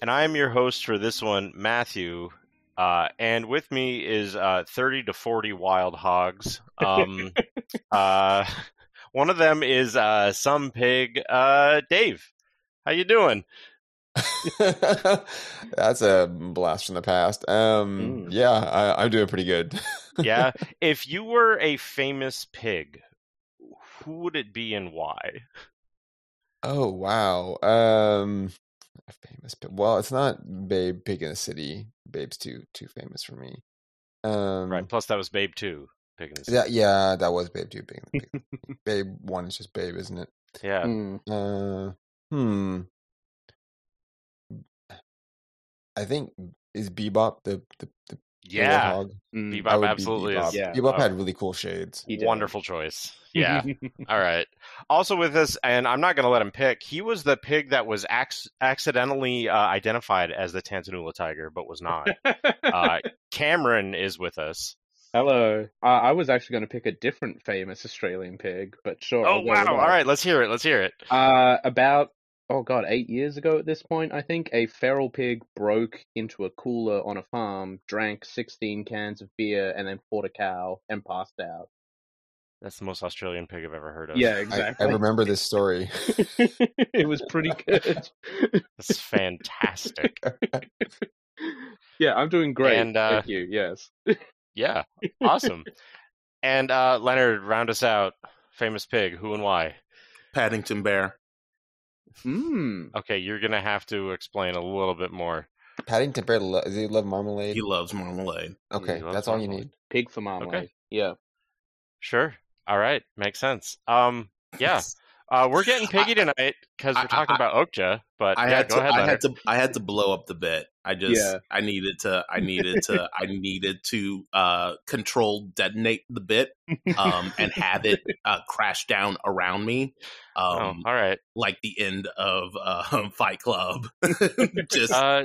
And I am your host for this one, Matthew. Uh, and with me is uh, 30 to 40 wild hogs. Um, uh, one of them is uh, some pig, uh, Dave. How you doing? That's a blast from the past. Um, Mm. Yeah, I, I'm doing pretty good. Yeah. if you were a famous pig, who would it be and why? oh wow. Um, famous. pi- Well, it's not Babe Pig in the City. Babe's too too famous for me. Um, Right. Plus, that was Babe too. Pig in the City. Yeah, yeah, that was Babe too. Big, big. Babe one is just Babe, isn't it? Yeah. Mm. Uh, hmm. I think is Bebop the the, the Yeah. warthog? Mm. I Bebop would be absolutely Bebop. is. Yeah. Bebop Oh. had really cool shades. He did. Wonderful choice. Yeah. All right. Also with us, and I'm not going to let him pick. He was the pig that was ac- accidentally uh, identified as the Tantanoola tiger, but was not. Uh, Cameron is with us. Hello. Uh, I was actually going to pick a different famous Australian pig, but sure. Oh I'll wow! with All that. right, let's hear it. Let's hear it. Uh, about oh god, eight years ago at this point, I think a feral pig broke into a cooler on a farm, drank sixteen cans of beer, and then fought a cow and passed out. That's the most Australian pig I've ever heard of. Yeah, I, exactly. I remember this story. it was pretty good. that's fantastic. yeah, I'm doing great. And, uh, Thank you. Yes. Yeah, awesome. And uh, Leonard, round us out. Famous pig. Who and why? Paddington Bear. Mm. Okay, you're gonna have to explain a little bit more. Paddington Bear, lo- does he love marmalade? He loves marmalade. okay, loves that's all you need. Pig for marmalade. Yeah. Sure. All right, makes sense. Um, yeah. Uh, we're getting piggy tonight because we're talking I- about Okja. But I yeah, had go to. ahead. I Leonard. had to. I had to blow up the bit. I just. Yeah. I needed to. I needed to. I needed to uh, control detonate the bit um, and have it uh, crash down around me, Oh, um, all right. like the end of uh, Fight Club. just Uh,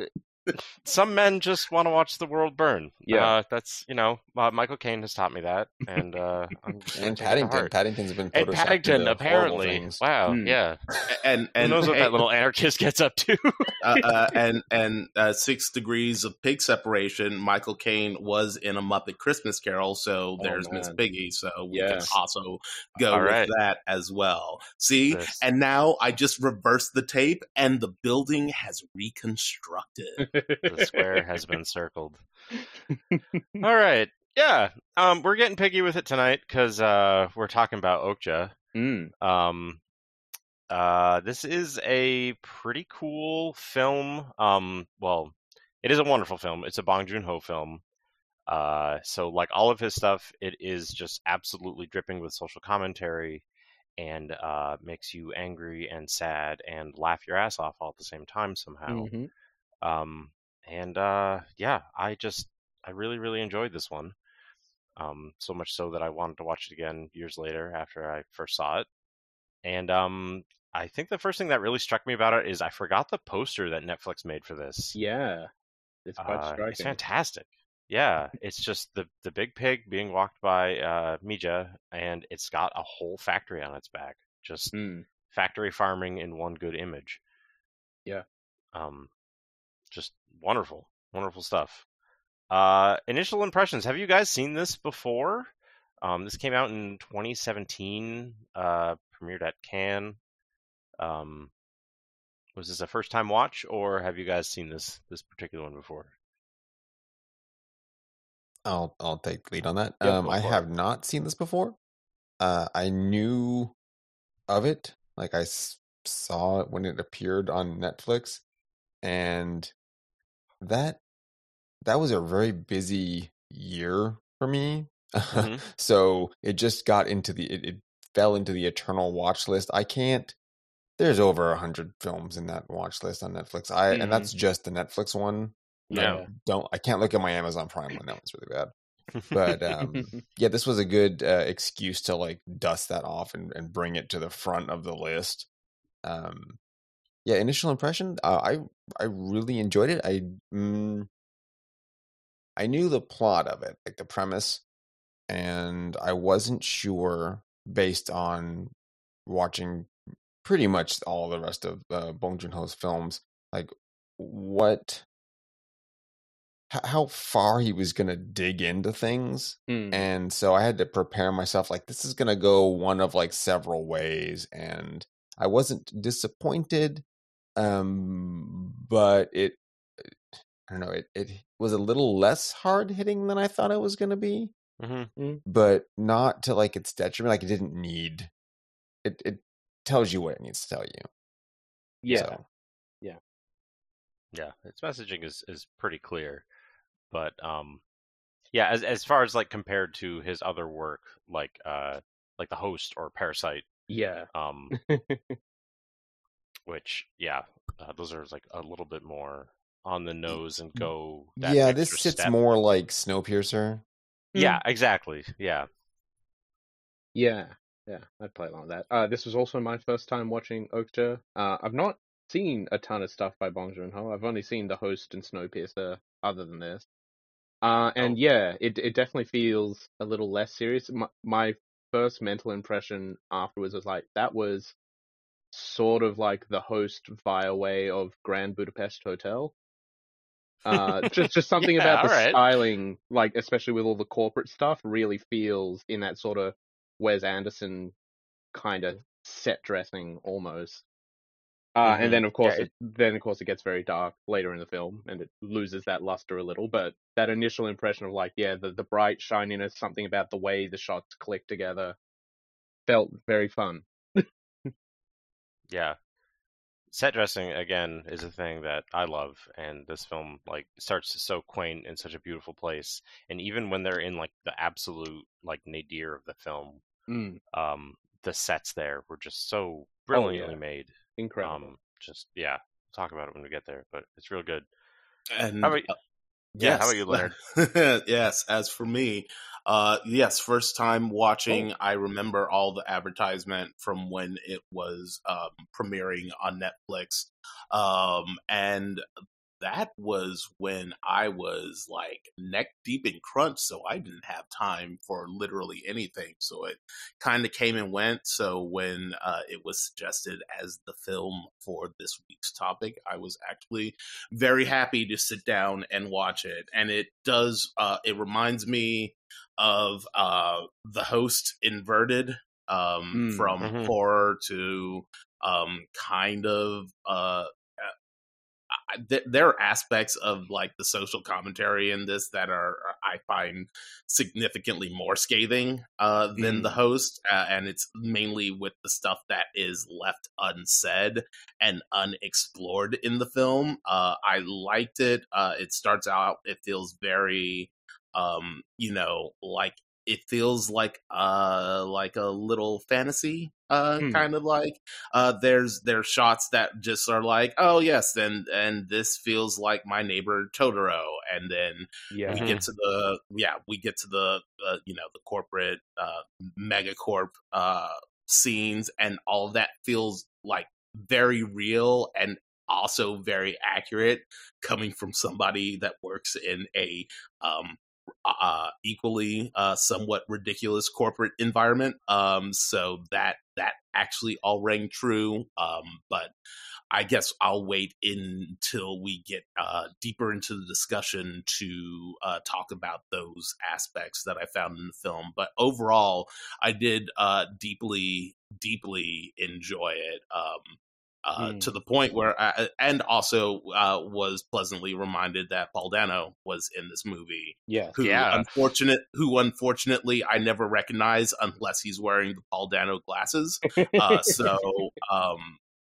some men just want to watch the world burn. Yeah. uh, that's you know uh, Michael Caine has taught me that, and uh, I'm And take it to Paddington. Paddington's been And Paddington, apparently. Wow, Hmm. yeah. and and Who knows what that little anarchist gets up to? uh, uh, and and uh, six degrees of pig separation. Michael Caine was in a Muppet Christmas Carol, so Oh, there's Miss man. Piggy. So we Yeah. can also go All with right. that as well. See, This- and now I just reversed the tape, and the building has reconstructed. The square has been circled. All right. Yeah. Um, we're getting piggy with it tonight because uh, we're talking about Okja. Mm. Um, uh, this is a pretty cool film. Um, well, it is a wonderful film. It's a Bong Joon Ho film. Uh, so like all of his stuff, it is just absolutely dripping with social commentary, and uh, makes you angry and sad and laugh your ass off all at the same time somehow. Mhm. Um, and uh, yeah, I just I really really enjoyed this one. Um, so much so that I wanted to watch it again years later after I first saw it. And um, I think the first thing that really struck me about it is I forgot the poster that Netflix made for this. Yeah. It's quite Uh, striking. it's fantastic. Yeah, it's just the the big pig being walked by uh, Mija, and it's got a whole factory on its back. Just Mm. factory farming in one good image. Yeah. Um, just wonderful, wonderful stuff. Uh, initial impressions. Have you guys seen this before? Um, this came out in 2017. Uh, premiered at Cannes. Um, was this a first time watch, or have you guys seen this this particular one before? I'll I'll take lead on that. Yep, um, I have not seen this before. Uh, I knew of it, like I s- saw it when it appeared on Netflix, and that that was a very busy year for me. Mhm. so it just got into the it, it fell into the eternal watch list. I can't. There's over a hundred films in that watch list on Netflix. I Mhm. and that's just the Netflix one. Yeah. I don't. I can't look at my Amazon Prime one. That one's really bad. But um, yeah, this was a good uh, excuse to like dust that off and, and bring it to the front of the list. Um, yeah, initial impression, uh, I I really enjoyed it. I mm, I knew the plot of it, like the premise, and I wasn't sure based on watching pretty much all the rest of uh, Bong Joon Ho's films, like what how far he was going to dig into things Mm. and so i had to prepare myself like this is going to go one of like several ways and i wasn't disappointed um but it i don't know it it was a little less hard hitting than i thought it was going to be hmm but not to like its detriment like it didn't need it it tells you what it needs to tell you yeah. so. Yeah, its messaging is is pretty clear, but um, yeah, as as far as like compared to his other work, like uh, like the host or Parasite, Yeah. um, which yeah, uh, those are like a little bit more on the nose and go. That yeah this sits step. more like snowpiercer Yeah, exactly. Yeah. Yeah, yeah, I'd play along with that. Uh, this was also my first time watching Okja. Uh, I've not seen a ton of stuff by Bong Joon Ho. I've only seen The Host and Snowpiercer. Other than this, uh, and Oh. yeah, it it definitely feels a little less serious. My, my first mental impression afterwards was like that was sort of like the Host via way of Grand Budapest Hotel. Uh, just just something Yeah, about the alright. styling, like especially with all the corporate stuff, really feels in that sort of Wes Anderson kind of set dressing almost. Uh, Mhm. And then of course, Yeah, it, then of course it gets very dark later in the film, and it loses that luster a little. But that initial impression of like, yeah, the the bright shininess, something about the way the shots click together, felt very fun. Yeah. Set dressing again is a thing that I love and this film like starts so quaint in such a beautiful place and even when they're in like the absolute like nadir of the film Mm, um the sets there were just so brilliantly yeah. made incredible. um just yeah we'll talk about it when we get there but it's real good And about- uh, yeah, how about you, Leonard? yes, as for me, uh, yes, first time watching, I remember all the advertisement from when it was um, premiering on Netflix, um, and that was when I was like neck deep in crunch, so I didn't have time for literally anything. So it kind of came and went. So when uh, it was suggested as the film for this week's topic, I was actually very happy to sit down and watch it. And it does, uh, it reminds me of uh, the host inverted um, Mm, from mhm. horror to um, kind of. Uh, th- there are aspects of like the social commentary in this that are I find significantly more scathing uh, than the host, uh, and it's mainly with the stuff that is left unsaid and unexplored in the film. Uh, I liked it. Uh, it starts out, it feels very, um, you know, like it feels like uh like a little fantasy uh Hmm. kind of like uh there's there's shots that just are like oh yes and and this feels like my neighbor Totoro and then yeah. we get to the yeah we get to the uh, you know the corporate uh megacorp uh scenes and all of that feels like very real and also very accurate coming from somebody that works in a um uh equally uh somewhat ridiculous corporate environment um so that that actually all rang true um but I guess I'll wait until we get uh, deeper into the discussion to uh, talk about those aspects that I found in the film. But overall, I did uh, deeply, deeply enjoy it. Um, uh, Hmm. To the point where, I, and also uh, was pleasantly reminded that Paul Dano was in this movie. Yes. Who Yeah. unfortunate, who unfortunately I never recognize unless he's wearing the Paul Dano glasses. Uh, so, um,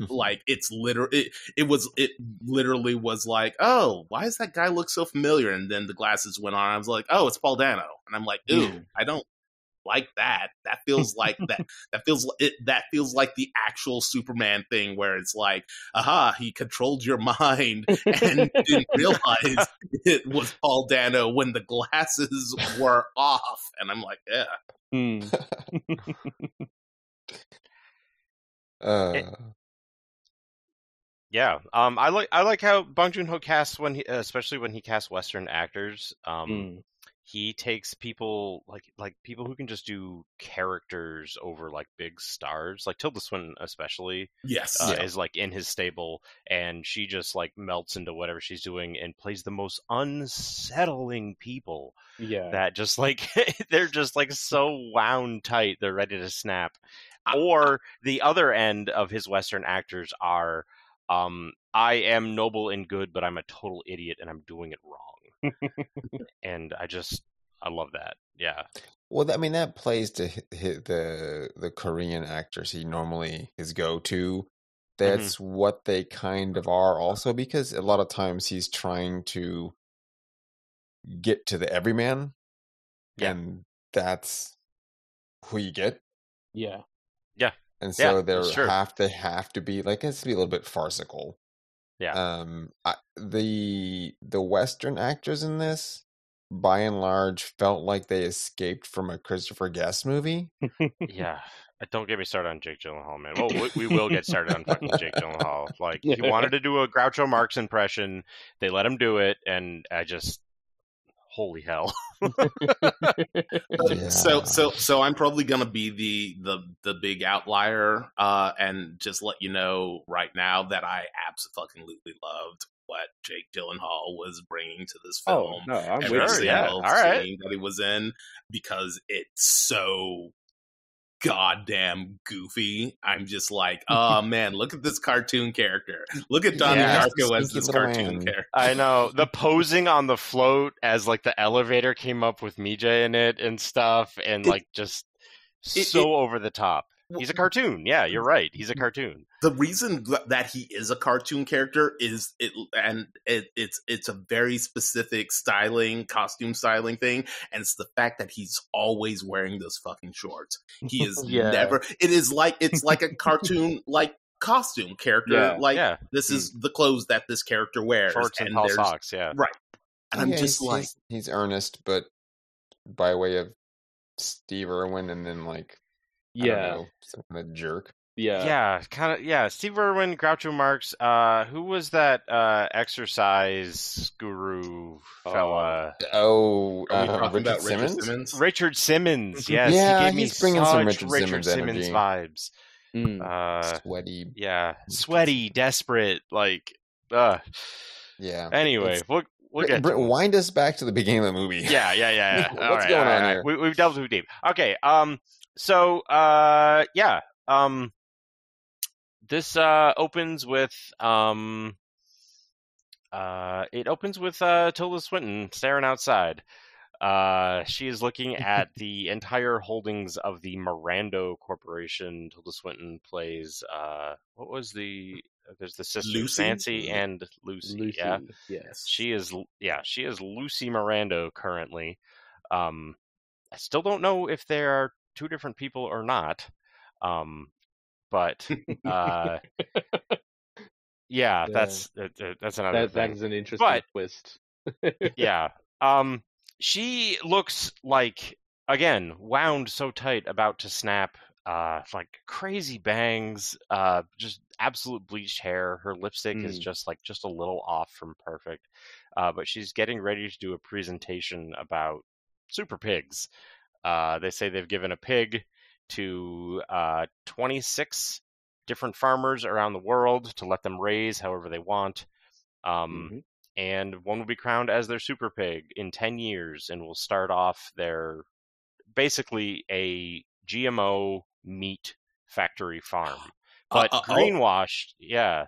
like it's literally it, it was it literally was like oh why does that guy look so familiar and then the glasses went on i was like oh it's paul dano and i'm like ooh Mm. i don't like that. That feels like that. That feels it. That feels like the actual Superman thing, where it's like, aha, he controlled your mind and didn't realize it was Paul Dano when the glasses were off. And I'm like, yeah, Hmm. uh, Yeah, um, I like I like how Bong Joon Ho casts when he, especially when he casts Western actors. Um, Hmm. He takes people like like people who can just do characters over like big stars, like Tilda Swinton especially yes, uh, Yeah. is like in his stable, and she just like melts into whatever she's doing and plays the most unsettling people Yeah. that just like they're just like so wound tight they're ready to snap or the other end of his western actors are um i am noble and good but i'm a total idiot and i'm doing it wrong and i just i love that yeah well, I mean, that plays to hit, hit the the Korean actors he normally his go to. That's what they kind of are, also because a lot of times he's trying to get to the everyman, Yeah. and that's who you get. yeah. Yeah. And Yeah, so they that's have to have to be like it's to be a little bit farcical. Yeah. Um, I, the the Western actors in this, by and large, felt like they escaped from a Christopher Guest movie. yeah don't get me started on Jake Gyllenhaal, man. Well, we, we will get started on fucking Jake Gyllenhaal. Like he wanted to do a Groucho Marx impression, they let him do it, and I just, holy hell! Yeah. So so so I'm probably gonna be the the the big outlier, uh, and just let you know right now that I absolutely loved what Jake Gyllenhaal was bringing to this oh film. no, I'm Every Sure, with you. yeah. single all right. scene that he was in because it's so goddamn goofy. I'm just like, oh man, look at this cartoon character. Look at Donnie Yeah. Darko as this cartoon man. character. I know the posing on the float as like the elevator came up with Mija in it and stuff, and It- like just it- so over the top. He's a cartoon. Yeah, you're right. He's a cartoon. the reason that he is a cartoon character is it and it, it's it's a very specific styling costume styling thing and it's the fact that he's always wearing those fucking shorts he is Yeah. never it is like it's like a cartoon like costume character Yeah. like yeah, this hmm. is the clothes that this character wears shorts and, and tall socks. Yeah, right and i'm just he's, like he's, he's earnest, but by way of Steve Irwin, and then like I don't Yeah. know, some kind of jerk. Yeah. yeah, kind of. Yeah, Steve Irwin, Groucho Marx. Uh, who was that uh, exercise guru fella? Oh, we uh, talking Richard about Simmons. Richard Simmons? Richard Simmons. Yes, Yeah, he gave me he's bringing some Richard Richard Simmons Simmons vibes. Mm. Uh, Sweaty. yeah, sweaty, desperate, like. Uh, Yeah. anyway, It's- we'll we'll get br- wind us back to the beginning of the movie. Yeah, yeah, yeah. yeah. What's All right, going on right. here? We, we've delved too deep. Okay. Um. So. Uh. Yeah. Um. This uh opens with um. Uh. It opens with uh Tilda Swinton staring outside. Uh, she is looking at the entire holdings of the Mirando Corporation. Tilda Swinton plays. Uh, what was the? There's the sister Lucy? Nancy and Lucy. Lucy. Yeah, Yes. she is yeah she is lucy mirando currently um i still don't know if there are two different people or not um but uh yeah that's that, that- that's another that that is an interesting But- twist. yeah um she looks like again wound so tight about to snap uh like crazy bangs uh just absolute bleached hair her lipstick is Mm. just like just a little off from perfect uh but she's getting ready to do a presentation about super pigs uh they say they've given a pig to uh 26 different farmers around the world to let them raise however they want um Mhm. and one will be crowned as their super pig in 10 years and will start off their basically a GMO meat factory farm. But Uh, uh, oh. greenwashed, yeah,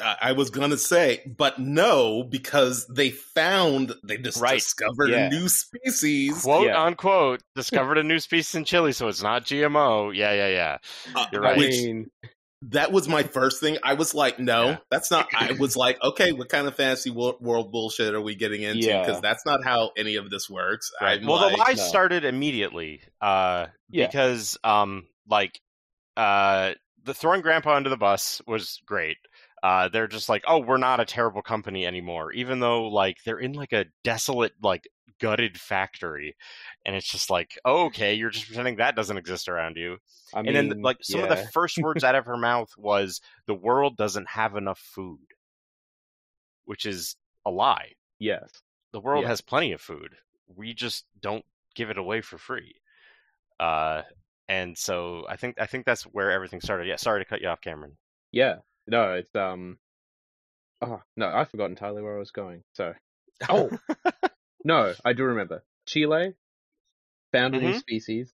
I I was gonna say, but no, because they found they just Right. discovered Yeah. a new species. quote Yeah. unquote, discovered a new species in Chile, so it's not GMO. Yeah, yeah, yeah. uh, You're right. Which that was my first thing. I was like, no, Yeah. that's not. I was like, okay, what kind of fantasy wo- world bullshit are we getting into? Yeah. Because that's not how any of this works. Right. Well, like, the lie no. started immediately uh, Yeah. because, um, like, uh, the throwing Grandpa under the bus was great. Uh, they're just like, oh, we're not a terrible company anymore, even though like they're in like a desolate, like gutted factory, and it's just like, oh, okay, you're just pretending that doesn't exist around you. I and then mean, like some of the first words out of her mouth was, "The world doesn't have enough food," which is a lie. yes, the world Yeah. has plenty of food. We just don't give it away for free. Uh, and so I think I think that's where everything started. Yeah, sorry to cut you off, Cameron. yeah. No, it's um. Oh no, I forgot entirely where I was going. So, oh no, I do remember. Chile found a new Mhm. species.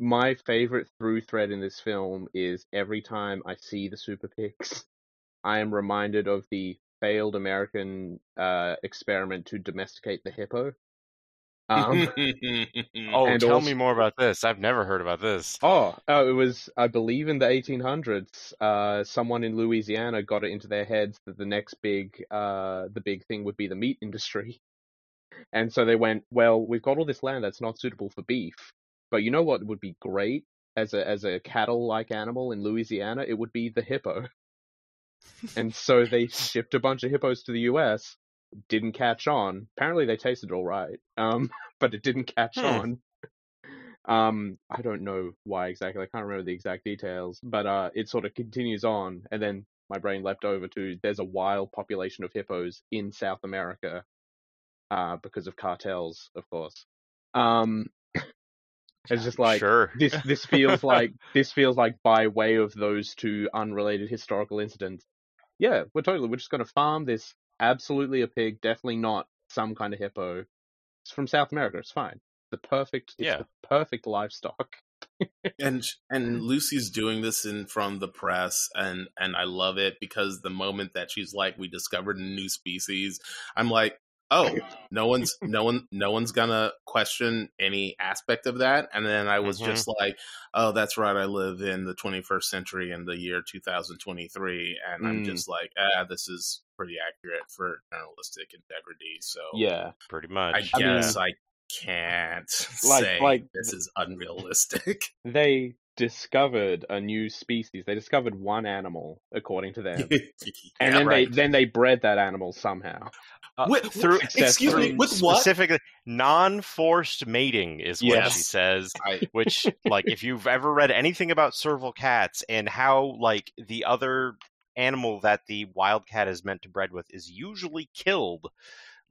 My favorite through thread in this film is every time I see the super pigs, I am reminded of the failed American uh, experiment to domesticate the hippo. Um, oh, And tell also- me more about this. I've never heard about this. Oh, oh, it was, I believe, in the 1800s. Uh, someone in Louisiana got it into their heads that the next big, uh, the big thing would be the meat industry, and so they went, well, we've got all this land that's not suitable for beef, but you know what would be great as a as a cattle-like animal in Louisiana? It would be the hippo. and so they shipped a bunch of hippos to the U.S. Didn't catch on. Apparently, they tasted all right, um, but it didn't catch Hmm. on. Um, I don't know why exactly. I can't remember the exact details, but uh, it sort of continues on, and then my brain leapt over to there's a wild population of hippos in South America, uh, because of cartels, of course. Um, it's just like sure. this. This feels like this feels like by way of those two unrelated historical incidents. Yeah, we're totally. We're just going to farm this. Absolutely a pig. Definitely not some kind of hippo. It's from South America. It's fine. The perfect. It's Yeah. the perfect livestock. and and Lucy's doing this in front of the press, and and I love it because the moment that she's like, "We discovered a new species," I'm like, "Oh, no one's no one no one's gonna question any aspect of that." And then I was Mhm. just like, "Oh, that's right. I live in the 21st century in the year 2023," and I'm Mm. just like, "Ah, this is pretty accurate for journalistic integrity." So Yeah. Pretty much. I I mean- guess I can't Like- say like- this is unrealistic. They discovered a new species. They discovered one animal, according to them, and then right. they then they bred that animal somehow. Uh, With- through excuse me, through with what? specifically non-forced mating is what she says. I, which like if you've ever read anything about serval cats and how like the other animal that the wildcat is meant to bred with is usually killed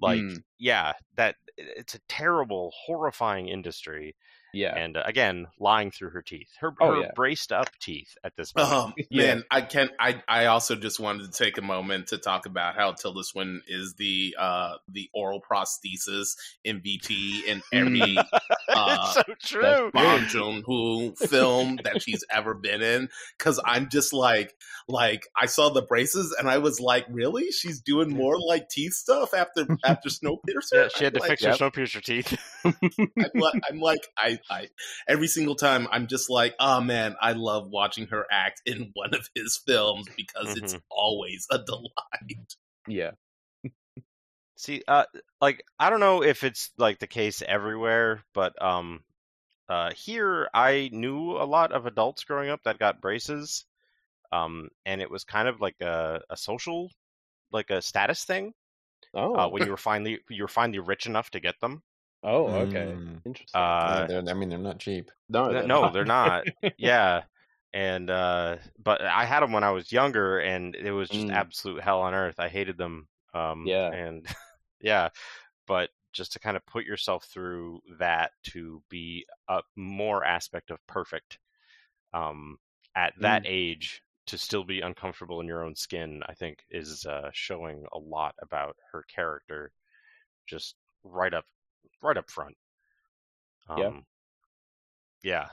like Mm. yeah that it's a terrible horrifying industry Yeah. and uh, again lying through her teeth her, Oh, her yeah. braced up teeth at this point um, Yeah. man, I can't. I I also just wanted to take a moment to talk about how Tilda Swinton is the uh the oral prosthesis MVP in every uh, so true Bong Joon Ho film that she's ever been in. Because I'm just like, like I saw the braces and I was like, really? She's doing more like teeth stuff after after Snowpiercer. yeah she had to I'm fix like, her snowpiercer teeth I'm like, I'm like, I, I, every single time I'm just like, oh man, I love watching her act in one of his films because it's always a delight. Yeah. See, uh, like I don't know if it's like the case everywhere, but um, uh, here I knew a lot of adults growing up that got braces, um, and it was kind of like a, a social, like a status thing. Oh. Uh, when you were finally you were finally rich enough to get them. oh. Okay. Mm. Interesting. Uh, Yeah, I mean, they're not cheap. no. They're no, not. they're not. yeah, and uh, but I had them when I was younger, and it was just Mm. absolute hell on earth. I hated them. Um, Yeah. and yeah, but just to kind of put yourself through that to be a more aspect of perfect, um, at that age to still be uncomfortable in your own skin, I think is uh, showing a lot about her character, just right up, right up front. Um, Yeah. Yeah.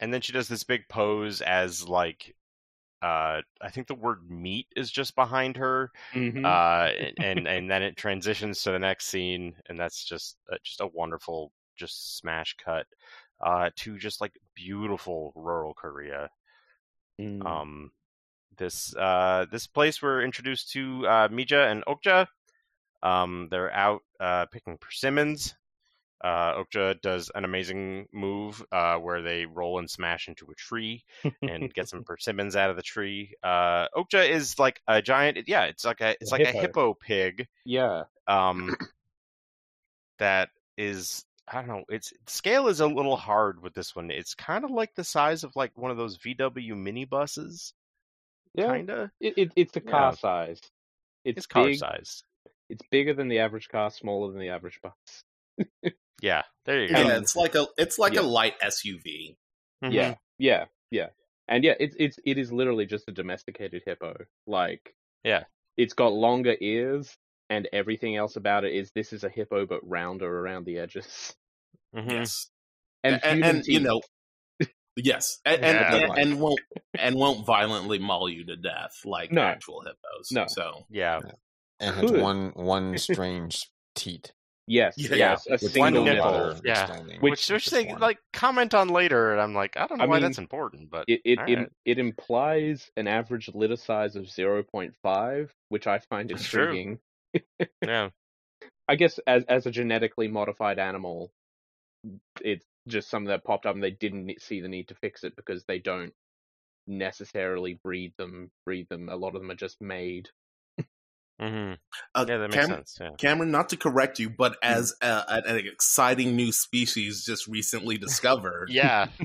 And then she does this big pose as like uh I think the word meat is just behind her. Mhm. Uh and and then it transitions to the next scene and that's just uh, just a wonderful just smash cut uh to just like beautiful rural Korea. Mm. Um this uh, this place we're introduced to uh, Mija and Okja. Um, they're out uh, picking persimmons. Uh, Okja does an amazing move uh, where they roll and smash into a tree and get some persimmons out of the tree. Uh, Okja is like a giant. Yeah, it's like a it's A like a hippo. hippo pig. Yeah. Um, that is I don't know. It's scale is a little hard with this one. It's kind of like the size of like one of those VW minibuses, Yeah. kind of. It, it, it's the car Yeah. size. It's, It's car big. size. It's bigger than the average car, smaller than the average bus. Yeah, there you go. Yeah, it's like a it's like Yeah. a light SUV. Mhm. Yeah, yeah, yeah. And yeah, it's it's it is literally just a domesticated hippo. Like Yeah. it's got longer ears, and everything else about it is this is a hippo but rounder around the edges. Mhm. Yes, And and, and you know, yes, and and, Yeah. and, and won't and won't violently maul you to death like No. actual hippos. No. so Yeah, and has one one strange teat. Yes, Yeah. yes, a single one no nipple. nipple. Yeah. Which- which which they one. like comment on later, and I'm like, I don't know I why mean, that's important, but It it, all it it implies an average litter size of zero point five, which I find That's true. intriguing. yeah, I guess as as a genetically modified animal, it's just something that popped up, and they didn't see the need to fix it because they don't necessarily breed them. Breed them. A lot of them are just made. Hmm uh, yeah, that makes Cam- sense. Yeah, Cameron, not to correct you, but Hmm. as a, an, exciting new species just recently discovered, yeah,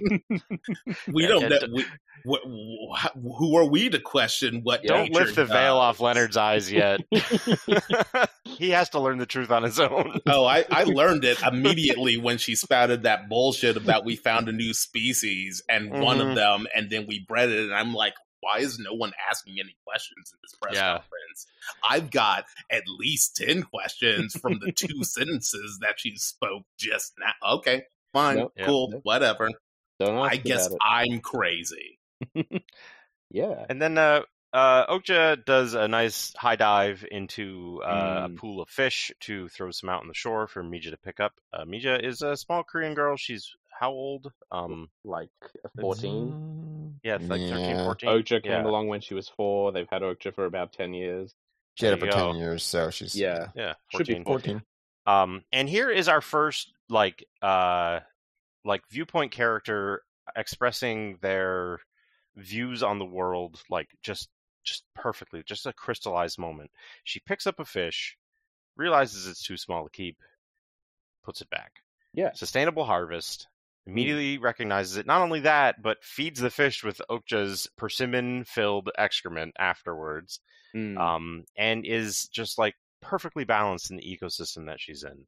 we Yeah, don't know. We, wh- wh- who are we to question what? don't lift the veil off Leonard's eyes yet. he has to learn the truth on his own. Oh, I, I learned it immediately when she spouted that bullshit about we found a new species and one Mhm. of them, and then we bred it. And I'm like, why is no one asking any questions in this press Yeah. conference? I've got at least 10 questions from the two sentences that she spoke just now. Okay, fine, Nope. Cool, Nope. whatever. Don't I guess I'm crazy. Yeah. And then uh, uh, Okja does a nice high dive into uh, a Mm. pool of fish to throw some out on the shore for Mija to pick up. Uh, Mija is a small Korean girl. She's how old? Um, Like fourteen. yeah, it's like 13, Yeah. 14. Okja came yeah. along when she was four. They've had Okja for about ten years. She had it for you ten years, so she's Yeah. Yeah, Should be 14. 14. Um, and here is our first like uh like viewpoint character expressing their views on the world like just just perfectly, just a crystallized moment. She picks up a fish, realizes it's too small to keep, puts it back. Yeah. Sustainable harvest. Immediately recognizes it. Not only that, but feeds the fish with Okja's persimmon-filled excrement afterwards Mm, um, and is just like perfectly balanced in the ecosystem that she's in.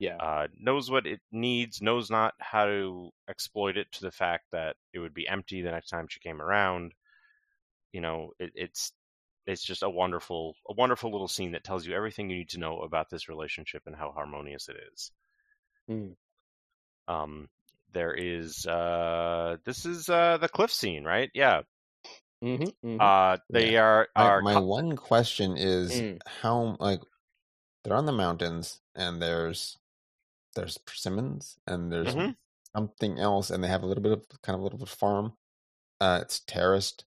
yeah. Uh, knows what it needs, knows not how to exploit it to the fact that it would be empty the next time she came around. You know, it, it's it's just a wonderful a wonderful little scene that tells you everything you need to know about this relationship and how harmonious it is. Mm. Um, there is uh, this is uh, the cliff scene, right? Yeah. hmm Uh, they are My, are my co- one question is Mm. how like they're on the mountains and there's there's persimmons and there's Mhm. something else and they have a little bit of kind of a little bit of farm. Uh, it's terraced.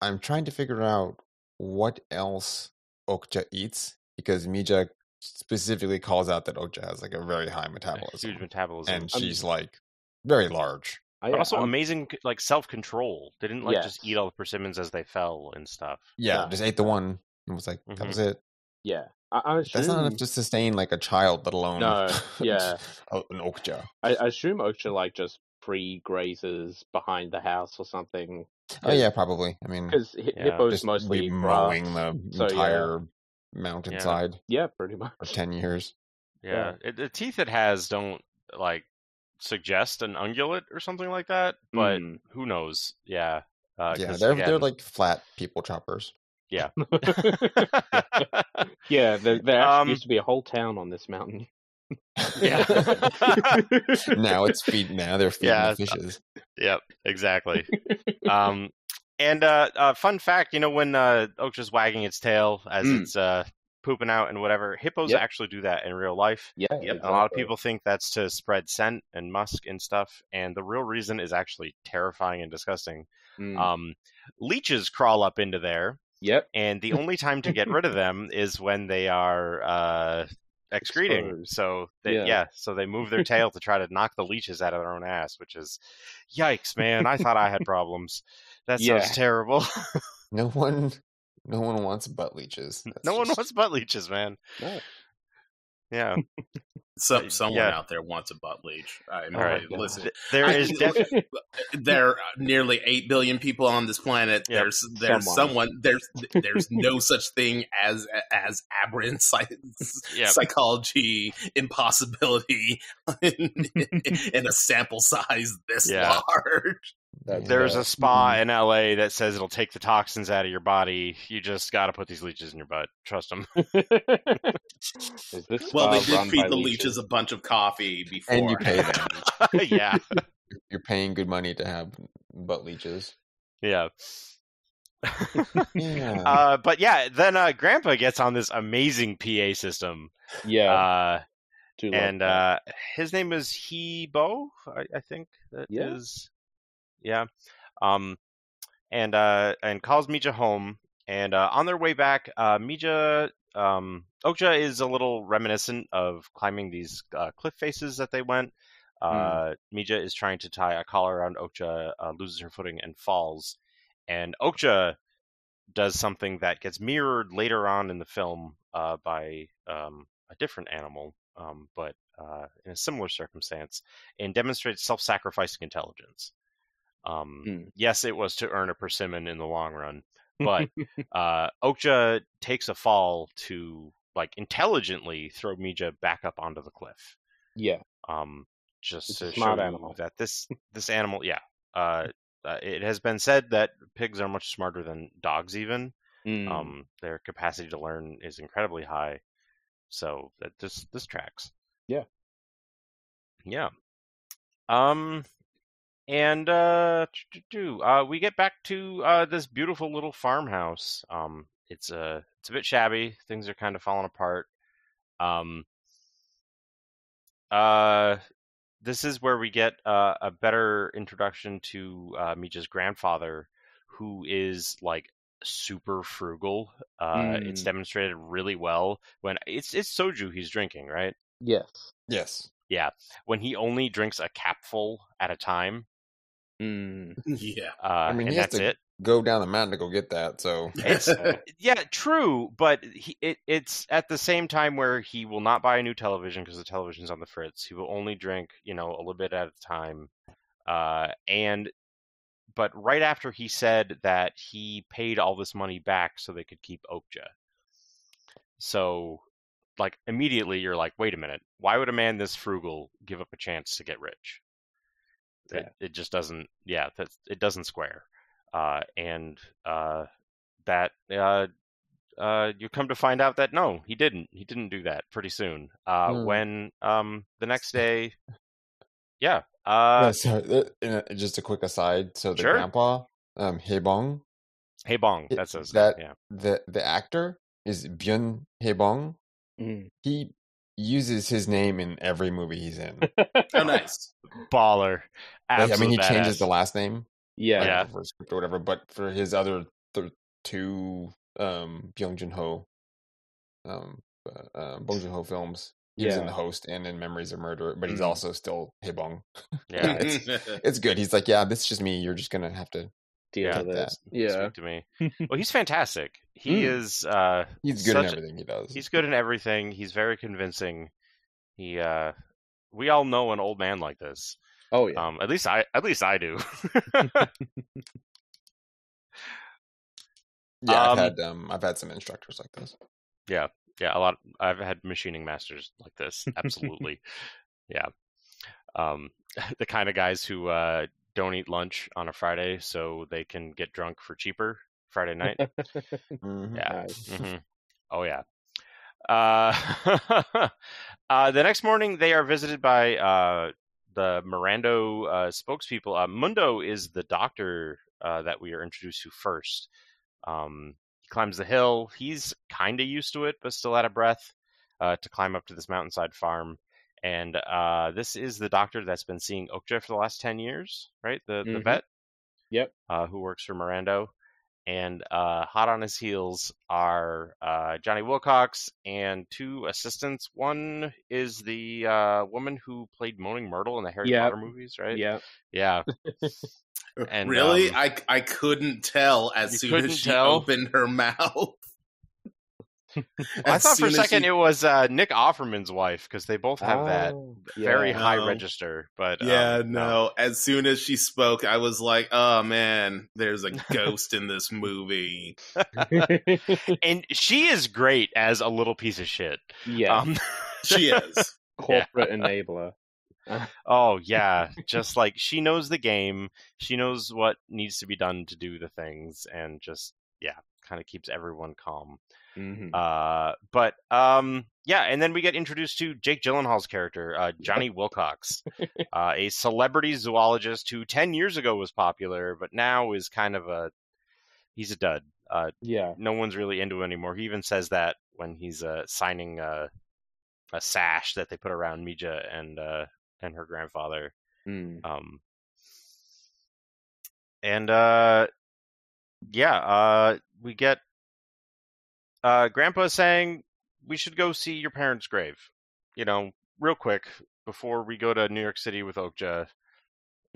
I'm trying to figure out what else Okja eats because Mija specifically calls out that Okja has like a very high a metabolism huge metabolism. and Um, she's like very large. I, but also I'm- amazing like self control. They didn't like just eat all the persimmons as they fell and stuff. Yeah, Yeah. just ate the one and was like, that Mhm. was it. yeah. I, I That's not enough to sustain like a child, let alone No, yeah. an Okja. I, I assume Okja like just free grazes behind the house or something. Oh yeah, probably. I mean, Because hi- Yeah, hippos mostly mowing the So, yeah. entire mountainside Yeah, pretty much. for ten years. Yeah, It, the teeth it has don't like suggest an ungulate or something like that. But Mm. who knows? Yeah. Uh, yeah, 'cause they're they're like flat people choppers. yeah. yeah, there, there Um, used to be a whole town on this mountain. Yeah. now it's feed. Now they're feeding Yeah, the fishes. Yep, exactly. um, and uh, uh, fun fact, you know, when uh, Okja's wagging its tail as Mm. it's uh, pooping out and whatever. Hippos Yep. actually do that in real life. Yeah, Yep. A lot of people think that's to spread scent and musk and stuff, and the real reason is actually terrifying and disgusting. Mm. Um, leeches crawl up into there, yep. and the only time to get rid of them is when they are uh, excreting. Exposed. So they, yeah. Yeah. so they move their tail to try to knock the leeches out of their own ass, which is, yikes, man! I thought I had problems. That sounds Yeah. terrible. No one, no one wants butt leeches. That's no one wants butt leeches, man. No. Yeah, Some someone yeah. out there wants a butt leech. I mean, all right. yeah. listen. Th- there I- is definitely. there are nearly eight billion people on this planet. Yep. There's there's Someone. someone there's there's no such thing as as aberrant psych, Yep. psychology impossibility in, in a sample size this Yeah. large. That's, There's a spa in LA that says it'll take the toxins out of your body. You just got to put these leeches in your butt. Trust them. Is this Well, they did run feed the leeches a bunch of coffee before, And you pay them. yeah, You're paying good money to have butt leeches. yeah. Yeah. Uh, but yeah, then uh, Grandpa gets on this amazing PA system, Yeah. uh, and uh, his name is Hebo, I, I think that is, Yeah. Um, and uh, and calls Mija home, and uh, on their way back, uh, Mija, um, Okja is a little reminiscent of climbing these uh, cliff faces that they went. Uh, Mija is trying to tie a collar around Okja, uh, loses her footing and falls, and Okja does something that gets mirrored later on in the film uh, by um, a different animal, um, but uh, in a similar circumstance, and demonstrates self-sacrificing intelligence. Um, Hmm. Yes, it was to earn a persimmon in the long run, but uh, Okja takes a fall to like intelligently throw Mija back up onto the cliff. yeah. Um, just It's to show animal. that this this animal, yeah. Uh, uh, it has been said that pigs are much smarter than dogs, even. Mm. Um, their capacity to learn is incredibly high. So that this this tracks. Yeah. Yeah. Um, and uh, uh, we get back to uh this beautiful little farmhouse? Um, it's a it's a bit shabby. Things are kind of falling apart. Um. Uh, this is where we get uh, a better introduction to uh, Mija's grandfather, who is like super frugal. Uh, It's Mm. demonstrated really well when it's it's soju he's drinking, right? yes. yes. Yeah, when he only drinks a capful at a time, Mm. yeah. uh, mean, and he has that's to- it. Go down the mountain to go get that. So It's yeah, true, but he, it, it's at the same time where he will not buy a new television because the television's on the fritz. He will only drink, you know, a little bit at a time. Uh, and but right after he said that he paid all this money back so they could keep Okja. So, like immediately, you're like, wait a minute, why would a man this frugal give up a chance to get rich? It, Yeah. it just doesn't. Yeah, that it doesn't square uh, and uh, that uh, uh, you come to find out that no, he didn't. He didn't do that. Pretty soon, uh, Hmm. when um, the next day, yeah, uh, No, so, uh, in a- just a quick aside. So the Sure. grandpa, um, Hebong, hey bong, that's his that- yeah, the the actor is Byun Hebong. Mm. He uses his name in every movie he's in. Oh, nice. baller. Like, I mean, he Absolute changes the last name, Yeah. like, Yeah. for his script or whatever. But for his other th- two um, Byung Jun Ho, um, uh, uh, Bong Joon Ho films, he was in The Host and in Memories of Murder. But he's Mm. also still Hebong. Yeah, it's it's good. He's like, yeah, this is just me. You're just gonna have to. Deal Yeah. with That- Yeah. speak to me. Well, he's fantastic. He Hmm. is. Uh, He's good Such- in everything he does. he's good in everything. He's very convincing. He. Uh, we all know an old man like this. Oh yeah. Um, at least I. At least I do. yeah, um, I've had um, I've had some instructors like this. yeah yeah, a lot i've had machining masters like this absolutely yeah um the kind of guys who uh don't eat lunch on a friday so they can get drunk for cheaper friday night Mhm. yeah Nice. hmm oh yeah uh uh the next morning they are visited by uh the Mirando uh, spokespeople. Uh, Mundo is the doctor uh, that we are introduced to first. Um, he climbs the hill. He's kind of used to it, but still out of breath uh, to climb up to this mountainside farm. And uh, this is the doctor that's been seeing Okja for the last 10 years, right? The, the Mhm. vet Yep. uh, who works for Mirando. And uh, hot on his heels are uh, Johnny Wilcox and two assistants. One is the uh, woman who played Moaning Myrtle in the Harry Yep. Potter movies, right? Yeah. Yeah. And, really, um, I I couldn't tell as soon as she tell? opened her mouth. I thought for a second she- it was uh, Nick Offerman's wife because they both have that Oh, very yeah. high No. register. But Yeah, um, no. As soon as she spoke, I was like, "Oh man, there's a ghost in this movie." and she is great as a little piece of shit. yeah. Um, She is. Corporate enabler. oh yeah, just like she knows the game, she knows what needs to be done to do the things, and just yeah, kind of keeps everyone calm. hmm Uh, but um, yeah, and then we get introduced to Jake Gyllenhaal's character, uh, Johnny Wilcox, uh, a celebrity zoologist who ten years ago was popular, but now is kind of a he's a dud. Uh, Yeah. no one's really into him anymore. He even says that when he's uh, signing uh, a sash that they put around Mija and uh, and her grandfather. Mm. Um, and uh, yeah, uh, we get uh, Grandpa saying we should go see your parents' grave. You know, real quick before we go to New York City with Okja,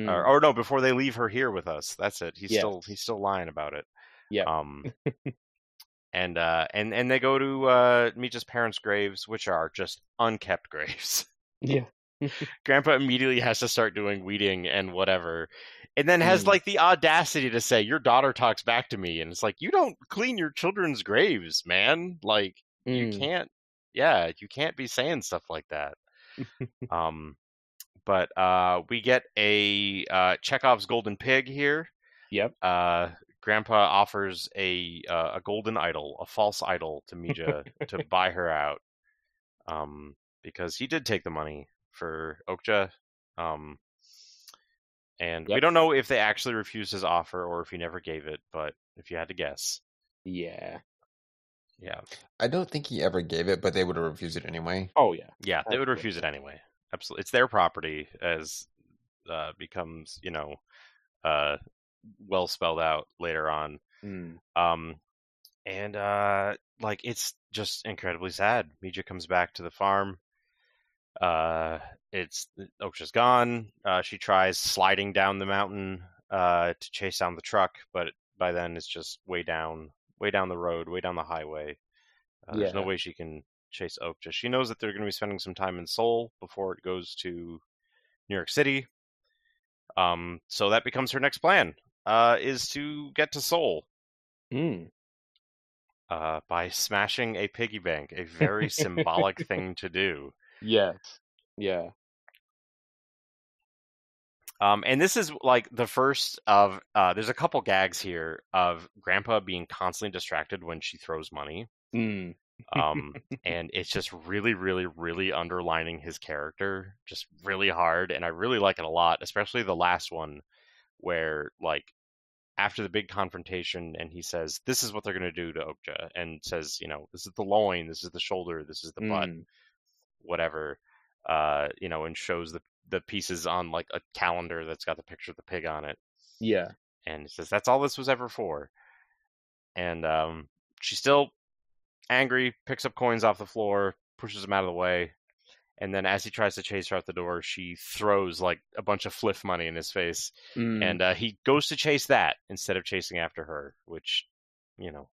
Mm. or, or no, before they leave her here with us. That's it. He's still he's still lying about it. Yeah. Um. and uh and and they go to uh Mija's parents' graves, which are just unkept graves. yeah. Grandpa immediately has to start doing weeding and whatever. And then has Mm. like the audacity to say, Your daughter talks back to me. And it's like, You don't clean your children's graves, man. Like, you Mm. can't, yeah, you can't be saying stuff like that. um, but uh, we get a uh, Chekhov's golden pig here. Yep. Uh, Grandpa offers a uh, a golden idol, a false idol to Mija to buy her out, um, because he did take the money for Okja, um, and we don't know if they actually refused his offer or if he never gave it. But if you had to guess, Yeah. yeah, I don't think he ever gave it, but they would have refused it anyway. Oh yeah. yeah, they would refuse it anyway. Absolutely, it's their property as uh, becomes you know uh, well spelled out later on. Mm. Um, and uh, like it's just incredibly sad. Mija comes back to the farm. Uh, it's Okja's gone. Uh, she tries sliding down the mountain uh, to chase down the truck, but by then it's just way down, way down the road, way down the highway. Uh, There's no way she can chase Okja. She knows that they're going to be spending some time in Seoul before it goes to New York City. Um, so that becomes her next plan. Uh, is to get to Seoul Mm. uh, by smashing a piggy bank, a very symbolic thing to do. Yes. Yeah. Um, and this is like the first of uh, there's a couple gags here of Grandpa being constantly distracted when she throws money, Mm. um, and it's just really, really, really underlining his character just really hard, and I really like it a lot, especially the last one where like after the big confrontation and he says this is what they're going to do to Okja and says you know this is the loin this is the shoulder this is the butt Mm. Whatever uh you know and shows the the pieces on like a calendar that's got the picture of the pig on it Yeah. and it says that's all this was ever for and um she's still angry picks up coins off the floor pushes them out of the way and then as he tries to chase her out the door she throws like a bunch of fliff money in his face Mm. and uh, he goes to chase that instead of chasing after her which you know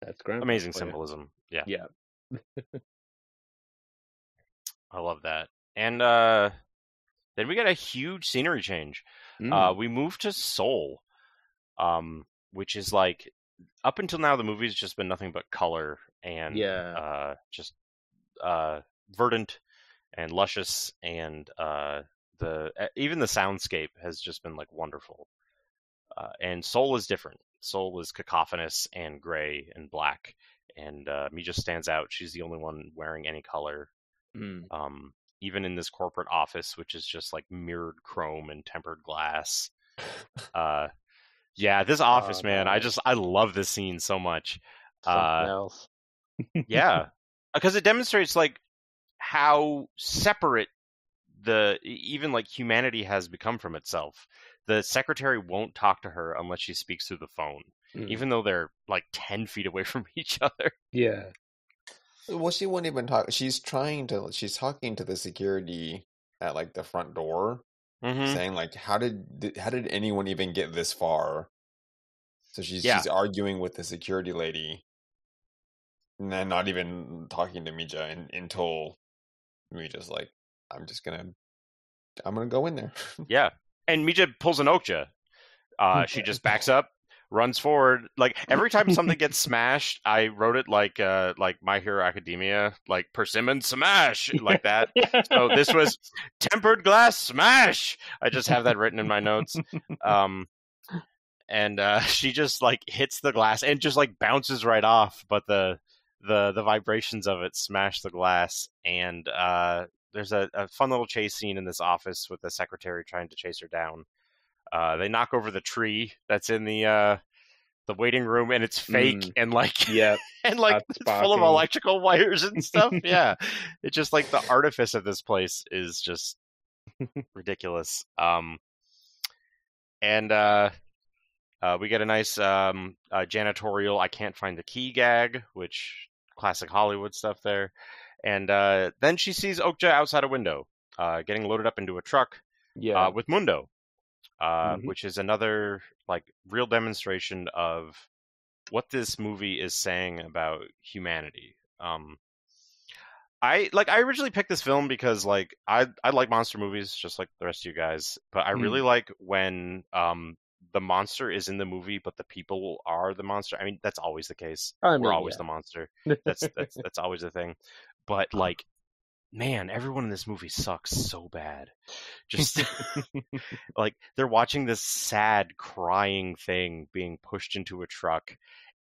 That's great. amazing symbolism yeah Yeah. i love that and uh then we get a huge scenery change Mm. Uh, we move to Seoul, um, which is like up until now the movie's just been nothing but color and Yeah. uh, just uh, verdant and luscious, and uh, the uh, even the soundscape has just been like wonderful. Uh, and Seoul is different. Seoul is cacophonous and gray and black, and uh, Mija stands out. She's the only one wearing any color Mm. um, even in this corporate office, which is just like mirrored chrome and tempered glass. Uh, yeah, this office, Oh, man, I just I love this scene so much. Uh, else. yeah, because it demonstrates like how separate the even like humanity has become from itself. The secretary won't talk to her unless she speaks through the phone, Mm. even though they're like ten feet away from each other. Yeah. Well, she won't even talk. She's trying to. She's talking to the security at like the front door, Mm-hmm. saying like, "How did how did anyone even get this far?" So she's Yeah. she's arguing with the security lady, and then not even talking to Mija un until Mija's like, "I'm just gonna, I'm gonna go in there." Yeah, and Mija pulls an Okja. Uh, she just backs up, runs forward. Like every time something gets smashed, I wrote it like uh, like My Hero Academia, like persimmon smash, like that. So this was tempered glass smash. I just have that written in my notes. Um, and uh, she just like hits the glass and just like bounces right off, but the the the vibrations of it smash the glass. And uh, there's a, a fun little chase scene in this office with the secretary trying to chase her down. Uh, they knock over the tree that's in the uh, the waiting room, and it's fake Mm. and like Yeah. and like it's full of electrical wires and stuff. yeah, it's just like the artifice of this place is just ridiculous. Um, and uh, uh, we get a nice um, uh, janitorial. I can't find the key gag, which classic Hollywood stuff there. And uh, then she sees Okja outside a window, uh, getting loaded up into a truck Yeah. uh, with Mundo, uh, Mhm. which is another like real demonstration of what this movie is saying about humanity. Um, I like I originally picked this film because like I I like monster movies just like the rest of you guys, but I really like when um the monster is in the movie but the people are the monster. I mean that's always the case. I We're always yeah. the monster. That's that's that's always the thing. But like man, everyone in this movie sucks so bad. Just like they're watching this sad crying thing being pushed into a truck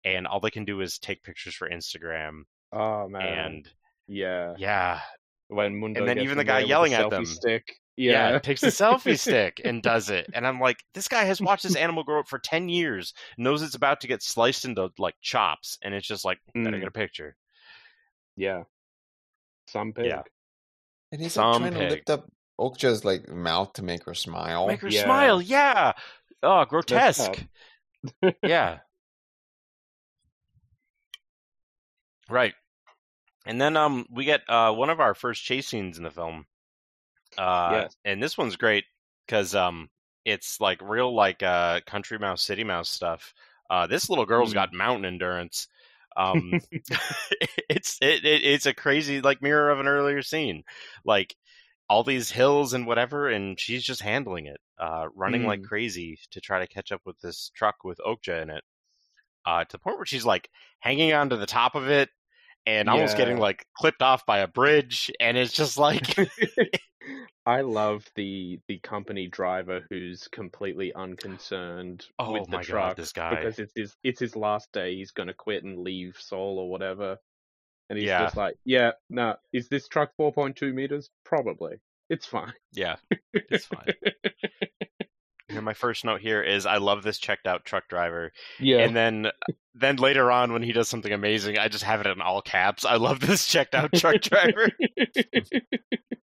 and all they can do is take pictures for Instagram oh man. and yeah. yeah When Mundo And then even the guy yelling at them. Stick. yeah, Yeah. takes the selfie stick and does it and i'm like this guy has watched this animal grow up for 10 years knows it's about to get sliced into like chops and it's just like better Mm. get a picture Yeah. Some pig. Yeah. And he's like trying pig. to lift up Okja's like mouth to make her smile. make her yeah. smile yeah oh grotesque yeah right and then um we get uh one of our first chase scenes in the film uh Yes. and this one's great because um it's like real like uh country mouse city mouse stuff uh this little girl's Mm. got mountain endurance um it's it, it it's a crazy like mirror of an earlier scene like all these hills and whatever and she's just handling it uh running like Mm. crazy to try to catch up with this truck with okja in it uh to the point where she's like hanging onto the top of it and almost Yeah. getting like clipped off by a bridge and it's just like I love the the company driver who's completely unconcerned oh with the my truck god this guy because it's his it's his last day. He's gonna quit and leave Seoul or whatever. And he's Yeah. just like, yeah, no, is this truck 4.2 meters? Probably. It's fine. yeah it's fine here my first note here is i love this checked out truck driver yeah. and then uh, then later on when he does something amazing i just have it in all caps i love this checked out truck driver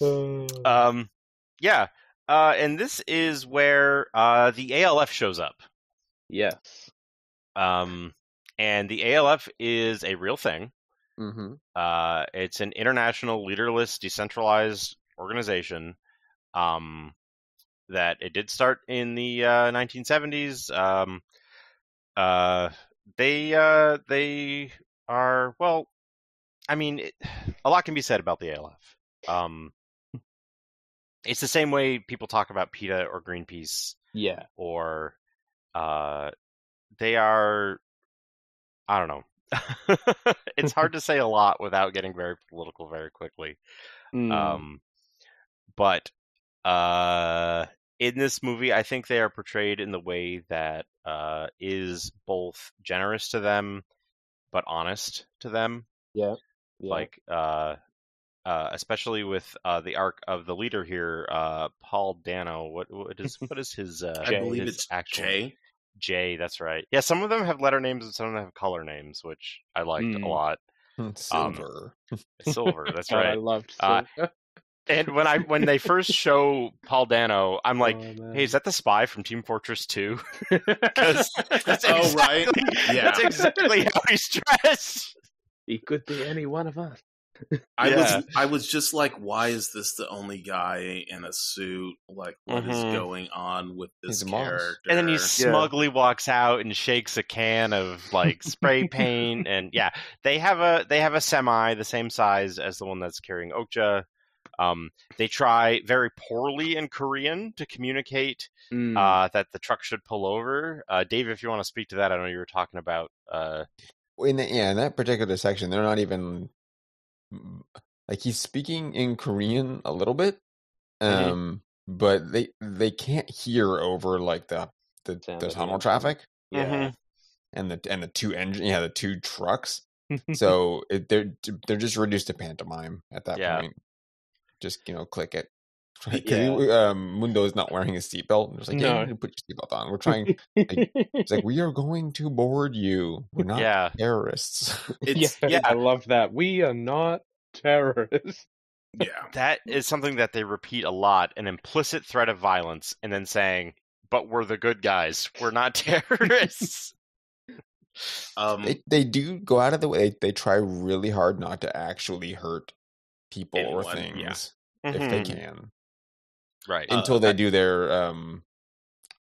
um yeah uh and this is where uh the ALF shows up. Yes. um and the ALF is a real thing. Mm-hmm. uh it's an international leaderless decentralized organization um that it did start in the uh 1970s um uh they uh they are well i mean it, a lot can be said about the ALF um it's the same way people talk about PETA or Greenpeace Yeah. or uh they are I don't know. it's hard to say a lot without getting very political very quickly. Mm. Um but uh in this movie I think they are portrayed in the way that uh is both generous to them but honest to them yeah. yeah. like uh uh, especially with uh, the arc of the leader here, uh, Paul Dano. What what is what is his? Uh, I believe his it's actual Jay. Jay, that's right. Yeah, some of them have letter names and some of them have color names, which I liked Mm. a lot. Silver. Silver, that's right. I right. loved Uh, Silver. And when I when they first show Paul Dano, I'm like, Oh, hey, is that the spy from Team Fortress 2? Because that's Oh, exactly, right. Yeah. that's exactly how he's dressed. he could be any one of us. I Yeah. was I was just like, why is this the only guy in a suit? Like, what is Mhm. going on with this He's a moss. character? And then he smugly walks out and shakes a can of like spray paint and yeah, they have a they have a semi the same size as the one that's carrying Okja. Um, they try very poorly in Korean to communicate Mm. uh, that the truck should pull over. Uh, Dave, if you want to speak to that, I know you were talking about. Uh, in the, yeah, in that particular section, they're not even like he's speaking in Korean a little bit, um, but they they can't hear over like the the, Sound the tunnel traffic yeah. Mhm. and the and the two engine yeah the two trucks. so it, they're they're just reduced to pantomime at that Yeah. point. Just you know, click it. Yeah. Because um, Mundo is not wearing his seatbelt. and It's like, yeah, No. you put your seatbelt on. We're trying. It's like we are going to board you. We're not yeah, terrorists. It's yeah, yeah. I love that. We are not terrorists. yeah. that is something that they repeat a lot: an implicit threat of violence, and then saying, "But we're the good guys. We're not terrorists." Um, they they do go out of the way. They, they try really hard not to actually hurt people or things yeah. if they Mhm. can, right. Uh, until they I- do their um,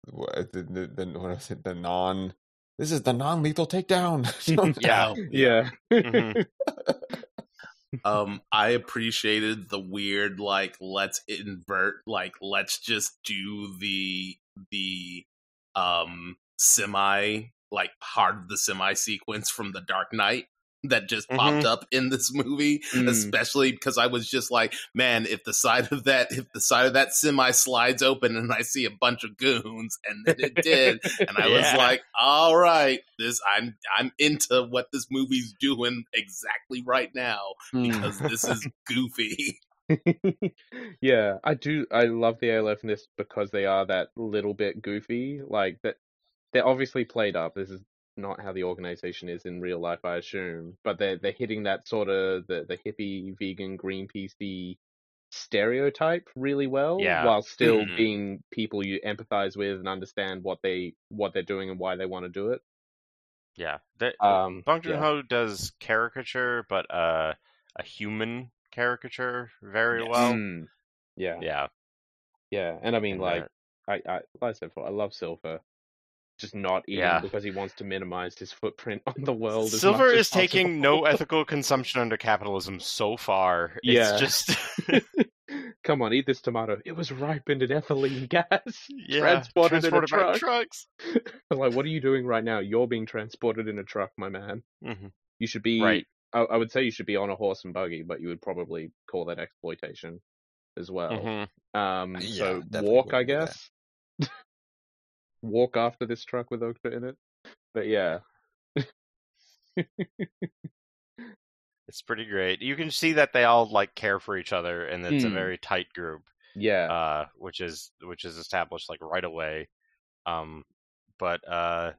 the the, the what is it the non. This is the non-lethal takedown. Yeah. Yeah. Mhm. um i appreciated the weird like let's invert like let's just do the the um semi like heart of the semi sequence from the dark knight that just popped up in this movie Mm. especially because i was just like man if the side of that if the side of that semi slides open and i see a bunch of goons and then it did and i was Yeah. like all right this i'm i'm into what this movie's doing exactly right now because this is goofy. yeah, I do. I love the ALF in this because they are that little bit goofy. Like that, they're obviously played up. This is not how the organization is in real life, I assume. But they're they're hitting that sort of the the hippie, vegan, Greenpeace stereotype really well, Yeah. while still Mhm. being people you empathize with and understand what they what they're doing and why they want to do it. Yeah, that, Um, Bong Joon yeah. Ho does caricature, but uh, a human caricature very Yes. well. Mm, yeah, Yeah, yeah, and I mean, and, like, uh, I, I like I said before, I love Silver. Just not eating Yeah. because he wants to minimize his footprint on the world. as Silver much as is taking no ethical consumption under capitalism so far. Yeah. It's just Come on, eat this tomato. It was ripened in ethylene gas. yeah, Transported in a by truck. trucks. like, what are you doing right now? You're being transported in a truck, my man. Mhm. You should be. Right. I, I would say you should be on a horse and buggy, but you would probably call that exploitation as well. Mhm. Um, Yeah, so walk, I guess. Walk after this truck with Okja in it. But yeah, It's pretty great. You can see that they all like care for each other, and it's a Hmm. very tight group. yeah, uh, which is which is established like right away. Um, but uh,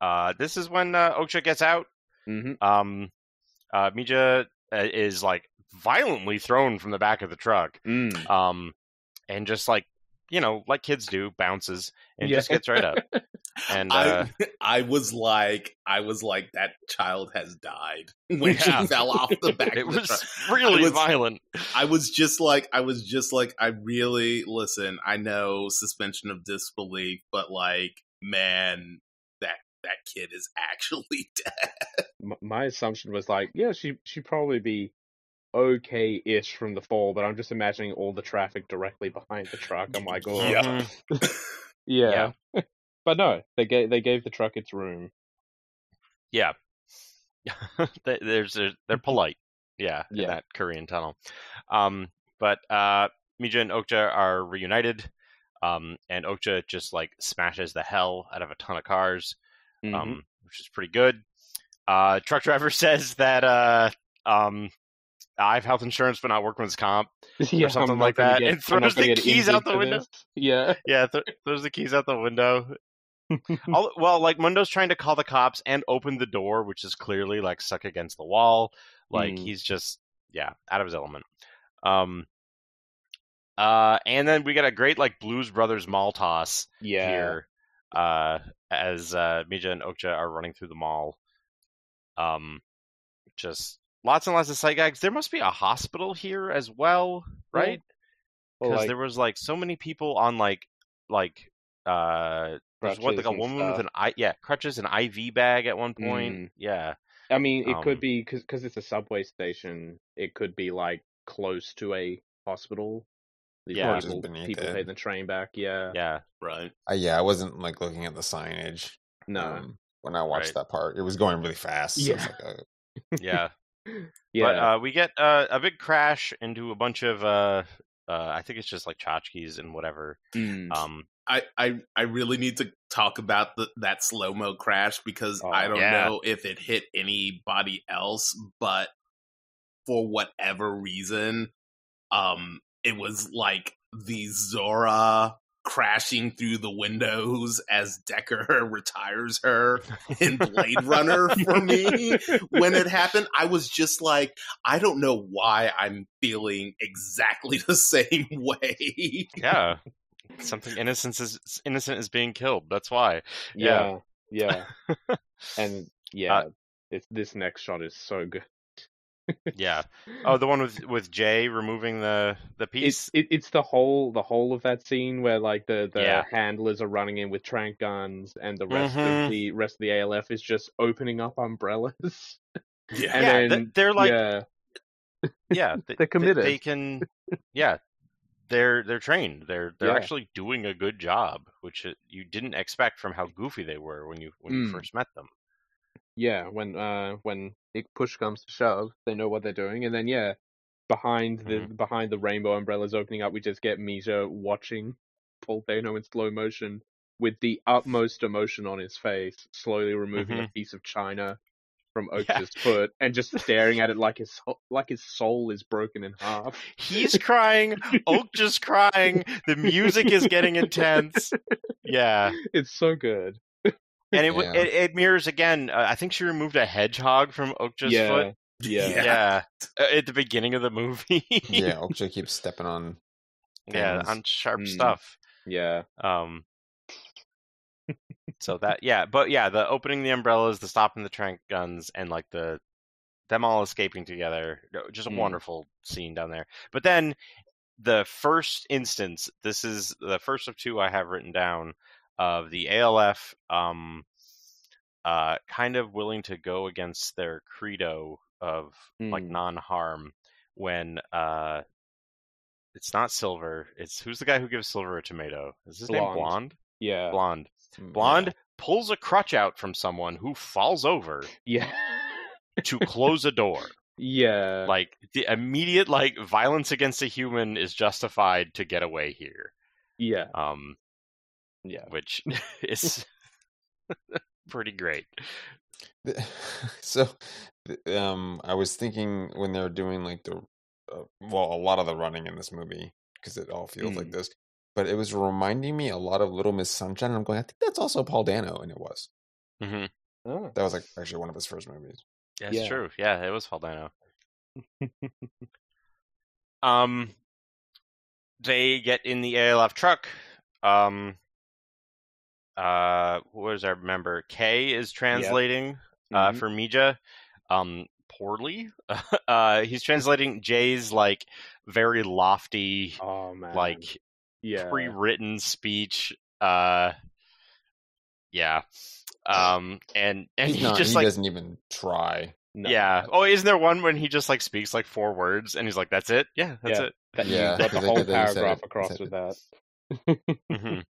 uh, this is when uh, Okja gets out. hmm Um, uh, Mija uh, is like violently thrown from the back of the truck. mm. Um, and just like you know, like kids do, bounces and Yeah. just gets right up. And uh, I I was like I was like that child has died when Yeah. she fell off the back. it of the was truck. really I was- violent. I was just like I was just like I really listen. I know suspension of disbelief, but like man, that that kid is actually dead. My assumption was like, yeah, she she'd probably be okay-ish from the fall, but I'm just imagining all the traffic directly behind the truck. I'm like, oh, Yeah. Mhm. yeah. but no, they gave they gave the truck its room. Yeah. They- There's a, they're polite. Yeah, in Yeah. that Korean tunnel. Um, but uh, Mija and Okja are reunited. Um, and Okja just like smashes the hell out of a ton of cars, Mhm. um, which is pretty good. Uh, truck driver says that uh, um, I have health insurance but not workman's comp. yeah, something like that, get- and throws the keys out the window. this. Yeah, Yeah, th- throws the keys out the window. Well, like Mundo's trying to call the cops and open the door, which is clearly like stuck against the wall. Like Mm. he's just yeah out of his element. Um. Uh, and then we got a great like Blues Brothers mall toss yeah. here, uh, as uh, Mija and Okja are running through the mall. Um, just lots and lots of sight gags. There must be a hospital here as well, Yeah. right? Well, Because like, there was like so many people on like like uh there's what like crutches a and woman with an i yeah crutches an IV bag at one point. Mm. Yeah, I mean, it um, could be because because it's a subway station. It could be like close to a hospital. These Yeah. People, beneath people it. the train back. Yeah, yeah. Right. Uh, yeah, I wasn't like looking at the signage. no, um, when I watched Right. that part, it was going really fast. so Yeah. like, Yeah, yeah, but uh, we get uh, a big crash into a bunch of uh, uh, I think it's just like tchotchkes and whatever. Mm. Um, I, I I really need to talk about the, that slow mo crash because Oh, I don't yeah. know if it hit anybody else, but for whatever reason, um, it was like the Zhora crashing through the windows as Deckard retires her in Blade Runner for me. When it happened, I was just like, I don't know why I'm feeling exactly the same way. yeah, something innocent is innocent is being killed. That's why. yeah. yeah, yeah, and yeah, Uh, this this next shot is so good. Yeah. Oh, the one with with Jay removing the the piece. It's it, it's the whole the whole of that scene where like the the Yeah. handlers are running in with trank guns and the rest Mhm. of the rest of the ALF is just opening up umbrellas. Yeah. and yeah, then th- they're like yeah, yeah, th- They're committed. They can, yeah, they're they're trained. They're they're Yeah. actually doing a good job, which uh, you didn't expect from how goofy they were when you when you Mm. first met them. Yeah. When uh when it push comes to shove, they know what they're doing, and then yeah, behind the Mm-hmm. behind the rainbow umbrellas opening up, we just get Mija watching Paul Dano in slow motion with the utmost emotion on his face, slowly removing a piece of china from Mm-hmm. Yeah. Oak's foot and just staring at it like his like his soul is broken in half. He's crying, Oak just crying. The music is getting intense. Yeah, It's so good. And it Yeah. it, it mirrors again. Uh, I think she removed a hedgehog from Okja's yeah, foot. yeah, Yeah, uh, at the beginning of the movie. yeah, Okja keeps stepping on. yeah, on sharp Mm. stuff. yeah. Um, so that yeah, but yeah, the opening the umbrellas, the stopping the trank guns, and like the them all escaping together, just a Mm. wonderful scene down there. But then the first instance, this is the first of two I have written down of the ALF, um, uh, kind of willing to go against their credo of like Mm. non-harm when uh it's not silver it's who's the guy who gives silver a tomato is his name Blonde. blonde Yeah. blonde Mm, blonde pulls a crutch out from someone who falls over Yeah. to close a door yeah. like the immediate like violence against a human is justified to get away here yeah. um Yeah. which is pretty great so um i was thinking when they're doing like the uh, well a lot of the running in this movie because it all feels like Mm. this but it was reminding me a lot of little miss sunshine and i'm going i think that's also paul dano and it was hmm Oh. that was like actually one of his first movies that's Yeah. true yeah it was Paul Dano. um they get in the ALF truck. Um, uh, what was I remember? K is translating uh, Mhm. for Mija um, poorly. uh, he's translating Jay's like very lofty, Oh man. like yeah. pre-written speech. Uh, yeah. Um, and and He's he not, just he like doesn't even try No. yeah. Oh, isn't there one when he just like speaks like four words and he's like, "That's it? Yeah, that's Yeah. it." That Yeah, you got the whole think that you said paragraph it- across with it. that. hmm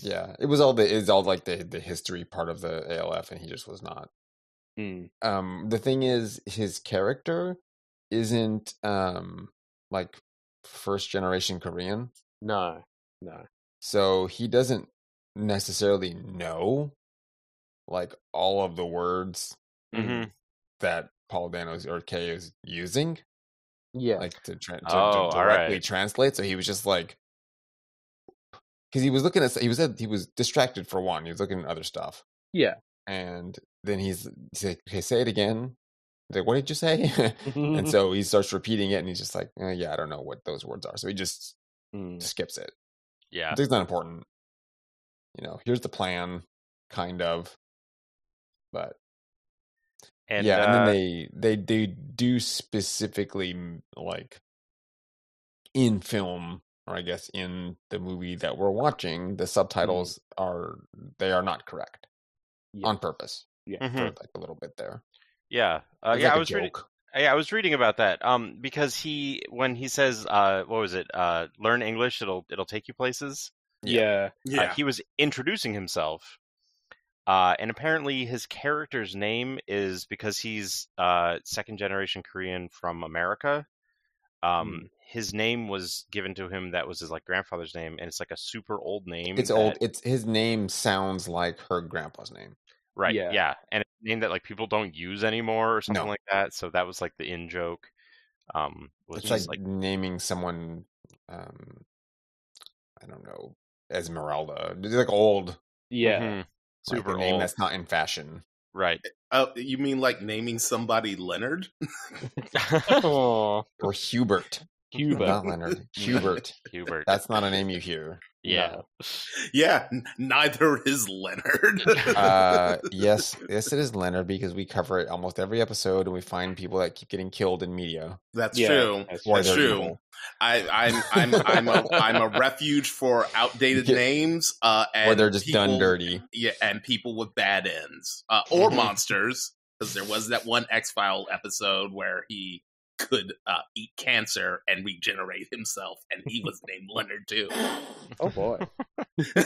yeah it was all the it's all like the the history part of the ALF and he just was not Mm. um the thing is his character isn't um like first generation korean No. No. so he doesn't necessarily know like all of the words hmm that paul danos or k is using Yeah. like to, tra- to, Oh, to directly right. translate so he was just like because he was looking at he was at, he was distracted for one. He was looking at other stuff, Yeah. and then he's he's like, "Okay, say it again." He's like, "What did you say?" and so he starts repeating it, and he's just like, eh, "Yeah, I don't know what those words are." So he just Mm. skips it. Yeah. It's not important. You know, here's the plan, kind of. But And yeah, and uh, then they they they do specifically like in film, or I guess in the movie that we're watching, the subtitles are they are not correct Yeah. on purpose Yeah. Mhm. for like a little bit there. yeah. Uh, yeah, like I was reading. Yeah, I was reading about that. Um, because he when he says, uh, what was it? Uh, learn English. It'll it'll take you places. Yeah. Uh, Yeah. he was introducing himself. Uh, and apparently his character's name is because he's uh, second generation Korean from America. Um, Hmm. His name was given to him that was his like grandfather's name, and it's like a super old name. It's old. It's his name sounds like her grandpa's name. right? yeah. Yeah. and it's a name that like people don't use anymore or something No. like that. So that was like the in joke. Um, was It's just like, like naming someone. Um, I don't know, Esmeralda. It's like old, Yeah. mhm, like super a name old, that's not in fashion. Right? Oh, you mean like naming somebody Leonard? Oh, Or Hubert, Cuba. not Leonard. Hubert. Hubert. That's not a name you hear. yeah. yeah, n- neither is Leonard. Uh, yes, yes, it is Leonard because we cover it almost every episode, and we find people that keep getting killed in media. That's Yeah, true. that's That's true. evil. I, I'm I'm I'm a I'm a refuge for outdated Yeah. names, uh, and or they're just done dirty. Yeah, and people with bad ends, uh, or Mhm. monsters, because there was that one X File episode where he could uh, eat cancer and regenerate himself, and he was named Leonard too. Oh boy.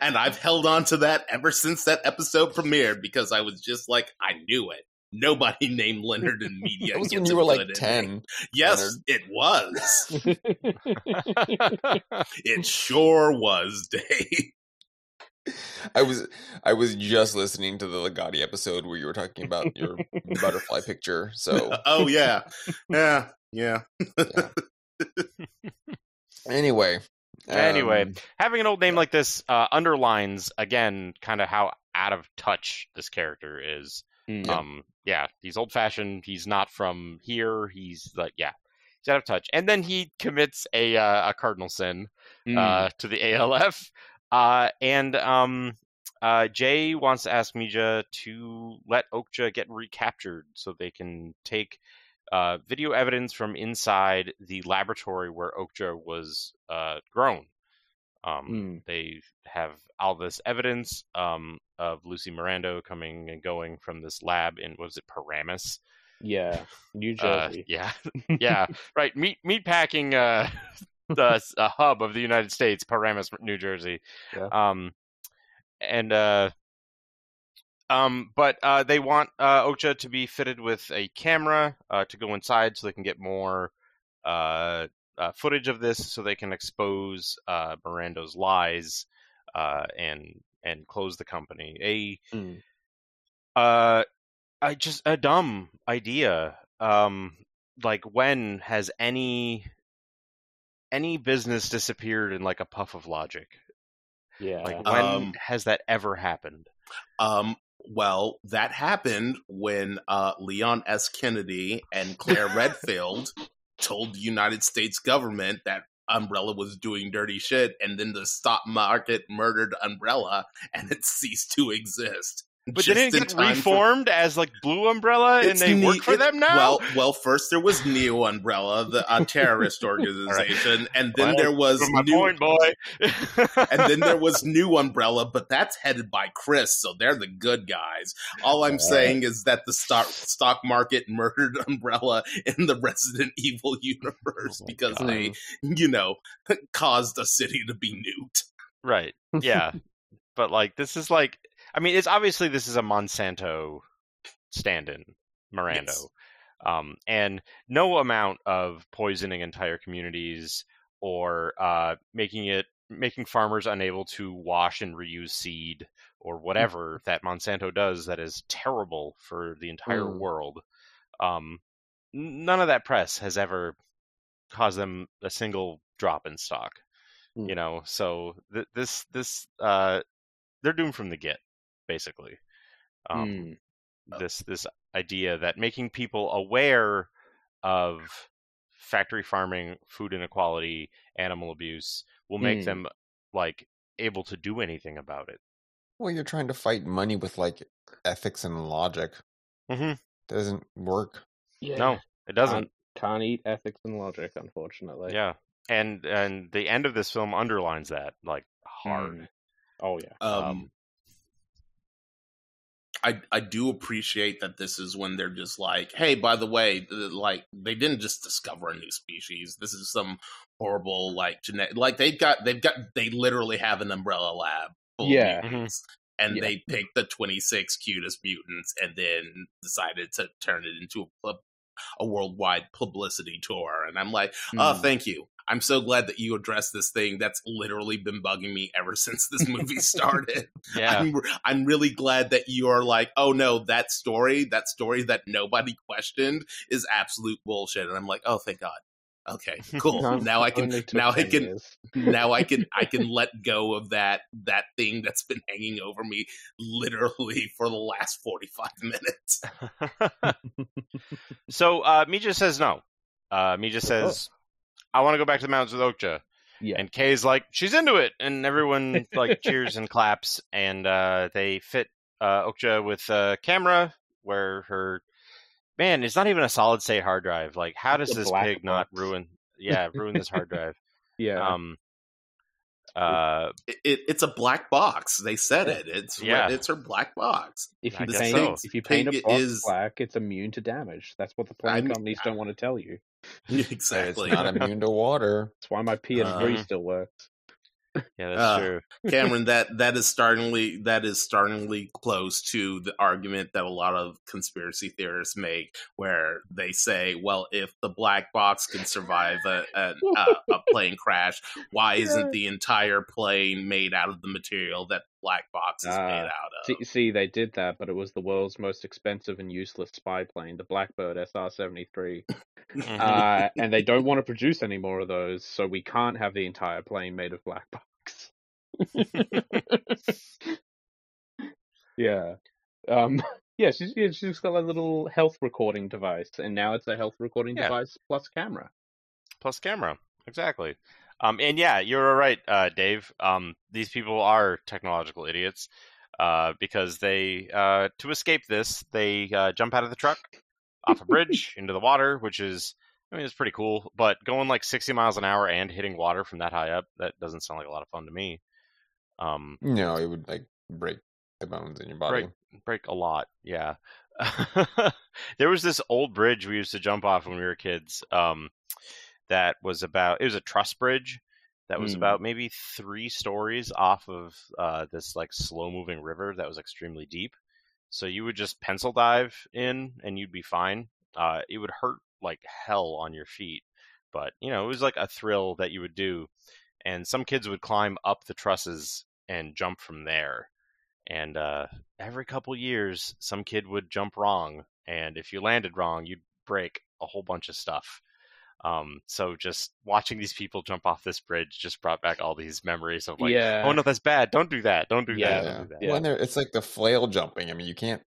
and I've held on to that ever since that episode premiered because I was just like, I knew it. Nobody named Leonard in media. That was when you were like good ending. ten. Yes, Leonard. it was. It sure was, Dave. I was I was just listening to the Legati episode where you were talking about your butterfly picture. So oh yeah, yeah, yeah. anyway, Anyway, um, Having an old name like this uh, underlines again kind of how out of touch this character is. Mm. Um, yeah, he's old fashioned. He's not from here. He's like, yeah, he's out of touch. And then he commits a uh, a cardinal sin Mm. uh, to the ALF. Uh, and um, uh, Jay wants to ask Mija to let Okja get recaptured so they can take uh, video evidence from inside the laboratory where Okja was uh, grown. Um, Mm. They have all this evidence um, of Lucy Mirando coming and going from this lab in, what was it, Paramus? yeah. New Uh, Jersey. yeah, yeah, right. Meat meatpacking uh, the a hub of the United States, Paramus, New Jersey. Yeah. Um, and uh, um, but uh, they want uh, Okja to be fitted with a camera uh, to go inside, so they can get more uh, uh, footage of this, so they can expose uh, Mirando's lies uh, and and close the company. A Mm. uh, I just a dumb idea. Um, like when has any any business disappeared in like a puff of logic? Yeah. Like when Um, has that ever happened? Um, well, that happened when uh, Leon S. Kennedy and Claire Redfield told the United States government that Umbrella was doing dirty shit, and then the stock market murdered Umbrella, and it ceased to exist. But didn't get time for- reformed as like Blue Umbrella, and they ne- work for it- them now. Well, well, first there was Neo Umbrella, the uh, terrorist organization, and then Well, there was my new, point, boy. and then there was New Umbrella, but that's headed by Chris, so they're the good guys. All I'm All saying is that the stock stock market murdered Umbrella in the Resident Evil universe Oh because God. they, you know, caused a city to be nuked. right? Yeah, but like this is like, I mean, it's obviously this is a Monsanto stand-in, Mirando. Yes. um, and no amount of poisoning entire communities or uh, making it making farmers unable to wash and reuse seed or whatever that Monsanto does that is terrible for the entire Mm. world. Um, none of that press has ever caused them a single drop in stock. Hmm. You know, so th- this this uh, they're doomed from the get, basically. Um, Mm. this this idea that making people aware of factory farming, food inequality, animal abuse will make Mm. them like able to do anything about it. Well, you're trying to fight money with like ethics and logic. Mm-hmm. Doesn't work. Yeah. No, it doesn't. Can't, can't eat ethics and logic, unfortunately. yeah, and and the end of this film underlines that like hard. Mm. Oh yeah. Um, Um, I I do appreciate that this is when they're just like, hey, by the way, like they didn't just discover a new species. This is some horrible like genetic. Like they've got they've got they literally have an umbrella lab. Full Yeah. of mutants, and Yeah. they picked the twenty six cutest mutants, and then decided to turn it into a pub- a worldwide publicity tour. And I'm like, oh, Mm. thank you. I'm so glad that you addressed this thing that's literally been bugging me ever since this movie started. yeah, I'm, I'm really glad that you are like, oh no, that story, that story that nobody questioned is absolute bullshit. And I'm like, oh, thank God. Okay, cool. Now I can, now I can, now I can, I can let go of that, that thing that's been hanging over me literally for the last 45 minutes. so uh, Mija says no. Uh, Mija says, "I want to go back to the mountains with Okja." Yeah. And Kay's like, "She's into it," and everyone like cheers and claps, and uh, they fit uh, Okja with a camera where her man it's not even a solid state hard drive. Like, how does this pig not ruin? Yeah, ruin this hard drive. yeah. Um, uh, It, it, it's a black box. They said it. It's Yeah. it's her black box. if you guess paint so. if you paint a box is- black, it's immune to damage. That's what the plane I'm- companies don't want to tell you. exactly. It's not immune to water. That's why my PS3 Uh, still works. Yeah, that's Uh, true. Cameron, that that is startlingly that is startlingly close to the argument that a lot of conspiracy theorists make, where they say, "Well, if the black box can survive a a, a, a plane crash, why isn't the entire plane made out of the material that black box is Ah, made out of?" See, see, they did that, but it was the world's most expensive and useless spy plane, the Blackbird SR-73. Mhm. uh, and they don't want to produce any more of those, so we can't have the entire plane made of black box. yeah. Um, yeah, she's, yeah, she's got a little health recording device, and now it's a health recording Yeah. device plus camera. plus camera exactly um and yeah you're right uh dave um these people are technological idiots uh because they uh to escape this they uh jump out of the truck off a bridge into the water which is i mean it's pretty cool but going like 60 miles an hour and hitting water from that high up that doesn't sound like a lot of fun to me um No, it would like break the bones in your body. break break a lot yeah there was this old bridge we used to jump off when we were kids um that was about it was a truss bridge that was Hmm. about maybe three stories off of uh, this like slow moving river that was extremely deep. So you would just pencil dive in and you'd be fine. Uh, it would hurt like hell on your feet but you know it was like a thrill that you would do and some kids would climb up the trusses and jump from there and uh, every couple years some kid would jump wrong and if you landed wrong you'd break a whole bunch of stuff um, so just watching these people jump off this bridge just brought back all these memories of like yeah. oh no that's bad don't do that don't do Yeah, that don't do that yeah. When it's like the flail jumping. I mean, you can't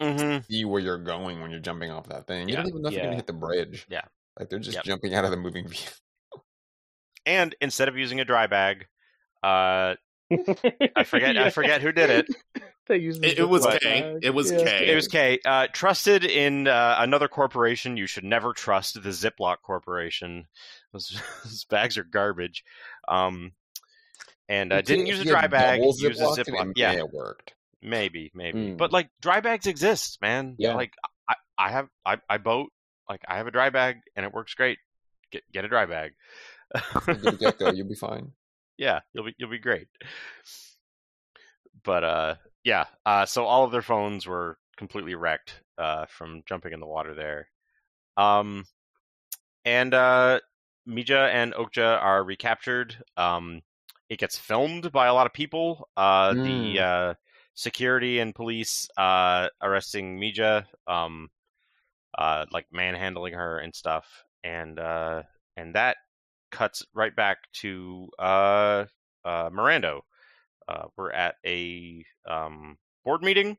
Mhm. see where you're going when you're jumping off that thing. You Yeah. don't even know if you're gonna hit the bridge. Yeah. like they're just Yep. jumping out of the moving vehicle. and instead of using a dry bag uh, I forget I forget who did it They used It, it was Ziploc K. bag. It was Yeah. K. It was K. Uh, trusted in uh, another corporation. You should never trust the Ziploc Corporation. Those, those bags are garbage. Um, and uh, didn't use a dry bag. double Use a Ziplocs, it Ziploc. may Yeah, have worked. maybe, maybe. Mm. But like dry bags exist, man. Yeah. Like I, I have, I, I boat. Like I have a dry bag, and it works great. Get get a dry bag. From the get go, you'll be fine. yeah, you'll be you'll be great. But uh, yeah. Uh, so all of their phones were completely wrecked uh, from jumping in the water there. Um, and uh, Mija and Okja are recaptured. Um, it gets filmed by a lot of people. Uh, The uh, security and police uh, arresting Mija, um, uh, like manhandling her and stuff, and uh, and that cuts right back to uh, uh, Mirando. Uh, we're at a um, board meeting.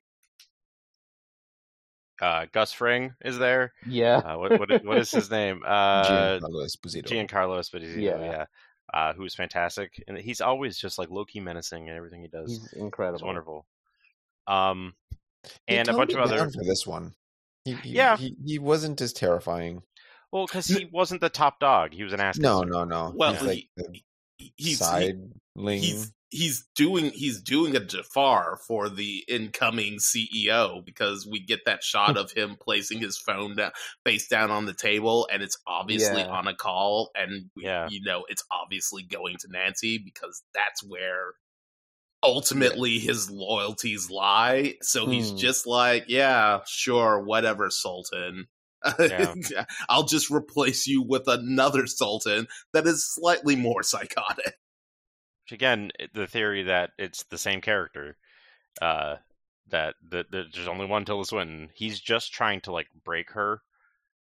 Uh, Gus Fring is there. Yeah. Uh, what, what, is- what is his name? Uh, Giancarlo Esposito. Giancarlo Esposito. Yeah. Yeah. Uh, who's fantastic, and he's always just like low key menacing and everything he does. He's It's incredible. wonderful. Um, and a bunch of other for this one. He, he, Yeah. he, he wasn't as terrifying. well, because he wasn't the top dog. He was an ass. No, no, no. Well, he's he- like He's he- sideling. He's he's doing he's doing a Jafar for the incoming CEO because we get that shot of him placing his phone down, face down on the table, and it's obviously Yeah. on a call, and we, Yeah. you know it's obviously going to Nancy because that's where ultimately his loyalties lie. So he's Hmm. just like, yeah, sure, whatever, Sultan. Yeah. I'll just replace you with another Sultan that is slightly more psychotic. Which again, the theory that it's the same character, uh, that that that there's only one Tilda Swinton. He's just trying to like break her,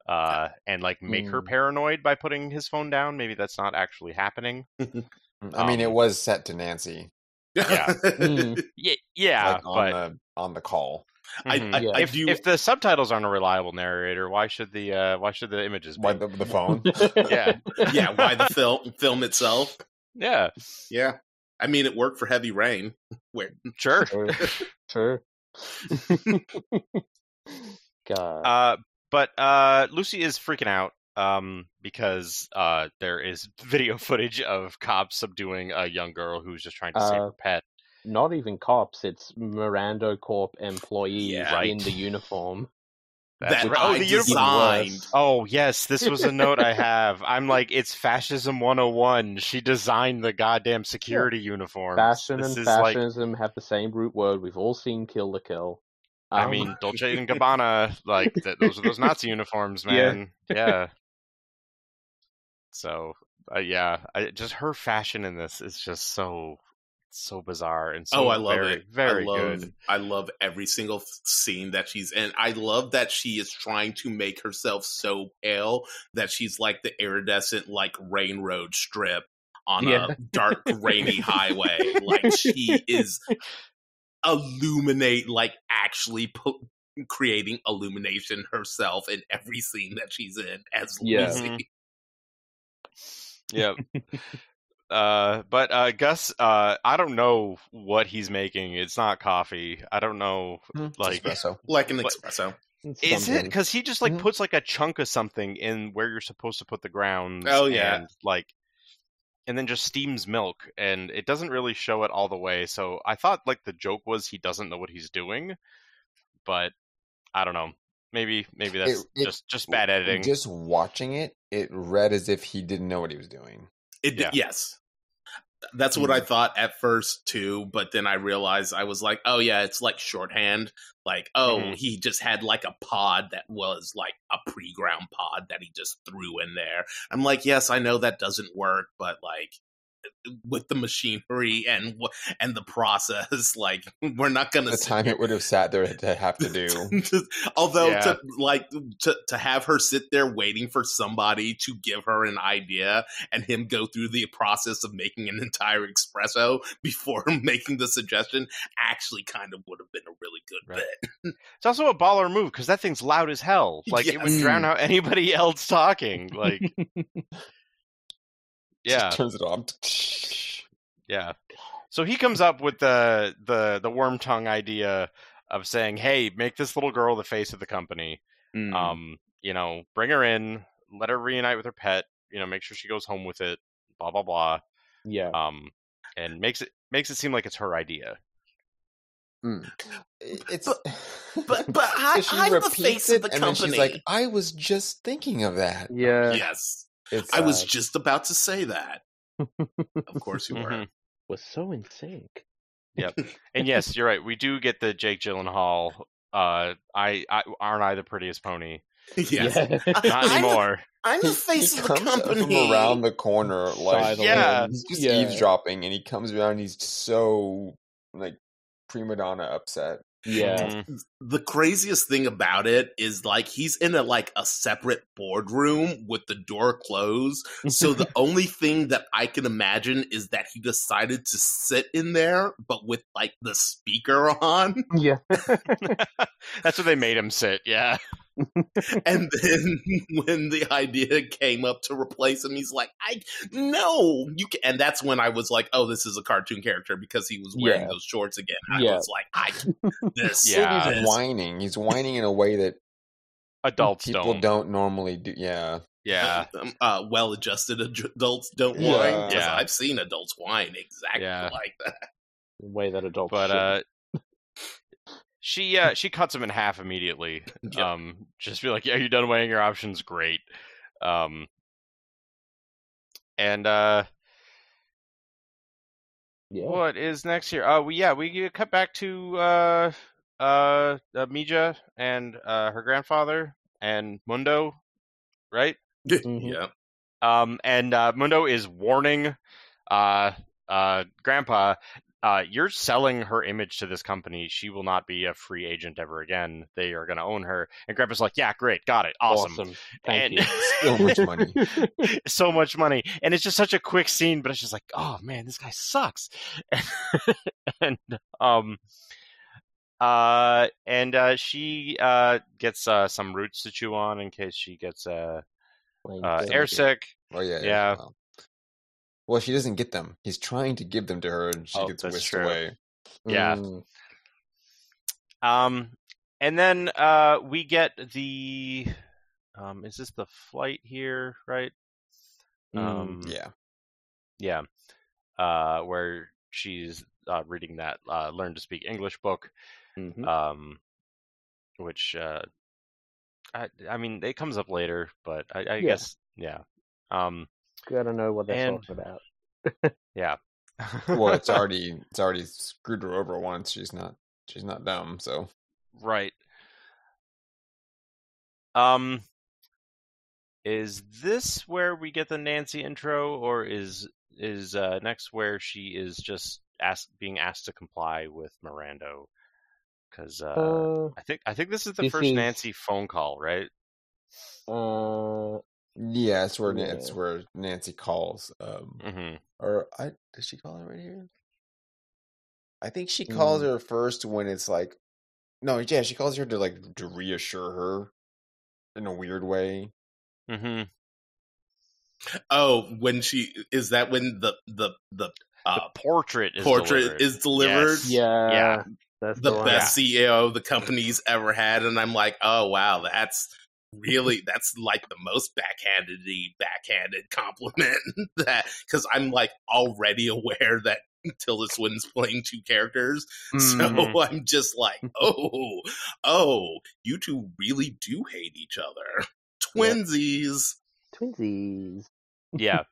uh, and like make her Mm. paranoid by putting his phone down. Maybe that's not actually happening. I mean, it um, was set to Nancy, Yeah. Mm. Yeah, yeah, like on but the on the call. I, Mhm. I, Yeah. I if do. if the subtitles aren't a reliable narrator, why should the uh, why should the images be? Why the, the phone? Yeah, yeah, why the film film itself? Yeah, Yeah, I mean, it worked for Heavy Rain. Where sure. True. True. God. Uh, but uh, Lucy is freaking out um, because uh, there is video footage of cops subduing a young girl who's just trying to save Uh, her pet. Not even cops. It's Mirando Corp employees Yeah. in the uniform. That's that right. I Oh, the designed. Oh yes, this was a note I have. I'm like, it's fascism 101. She designed the goddamn security uniform. Fashion this and is like, fascism have the same root word. We've all seen Kill la Kill. I Um, mean, Dolce and Gabbana, like th- those are those Nazi uniforms, Yeah. man. Yeah. So, uh, yeah, I, just her fashion in this is just so so bizarre and so oh, I love very, it. Very I love, good. I love every single scene that she's in. I love that she is trying to make herself so pale that she's like the iridescent, like rain road strip on Yeah. a dark, rainy highway. Like she is illuminate, like actually pu- creating illumination herself in every scene that she's in as Yeah. Lucy. Mhm. Yep. uh, but uh, Gus, uh, I don't know what he's making. It's not coffee. I don't know. Like- espresso. like an But- espresso. Is it because he just like Mhm. puts like a chunk of something in where you're supposed to put the grounds? Oh, yeah. and, like, and then just steams milk, and it doesn't really show it all the way. So I thought like the joke was he doesn't know what he's doing, but I don't know. Maybe maybe that's It- it- just just bad editing. Just watching it, it read as if he didn't know what he was doing. It Yeah. yes. That's what I thought at first too, but then I realized I was like, oh yeah, it's like shorthand. Like, oh, Mhm. he just had like a pod that was like a pre-ground pod that he just threw in there. I'm like, yes, I know that doesn't work, but like with the machinery and and the process, like we're not gonna The time it would have sat there to have to do. Although Yeah. to like to to have her sit there waiting for somebody to give her an idea and him go through the process of making an entire espresso before making the suggestion actually kind of would have been a really good Right. bit. It's also a baller move because that thing's loud as hell. Like it would drown out anybody else talking. Like, yeah, Just turns it off. yeah. So he comes up with the the the worm tongue idea of saying, "Hey, make this little girl the face of the company. Mm. Um, you know, bring her in, let her reunite with her pet. You know, make sure she goes home with it. Blah blah blah. yeah. Um, and makes it makes it seem like it's her idea. Mm. It's But- but- but I- she I'm the face of it, the and then she's company. like, "I was just thinking of that." yeah. yes, It's, I was uh, just about to say that. Of course you were. Mhm. We're so in sync. Yep. and yes, you're right. We do get the Jake Gyllenhaal. Uh, I, I aren't I the prettiest pony? yes. Yeah. Not I'm the- anymore. I'm the face he of the comes company. from around the corner, like Yeah. he's just Yeah. eavesdropping, and he comes around. He's so like prima donna upset. Yeah. The craziest thing about it is like he's in a like a separate boardroom with the door closed. So the only thing that I can imagine is that he decided to sit in there, but with like the speaker on. yeah. That's what they made him sit. Yeah. And then when the idea came up to replace him, he's like, "I no, you." Can. And that's when I was like, "Oh, this is a cartoon character because he was wearing Yeah. those shorts again." I Yeah. was like, "I this, Yeah. He's this- whining. He's whining in a way that Adults people don't. don't. normally do. Yeah. Yeah. um, uh, well-adjusted ad- adults don't Yeah. Yeah. I've seen adults whine exactly Yeah. like that. The way that adults. But should. uh she uh she cuts him in half immediately. Yep. Um just be like, Yeah, you're done weighing your options, great. Um and uh yeah. what is next here? Oh we yeah, we cut back to uh uh, uh Mija and uh her grandfather and Mundo, right? Yeah, Um, and uh, Mundo is warning uh, uh, Grandpa, uh, you're selling her image to this company. She will not be a free agent ever again. They are going to own her. And Grandpa's like, yeah, great, got it, awesome. Thank and you. So much money. so much money. And it's just such a quick scene, but it's just like, oh man, this guy sucks. and um uh and uh she uh gets uh some roots to chew on in case she gets uh, Like, uh Thank air you. sick. Oh yeah. Yeah. Well, well, she doesn't get them. He's trying to give them to her, and she Oh, gets whisked true. away. Yeah. mm, Um, and then uh, we get the um, is this the flight here, right? mm, Um, Yeah. yeah, uh, where she's uh, reading that uh, "Learn to Speak English" book, mhm. um, which uh, I, I mean, it comes up later, but I, I Yeah. guess yeah, um, Gotta know what they're and- talking about. yeah. Well, it's already it's already screwed her over once. She's not she's not dumb. So Right. Um is this where we get the Nancy intro or is is uh next where she is just asked being asked to comply with Mirando? Cuz uh, Uh, I think I think this is the this first is- Nancy phone call, right? uh, yeah, it's where Yeah. it's where Nancy calls. Um, Mhm. or I does she call her right here? I think she calls Mm. her first when it's like, no, yeah, she calls her to like to reassure her in a weird way. Mm-hmm. Oh, when she is that when the the the uh, the portrait is portrait delivered. is delivered? Yes. yeah, Yeah. that's The the, one. best CEO the company's ever had, and I'm like, oh wow, that's really that's like the most backhanded backhanded compliment that because I'm like already aware that Tilda Swinton's playing two characters, Mhm. so I'm just like, oh, oh, you two really do hate each other, twinsies. Twinsies. yeah.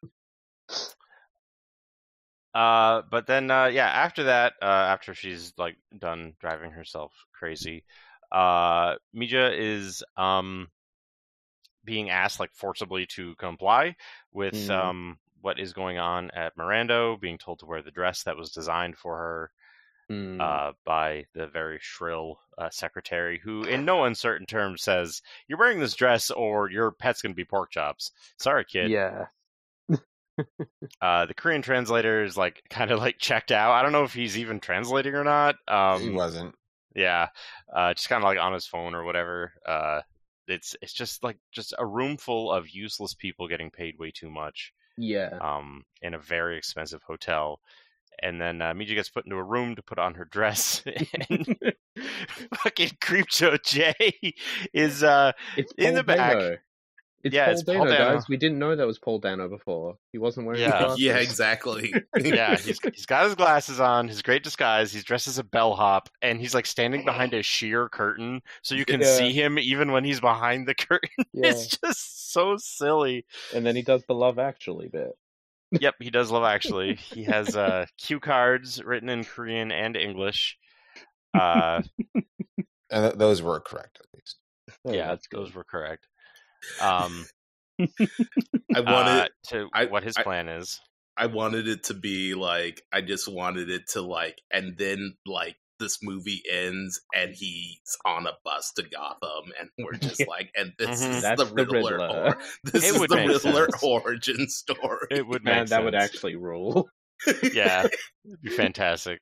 Uh, but then, uh, yeah, after that, uh, after she's like done driving herself crazy, uh, Mija is um being asked like forcibly to comply with Mhm. um what is going on at Mirando, being told to wear the dress that was designed for her Mm. uh, by the very shrill uh, secretary, who, in no uncertain terms, says, "You're wearing this dress, or your pet's gonna be pork chops." Sorry, kid. yeah. Uh, the Korean translator is like kind of like checked out. I don't know if he's even translating or not. he Um, wasn't. yeah, uh, just kind of like on his phone or whatever. It's it's just like just a room full of useless people getting paid way too much Yeah. um, in a very expensive hotel. And then uh, Mija gets put into a room to put on her dress, and fucking Creepshow Jay is uh, It's in the back. It's Yeah, Paul it's Paul Dano, Dano. guys. We didn't know that was Paul Dano before. He wasn't wearing Yeah. glasses. Yeah, exactly. yeah, he's he's got his glasses on, his great disguise. He's dressed as a bellhop, and he's like standing behind a sheer curtain, so you can Yeah. see him even when he's behind the curtain. Yeah. It's just so silly. And then he does the Love Actually bit. Yep, he does love actually. He has uh, cue cards written in Korean and English. Uh, And th- those were correct at least. Oh, yeah, that's good. those were correct. Um, I wanted uh, to I- what his I- plan is. I wanted it to be like I just wanted it to like and then like this movie ends and he's on a bus to Gotham, and we're just like, and this Mhm. is That's the the Riddler. Riddler. or- this It is the Riddler sense. origin story. It would Man, make that would actually rule. yeah, it'd be fantastic.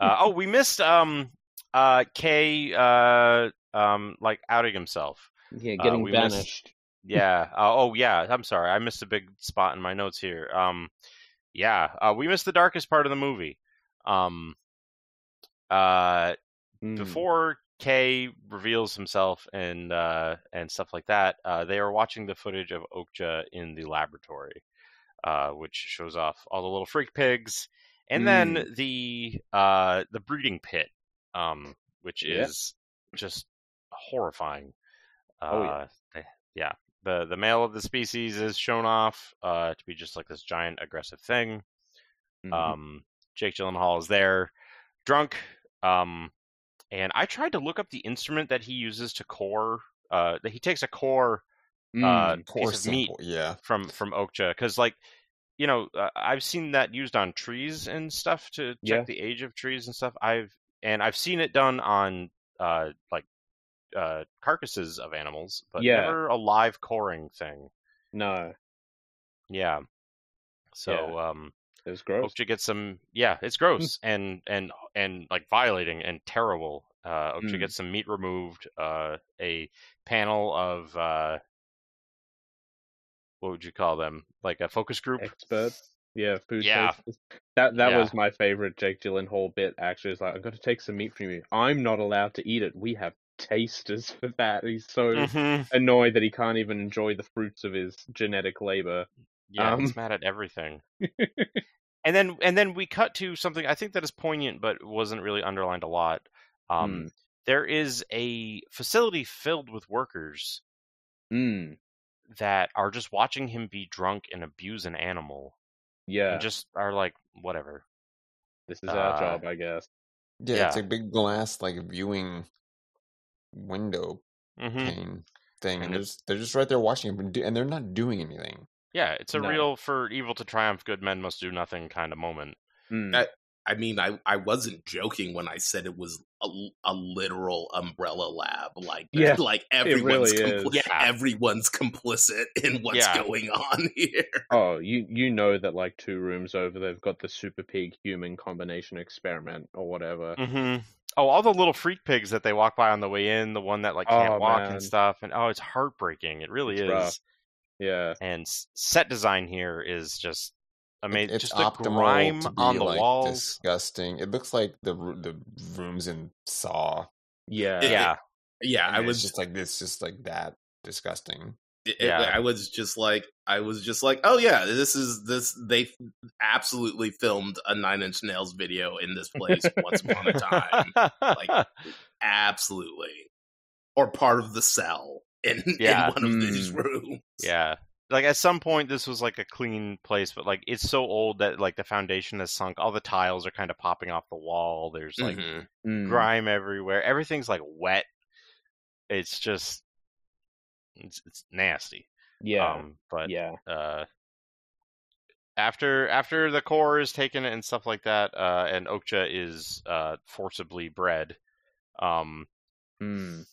Uh, oh, we missed um uh K uh um like outing himself. Yeah, Uh, getting we missed- Yeah. Uh, oh yeah. I'm sorry. I missed a big spot in my notes here. Um, yeah. Uh, we missed the darkest part of the movie. Um, uh, Mm. before K reveals himself and uh, and stuff like that, uh, they are watching the footage of Okja in the laboratory, uh, which shows off all the little freak pigs, and then the uh, the breeding pit, um, which Yeah. is just horrifying. Uh, Oh, yeah. they- yeah. The the male of the species is shown off uh, to be just like this giant aggressive thing. Mhm. Um, Jake Gyllenhaal is there, drunk. Um, and I tried to look up the instrument that he uses to core. Uh, that he takes a core uh, Mm. Core piece of meat yeah. from from Okja because, like, you know, uh, I've seen that used on trees and stuff to check Yeah. the age of trees and stuff. I've and I've seen it done on uh like uh carcasses of animals, but Yeah. never a live coring thing. No, Yeah. So Yeah. um it was gross. Okja gets some yeah, it's gross and and and like violating and terrible. Uh Okja Mm. gets some meat removed, uh a panel of uh what would you call them? Like a focus group? Expert. Yeah, food Yeah. That that Yeah. was my favorite Jake Gyllenhaal bit. Actually, is like I'm going to take some meat from you. I'm not allowed to eat it. We have tasters for that. He's so Mhm. annoyed that he can't even enjoy the fruits of his genetic labor. Yeah, he's Um, mad at everything. and then and then we cut to something I think that is poignant but wasn't really underlined a lot. Um Mm. there is a facility filled with workers Mm. that are just watching him be drunk and abuse an animal. Yeah, And just are like, whatever. this is our uh, job, I guess. Yeah, it's a big glass like viewing window hmm pane thing, And and they're just, they're just right there watching him, and they're not doing anything. Yeah, it's a No. real for evil to triumph, good men must do nothing kind of moment. Mm. That- I mean, I, I wasn't joking when I said it was a, a literal umbrella lab. Like, Yeah, like everyone's really is. compli- Yeah. everyone's complicit in what's Yeah. going on here. Oh, you you know that like two rooms over, they've got the super pig human combination experiment or whatever. hmm Oh, all the little freak pigs that they walk by on the way in, the one that like can't Oh, walk man. and stuff, and oh, it's heartbreaking. It really It's is. rough. Yeah, And set design here is just It- amazing. it's Just the grime to be on the like walls. disgusting. It looks like the the rooms in Saw. yeah, It- Yeah, Yeah, and I it's was just like this, just like that disgusting. it- Yeah. I was just like, I was just like, oh yeah, this is this. They absolutely filmed a Nine Inch Nails video in this place once upon a time. like- Absolutely, or part of the cell in, Yeah. in one of these Mm. rooms. yeah. Like at some point, this was like a clean place, but like it's so old that like the foundation has sunk. All the tiles are kind of popping off the wall. There's like Mhm. Mm. grime everywhere. Everything's like wet. It's just it's, it's nasty. yeah, Um, but yeah. uh, after after the core is taken and stuff like that, uh, and Okja is uh, forcibly bred, um, Mm.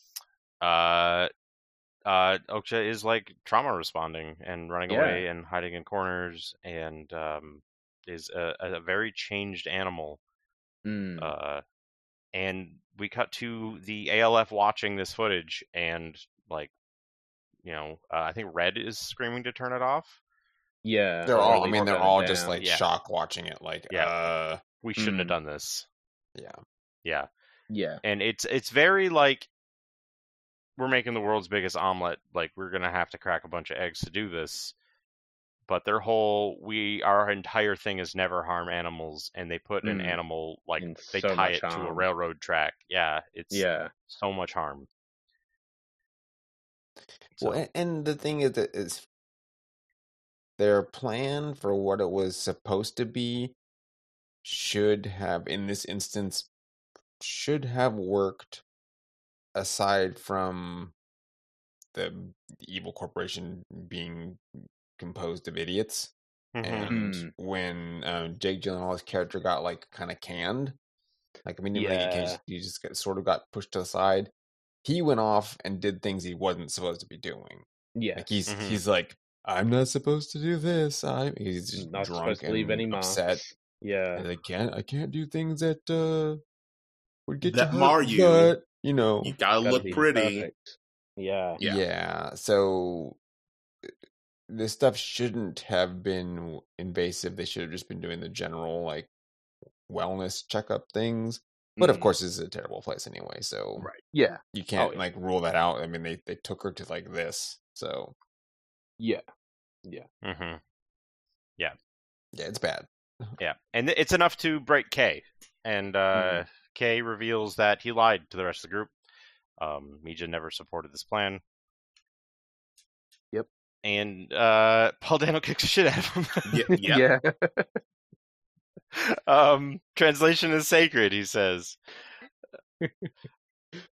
uh, uh, Okja is like trauma responding and running Yeah. away and hiding in corners and um, is a, a very changed animal. Mm. Uh, and we cut to the ALF watching this footage and like, you know, uh, I think Red is screaming to turn it off. yeah, They're all. I mean, they're all just down. like Yeah. shock watching it. Like, Yeah. uh, We shouldn't have Mm. done this. yeah. Yeah. yeah, and it's it's very like we're making the world's biggest omelet like we're gonna have to crack a bunch of eggs to do this but their whole we our entire thing is never harm animals and they put an Mm. animal like And they so tie much it to a railroad track yeah it's yeah. so much harm Well, So- and, and the thing is that is their plan for what it was supposed to be should have, in this instance, should have worked aside from the evil corporation being composed of idiots. Mhm. And Mm. when uh, Jake Gyllenhaal's character got like kind of canned, Like I mean, like, you, Yeah. just, got, sort of got pushed to the side. He went off and did things he wasn't supposed to be doing. Yeah. Like he's Mhm. he's like, I'm not supposed to do this. I he's just Not drunk supposed to leave any upset. Yeah. And I can't I can't do things that uh would get That you mar you. but you know You gotta, Gotta look pretty. perfect. Yeah. Yeah. Yeah. So uh, this stuff shouldn't have been invasive. They should have just been doing the general like wellness checkup things. But of Mhm. course, this is a terrible place anyway, so Right. Yeah. you can't Oh, yeah. like rule that out. I mean, they they took her to like this, so Yeah. Yeah. Mm-hmm. Yeah. yeah, it's bad. Yeah, and it's enough to break K, and uh, Mm-hmm. K reveals that he lied to the rest of the group. Um, Mija never supported this plan. Yep. And uh, Paul Dano kicks the shit out of him. Yeah, yeah. Yeah. um, translation is sacred, he says.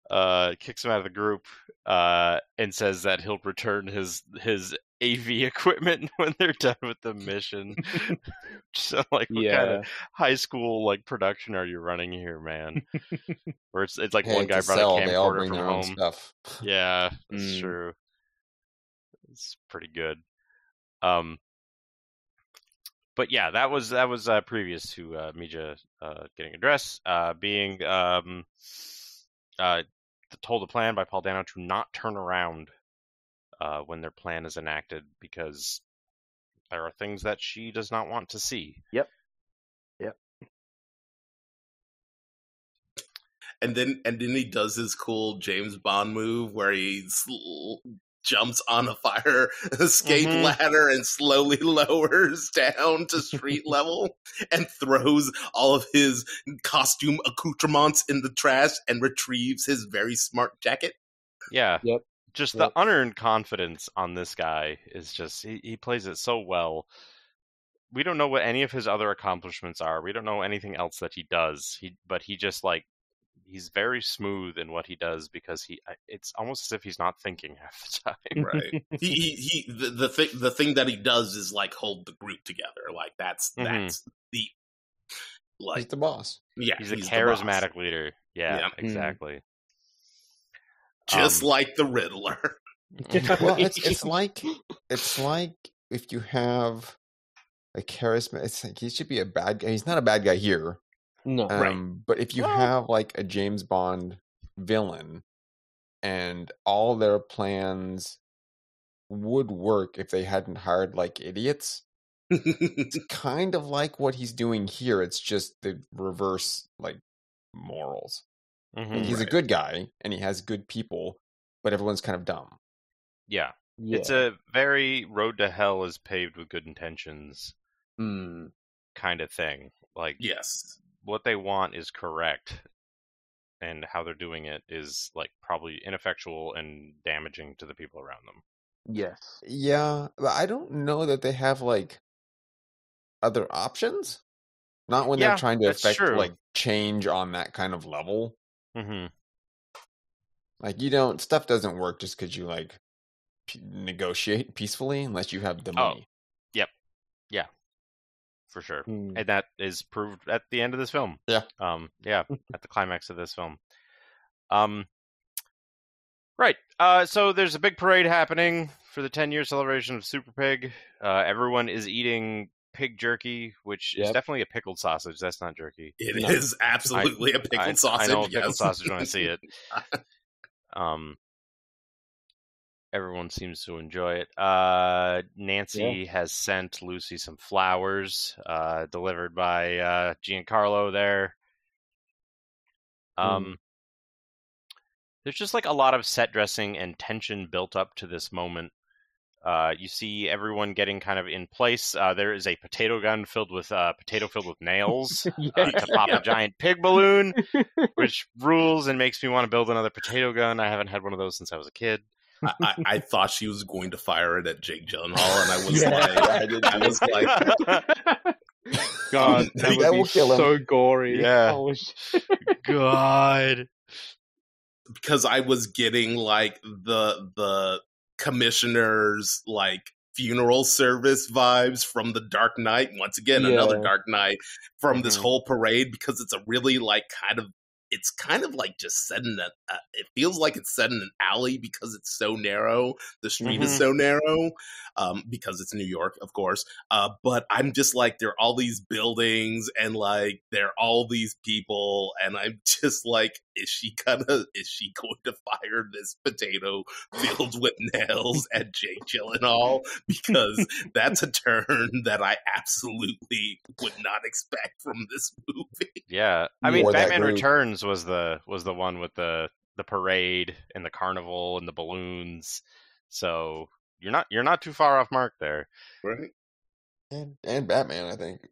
uh, kicks him out of the group, uh, and says that he'll return his his AV equipment when they're done with the mission. so, like, what kind of high school like production are you running here, man? Where it's it's like one guy brought sell, a camcorder from their own home. stuff. Yeah, that's Mm. true. It's pretty good. Um, but yeah, that was that was uh, previous to uh, Mija uh, getting a dress, uh, being um, uh, told the plan by Paul Dano to not turn around uh, when their plan is enacted because there are things that she does not want to see. Yep. Yep. And then and then he does his cool James Bond move where he sl- jumps on a fire escape Mhm. ladder and slowly lowers down to street level and throws all of his costume accoutrements in the trash and retrieves his very smart jacket. Yeah. Yep. Just Yep. the unearned confidence on this guy is just he, he plays it so well. We don't know what any of his other accomplishments are. We don't know anything else that he does. He but he just like he's very smooth in what he does because he it's almost as if he's not thinking half the time. Right. he he, he the, the thing the thing that he does is like hold the group together. Like that's Mhm. that's the He's like the boss. yeah, He's a the boss. charismatic leader. Yeah, Yeah. exactly. just um, like the Riddler. well, it's it's like it's like if you have a charisma. It's like he should be a bad guy. He's not a bad guy here. No. Um, Right. But if you Well- have like a James Bond villain, and all their plans would work if they hadn't hired like idiots, it's kind of like what he's doing here. It's just the reverse like morals. Like, Mhm. he's a good guy and he has good people, but everyone's kind of dumb. Yeah. Yeah. It's a very road to hell is paved with good intentions Mm. kind of thing. Like yes. What they want is correct and how they're doing it is like probably ineffectual and damaging to the people around them. Yes. Yeah, but I don't know that they have like other options. Not when Yeah, they're trying to affect true. like change on that kind of level. hmm Like you don't stuff doesn't work just because you like p- negotiate peacefully unless you have the money. Oh. money. For sure. Mm. And that is proved at the end of this film. Yeah. Um yeah, at the climax of this film. Um Right. Uh so there's a big parade happening for the 10 year celebration of Super Pig. Uh everyone is eating pig jerky, which is definitely a pickled sausage. That's not jerky. It No. is absolutely a pickled I, sausage. I know a pickled yes. sausage when I see it. Um, everyone seems to enjoy it. Uh, Nancy has sent Lucy some flowers, uh, delivered by uh, Giancarlo. There. Um, there's just like a lot of set dressing and tension built up to this moment. Uh, you see everyone getting kind of in place. Uh, there is a potato gun filled with uh, potato filled with nails yeah. to pop a giant pig balloon, which rules and makes me want to build another potato gun. I haven't had one of those since I was a kid. I, I, I thought she was going to fire it at Jake Gyllenhaal, and I was Yeah. like, I, did, I was like, God, that That would will be kill him. so gory. Yeah. Holy sh- God. because I was getting like the the commissioner's like funeral service vibes from the Dark Knight. Once again, another Dark Knight from this Mhm. whole parade because it's a really like kind of it's kind of like just set in a. Uh, it feels like it's set in an alley because it's so narrow. The street is Mhm. so narrow um, because it's New York, of course. Uh, but I'm just like there are all these buildings and like there are all these people, and I'm just like, is she gonna? Is she going to fire this potato filled with nails at Jake Gyllenhaal? Because that's a turn that I absolutely would not expect from this movie. Yeah, I mean, Or Batman. Returns was the was the one with the the parade and the carnival and the balloons. So you're not you're not too far off mark there. Right? and, and Batman, I think.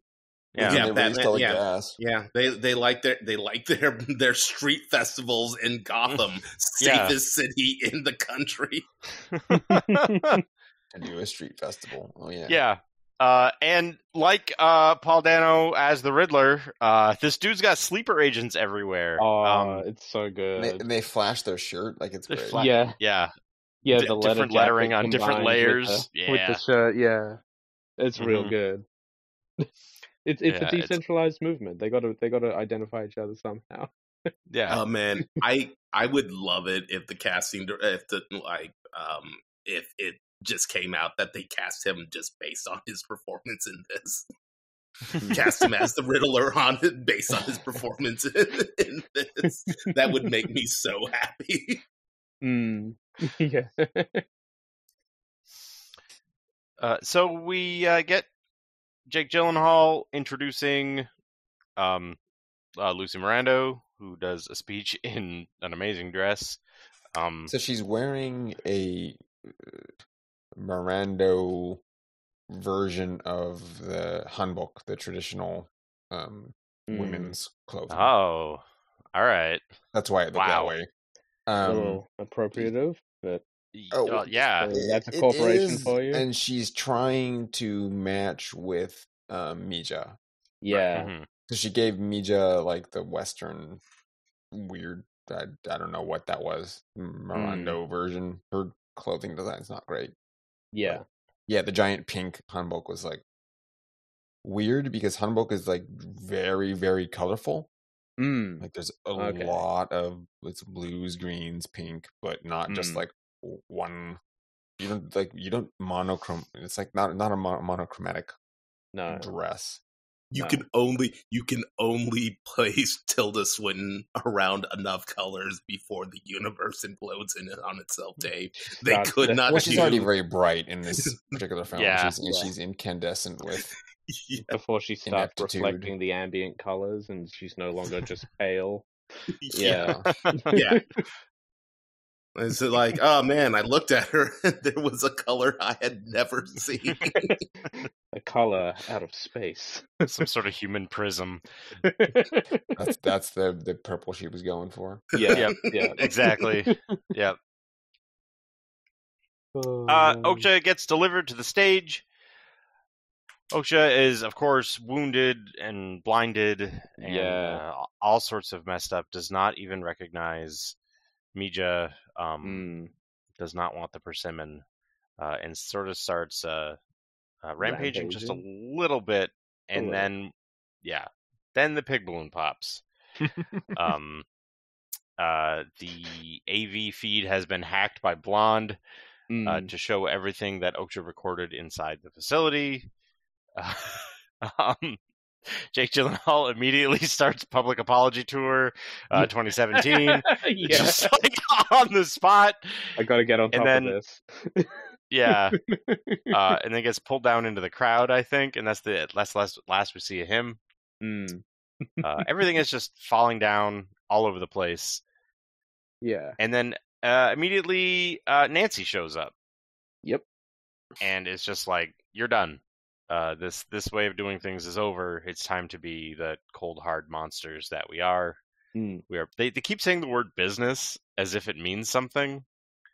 Yeah, Yeah, they Batman, released all the yeah. gas. Yeah, they they like their they like their their street festivals in Gotham, Yeah. safest city in the country. to do a street festival. Oh yeah, yeah. Uh, and like uh, Paul Dano as the Riddler, uh, this dude's got sleeper agents everywhere. oh, Um, it's so And good. they, and they flash their shirt like it's great. fla- yeah, yeah, yeah. di- the letter different lettering on different combined with layers. the- with Yeah. the shirt. Yeah, it's real Mhm. good. It's it's Yeah, a it's- decentralized movement. They got to they got to identify each other somehow. yeah. Oh man, I I would love it if the casting dir- if the like um if it just came out that they cast him just based on his performance in this. cast him as the Riddler on it based on his performance in, in this. That would make me so happy. Mm. yeah. Uh, so we uh, get Jake Gyllenhaal introducing um, uh, Lucy Mirando, who does a speech in an amazing dress. Um, So she's wearing a uh, Mirando version of the hanbok, the traditional um, Mm. women's clothing. oh, all right. That's why it looked Wow. that way. a Um, little appropriative, but Y- Oh, uh, yeah. so that's a corporation is, for you. And she's trying to match with um, Mija. yeah. Mhm. So she gave Mija like the Western weird. I, I don't know what that was. Mirando version. Her clothing design's not great. Yeah. Yeah, the giant pink hanbok was like weird because hanbok is like very very colorful. Mm. Like there's a Okay. lot of it's blues, greens, pink, but not just Mm. like w- one. You don't like you don't monochrome. It's like not not a mon- monochromatic No. dress. You No. can only you can only place Tilda Swinton around enough colors before the universe implodes in it on itself, mm, Dave. They That's could the- not. Well, she's do- already very bright in this particular film. Yeah. she's, and Yeah. she's incandescent with. Yeah, Before she starts Ineptitude. reflecting the ambient colors and she's no longer just pale. yeah, Yeah. Yeah. It's like, oh man, I looked at her and there was a color I had never seen. a color out of space. Some sort of human prism. That's that's the the purple she was going for. yeah. Yep. Yeah. Exactly. Yep. Oh, Uh, man. Okja gets delivered to the stage. Okja is, of course, wounded and blinded and Yeah. uh, all sorts of messed up. Does not even recognize Mija. Um, Mm. Does not want the persimmon, uh, and sort of starts uh, uh, rampaging, just a little bit, and little. then yeah, then the pig balloon pops. um, uh, the AV feed has been hacked by Blonde uh, Mm. to show everything that Okja recorded inside the facility. Uh, um, Jake Gyllenhaal immediately starts public apology tour, uh, 2017, yeah. just like on the spot. I gotta get on and top then- of this. Yeah, uh, and then gets pulled down into the crowd. I think, and that's the last last last we see of him. Mm. Uh, everything is just falling down all over the place, Yeah. and then uh, immediately uh, Nancy shows up. Yep. and it's just like you're done. Uh, this this way of doing things is over. It's time to be the cold hard monsters that we are. Mm. We are. They they keep saying the word business as if it means something.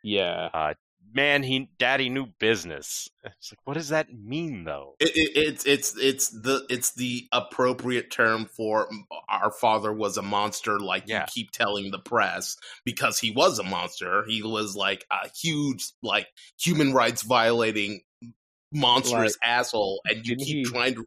Yeah. Man, he daddy knew business. It's like what does that mean though? It, it, it's it's it's the it's the appropriate term for our father was a monster, like Yeah. you keep telling the press, because he was a monster. He was like a huge, like human rights violating monstrous asshole, and you keep he- trying to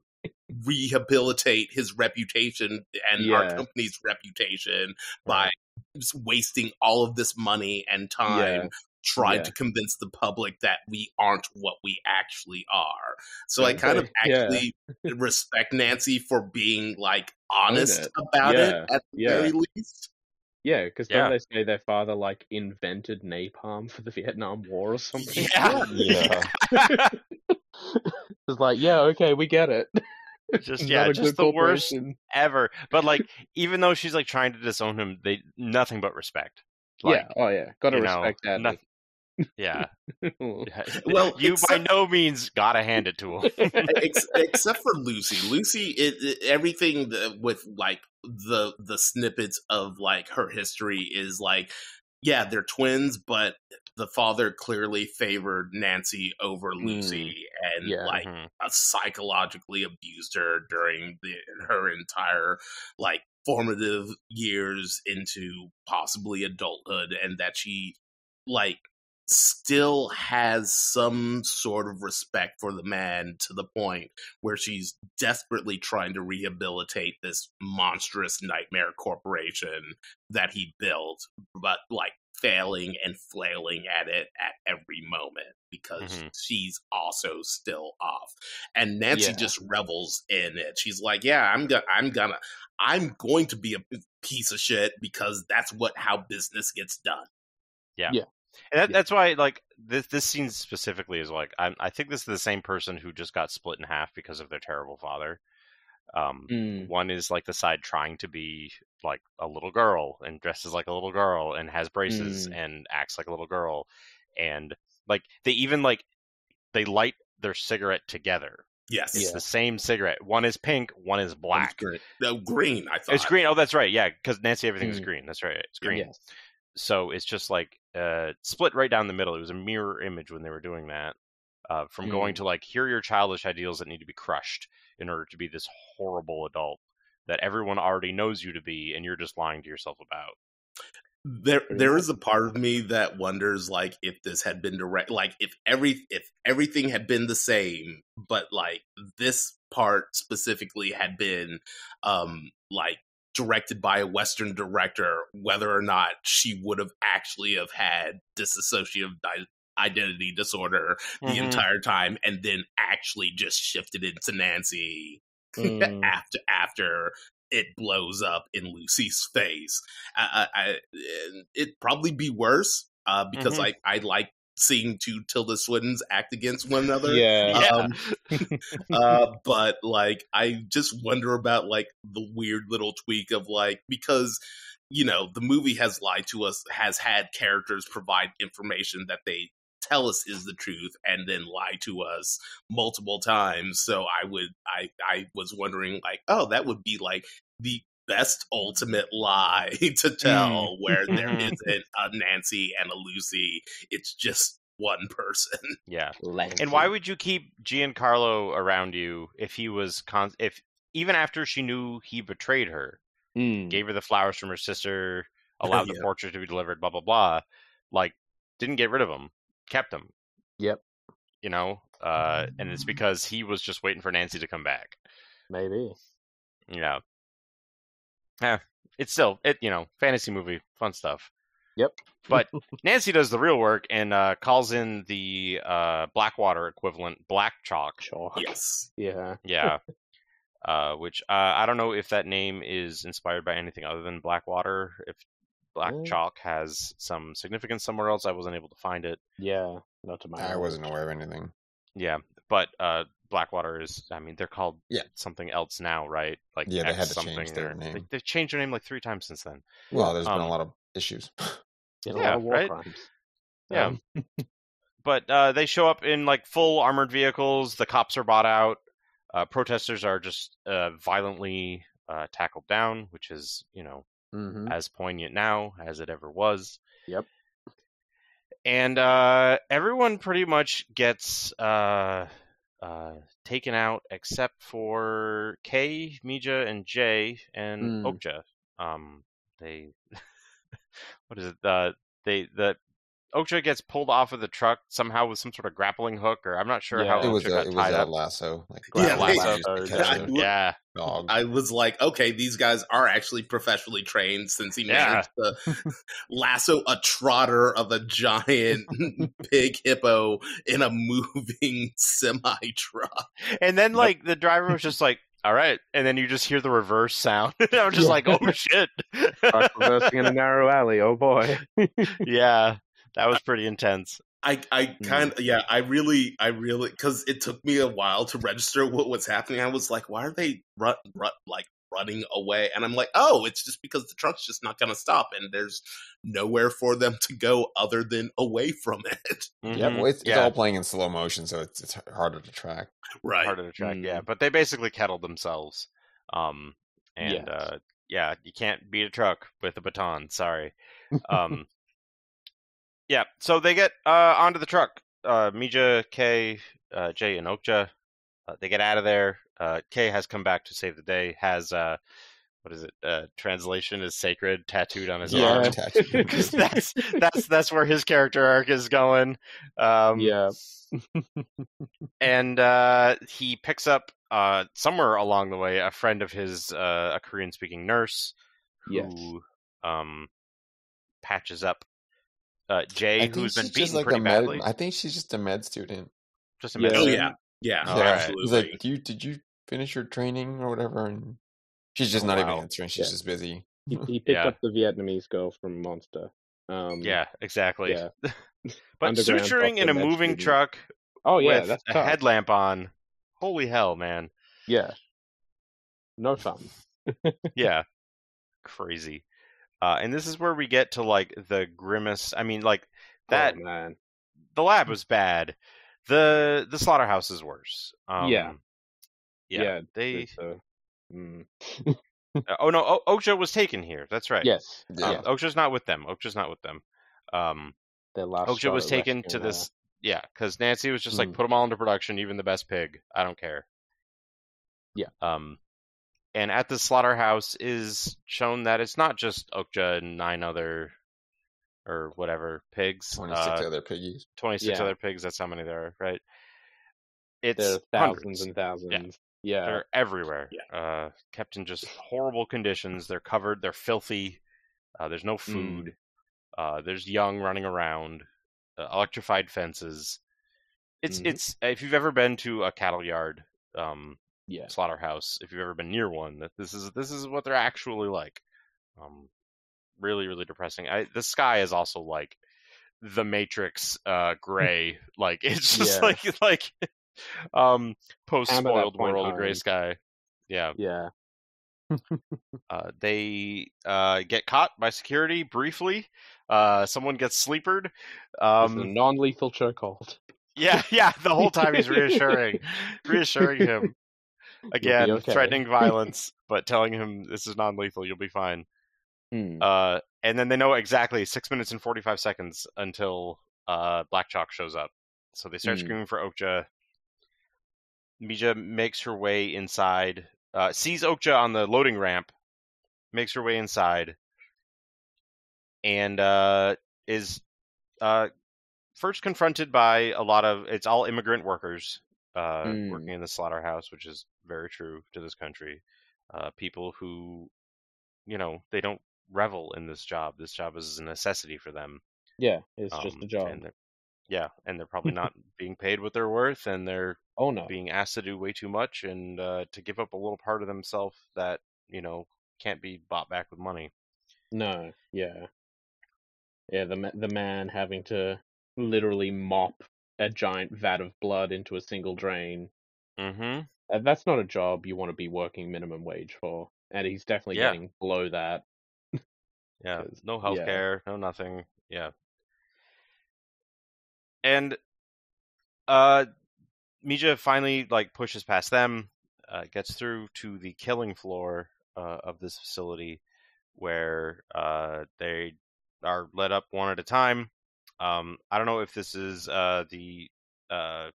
rehabilitate his reputation and our company's reputation by just wasting all of this money and time Yeah. trying Yeah. to convince the public that we aren't what we actually are. So I kind of Yeah. actually respect Nancy for being like honest it. about Yeah. it at the Yeah. very least. Yeah, because Yeah. don't they say their father like invented napalm for the Vietnam War or something? Yeah. Yeah. it's like, yeah, okay, we get it. just Not yeah, a just good the worst ever. But like, even though she's like trying to disown him, they nothing but respect. Like, yeah, oh yeah, gotta you know, respect that. noth- yeah. Well, you by no means gotta hand it to him. Ex- except for Lucy. Lucy, it, it, everything that, with like the the snippets of like her history is like, yeah, they're twins, but the father clearly favored Nancy over Lucy, and Yeah. like Mhm. uh, psychologically abused her during the, her entire like formative years into possibly adulthood, and that she like still has some sort of respect for the man to the point where she's desperately trying to rehabilitate this monstrous nightmare corporation that he built, but like failing and flailing at it at every moment because Mhm. she's also still off. And Nancy Yeah. just revels in it. She's like, "Yeah, I'm gonna, I'm gonna, I'm going to be a piece of shit because that's what how business gets done." And that, Yeah. that's why, like this this scene specifically is like I'm, I think this is the same person who just got split in half because of their terrible father. Um, Mm, One is like the side trying to be like a little girl and dresses like a little girl and has braces Mm. and acts like a little girl, and like they even like they light their cigarette together. Yes, It's Yeah. the same cigarette. One is pink, one is black. green. No, green. I thought It's green. Oh, that's right. Yeah, because Nancy, everything's Mm. green. That's right. It's green. yes. So it's just like uh, split right down the middle. It was a mirror image when they were doing that. Uh, from going Mm. to like, here are your childish ideals that need to be crushed in order to be this horrible adult that everyone already knows you to be, and you're just lying to yourself about. there there is a part of me that wonders like if this had been direct like if every if everything had been the same but like this part specifically had been um like directed by a western director whether or not she would have actually have had dissociative di- identity disorder the Mhm. entire time and then actually just shifted into Nancy Mm. after after it blows up in Lucy's face. I, I, I, it'd probably be worse uh, because Mhm. I I like seeing two Tilda Swintons act against one another. Yeah. Yeah. Um, uh, but like, I just wonder about like the weird little tweak of like because you know the movie has lied to us, has had characters provide information that they tell us is the truth and then lie to us multiple times. So I would, I, I was wondering like, oh, that would be like the best ultimate lie to tell where there Mhm. isn't a Nancy and a Lucy. It's just one person. Yeah. Lanky. And why would you keep Giancarlo around you if he was con- if even after she knew he betrayed her, Mm. gave her the flowers from her sister, allowed the portrait to be delivered, blah blah blah, like didn't get rid of him, kept him. Yep, You know, uh, and it's because he was just waiting for Nancy to come back. maybe. You know, yeah, it's still it. You know, fantasy movie, fun stuff. Yep. But Nancy does the real work and uh, calls in the uh, Blackwater equivalent, Black Chalk. Sure. Yes. Yeah. Yeah. uh, which uh, I don't know if that name is inspired by anything other than Blackwater. If Black Mm. Chalk has some significance somewhere else, I wasn't able to find it. Yeah. Not to my I knowledge. wasn't aware of anything. Yeah, but uh, Blackwater is. I mean, they're called Yeah. something else now, right? Like Yeah, they X had to something. change their or- They, name. they've changed their name like three times since then. Well, there's been Um, a lot of issues. Did a Yeah, lot of war right? crimes. Yeah. Um, but uh, they show up in like full armored vehicles. The cops are bought out. Uh, protesters are just uh, violently uh, tackled down, which is you know mhm. as poignant now as it ever was. Yep. And uh, everyone pretty much gets uh, taken out except for K, Mija, and Jay and Mm. Okja. Um, they what is it? Uh, they the Okja gets pulled off of the truck somehow with some sort of grappling hook, or I'm not sure Yeah. how It was Okja a, got it was tied a lasso. Like Yeah, grab lasso I- yeah, dog. I was like, okay, these guys are actually professionally trained since he Yeah. managed to lasso a trotter of a giant pig hippo in a moving semi truck. and then like the driver was just like, "All right," and then you just hear the reverse sound. and I'm just Yeah. like, "Oh shit!" Truck reversing in a narrow alley. Oh boy. yeah, that was pretty intense. I, I kind of, yeah, I really, I really, because it took me a while to register what was happening. I was like, why are they run, run, like running away? And I'm like, oh, it's just because the truck's just not going to stop, and there's nowhere for them to go other than away from it. yeah, Mhm. well, it's, it's all playing in slow motion, so it's it's harder to track. Right. harder to track. Mm. Yeah, but they basically kettled themselves. Um, and Yes. uh, yeah, you can't beat a truck with a baton. Sorry. Um, yeah, so they get uh, onto the truck. Uh, Mija, K, uh, Jay, and Okja. Uh, they get out of there. Uh, K has come back to save the day. Has uh, what is it? Uh, translation is sacred tattooed on his Yeah. arm. Because that's that's that's where his character arc is going. Um, yeah. and uh, he picks up uh, somewhere along the way a friend of his, uh, a Korean speaking nurse, who Yes. um, patches up uh, Jay, I think who's been she's beaten just like pretty a med. badly. I think she's just a med student. Just a Yeah. med Oh, student. yeah. Yeah, All yeah, right. absolutely. he's like, you did you finish your training or whatever?" And she's just Oh, not wow. even answering. She's Yeah. just busy. He, he picked Yeah. up the Vietnamese girl from Monster. Um, Yeah, exactly. Yeah. but suturing in a moving student. truck Oh yeah, with that's a tough. headlamp on, holy hell, man! Yeah. No fun. yeah crazy uh and this is where we get to like the grimace i mean like that oh, man. the lab was bad the the slaughterhouse is worse um Yeah. yeah, Yeah, they It's, uh, mm. uh, oh no o- okja was taken here that's right Yes. um, Yeah. okja's not with them okja's not with them um Their last okja was taken to this yeah because nancy was just like Hmm. put them all into production even the best pig i don't care Yeah. um and at the slaughterhouse is shown that it's not just Okja and nine other or whatever pigs. Twenty six uh, other piggies. 26 Yeah. other pigs. That's how many there are, right? It's There are thousands hundreds. and thousands. Yeah. They're everywhere. Yeah. Uh, kept in just horrible conditions. They're covered. They're filthy. Uh, there's no food. Uh, there's young running around. Uh, electrified fences. It's Mhm. it's if you've ever been to a cattle yard, um, Yeah. slaughterhouse if you've ever been near one that this is this is what they're actually like um really really depressing I, the sky is also like the matrix uh gray like it's just Yeah. like like um post spoiled world gray sky yeah Yeah. uh they uh get caught by security briefly uh someone gets sleepered Um, um non-lethal chokehold. yeah yeah the whole time he's reassuring reassuring him again okay. threatening violence but telling him this is non-lethal you'll be fine Hmm. uh and then they know exactly six minutes and 45 seconds until uh black chalk shows up so they start Hmm. screaming for okja mija makes her way inside uh sees okja on the loading ramp makes her way inside and uh is uh first confronted by a lot of it's all immigrant workers uh Hmm. working in the slaughterhouse which is very true to this country uh people who you know they don't revel in this job this job is a necessity for them Yeah, it's just Um, a job. and yeah and they're probably not being paid what they're worth and they're Oh no. being asked to do way too much and uh to give up a little part of themselves that you know can't be bought back with money No. Yeah. Yeah. The the man having to literally mop a giant vat of blood into a single drain. mm-hmm Uh, that's not a job you want to be working minimum wage for, and he's definitely Yeah. getting below that. Yeah, no yeah. health care, no nothing. Yeah. And uh Mija finally like pushes past them, uh, gets through to the killing floor uh, of this facility where uh they are led up one at a time. Um I don't know if this is uh the uh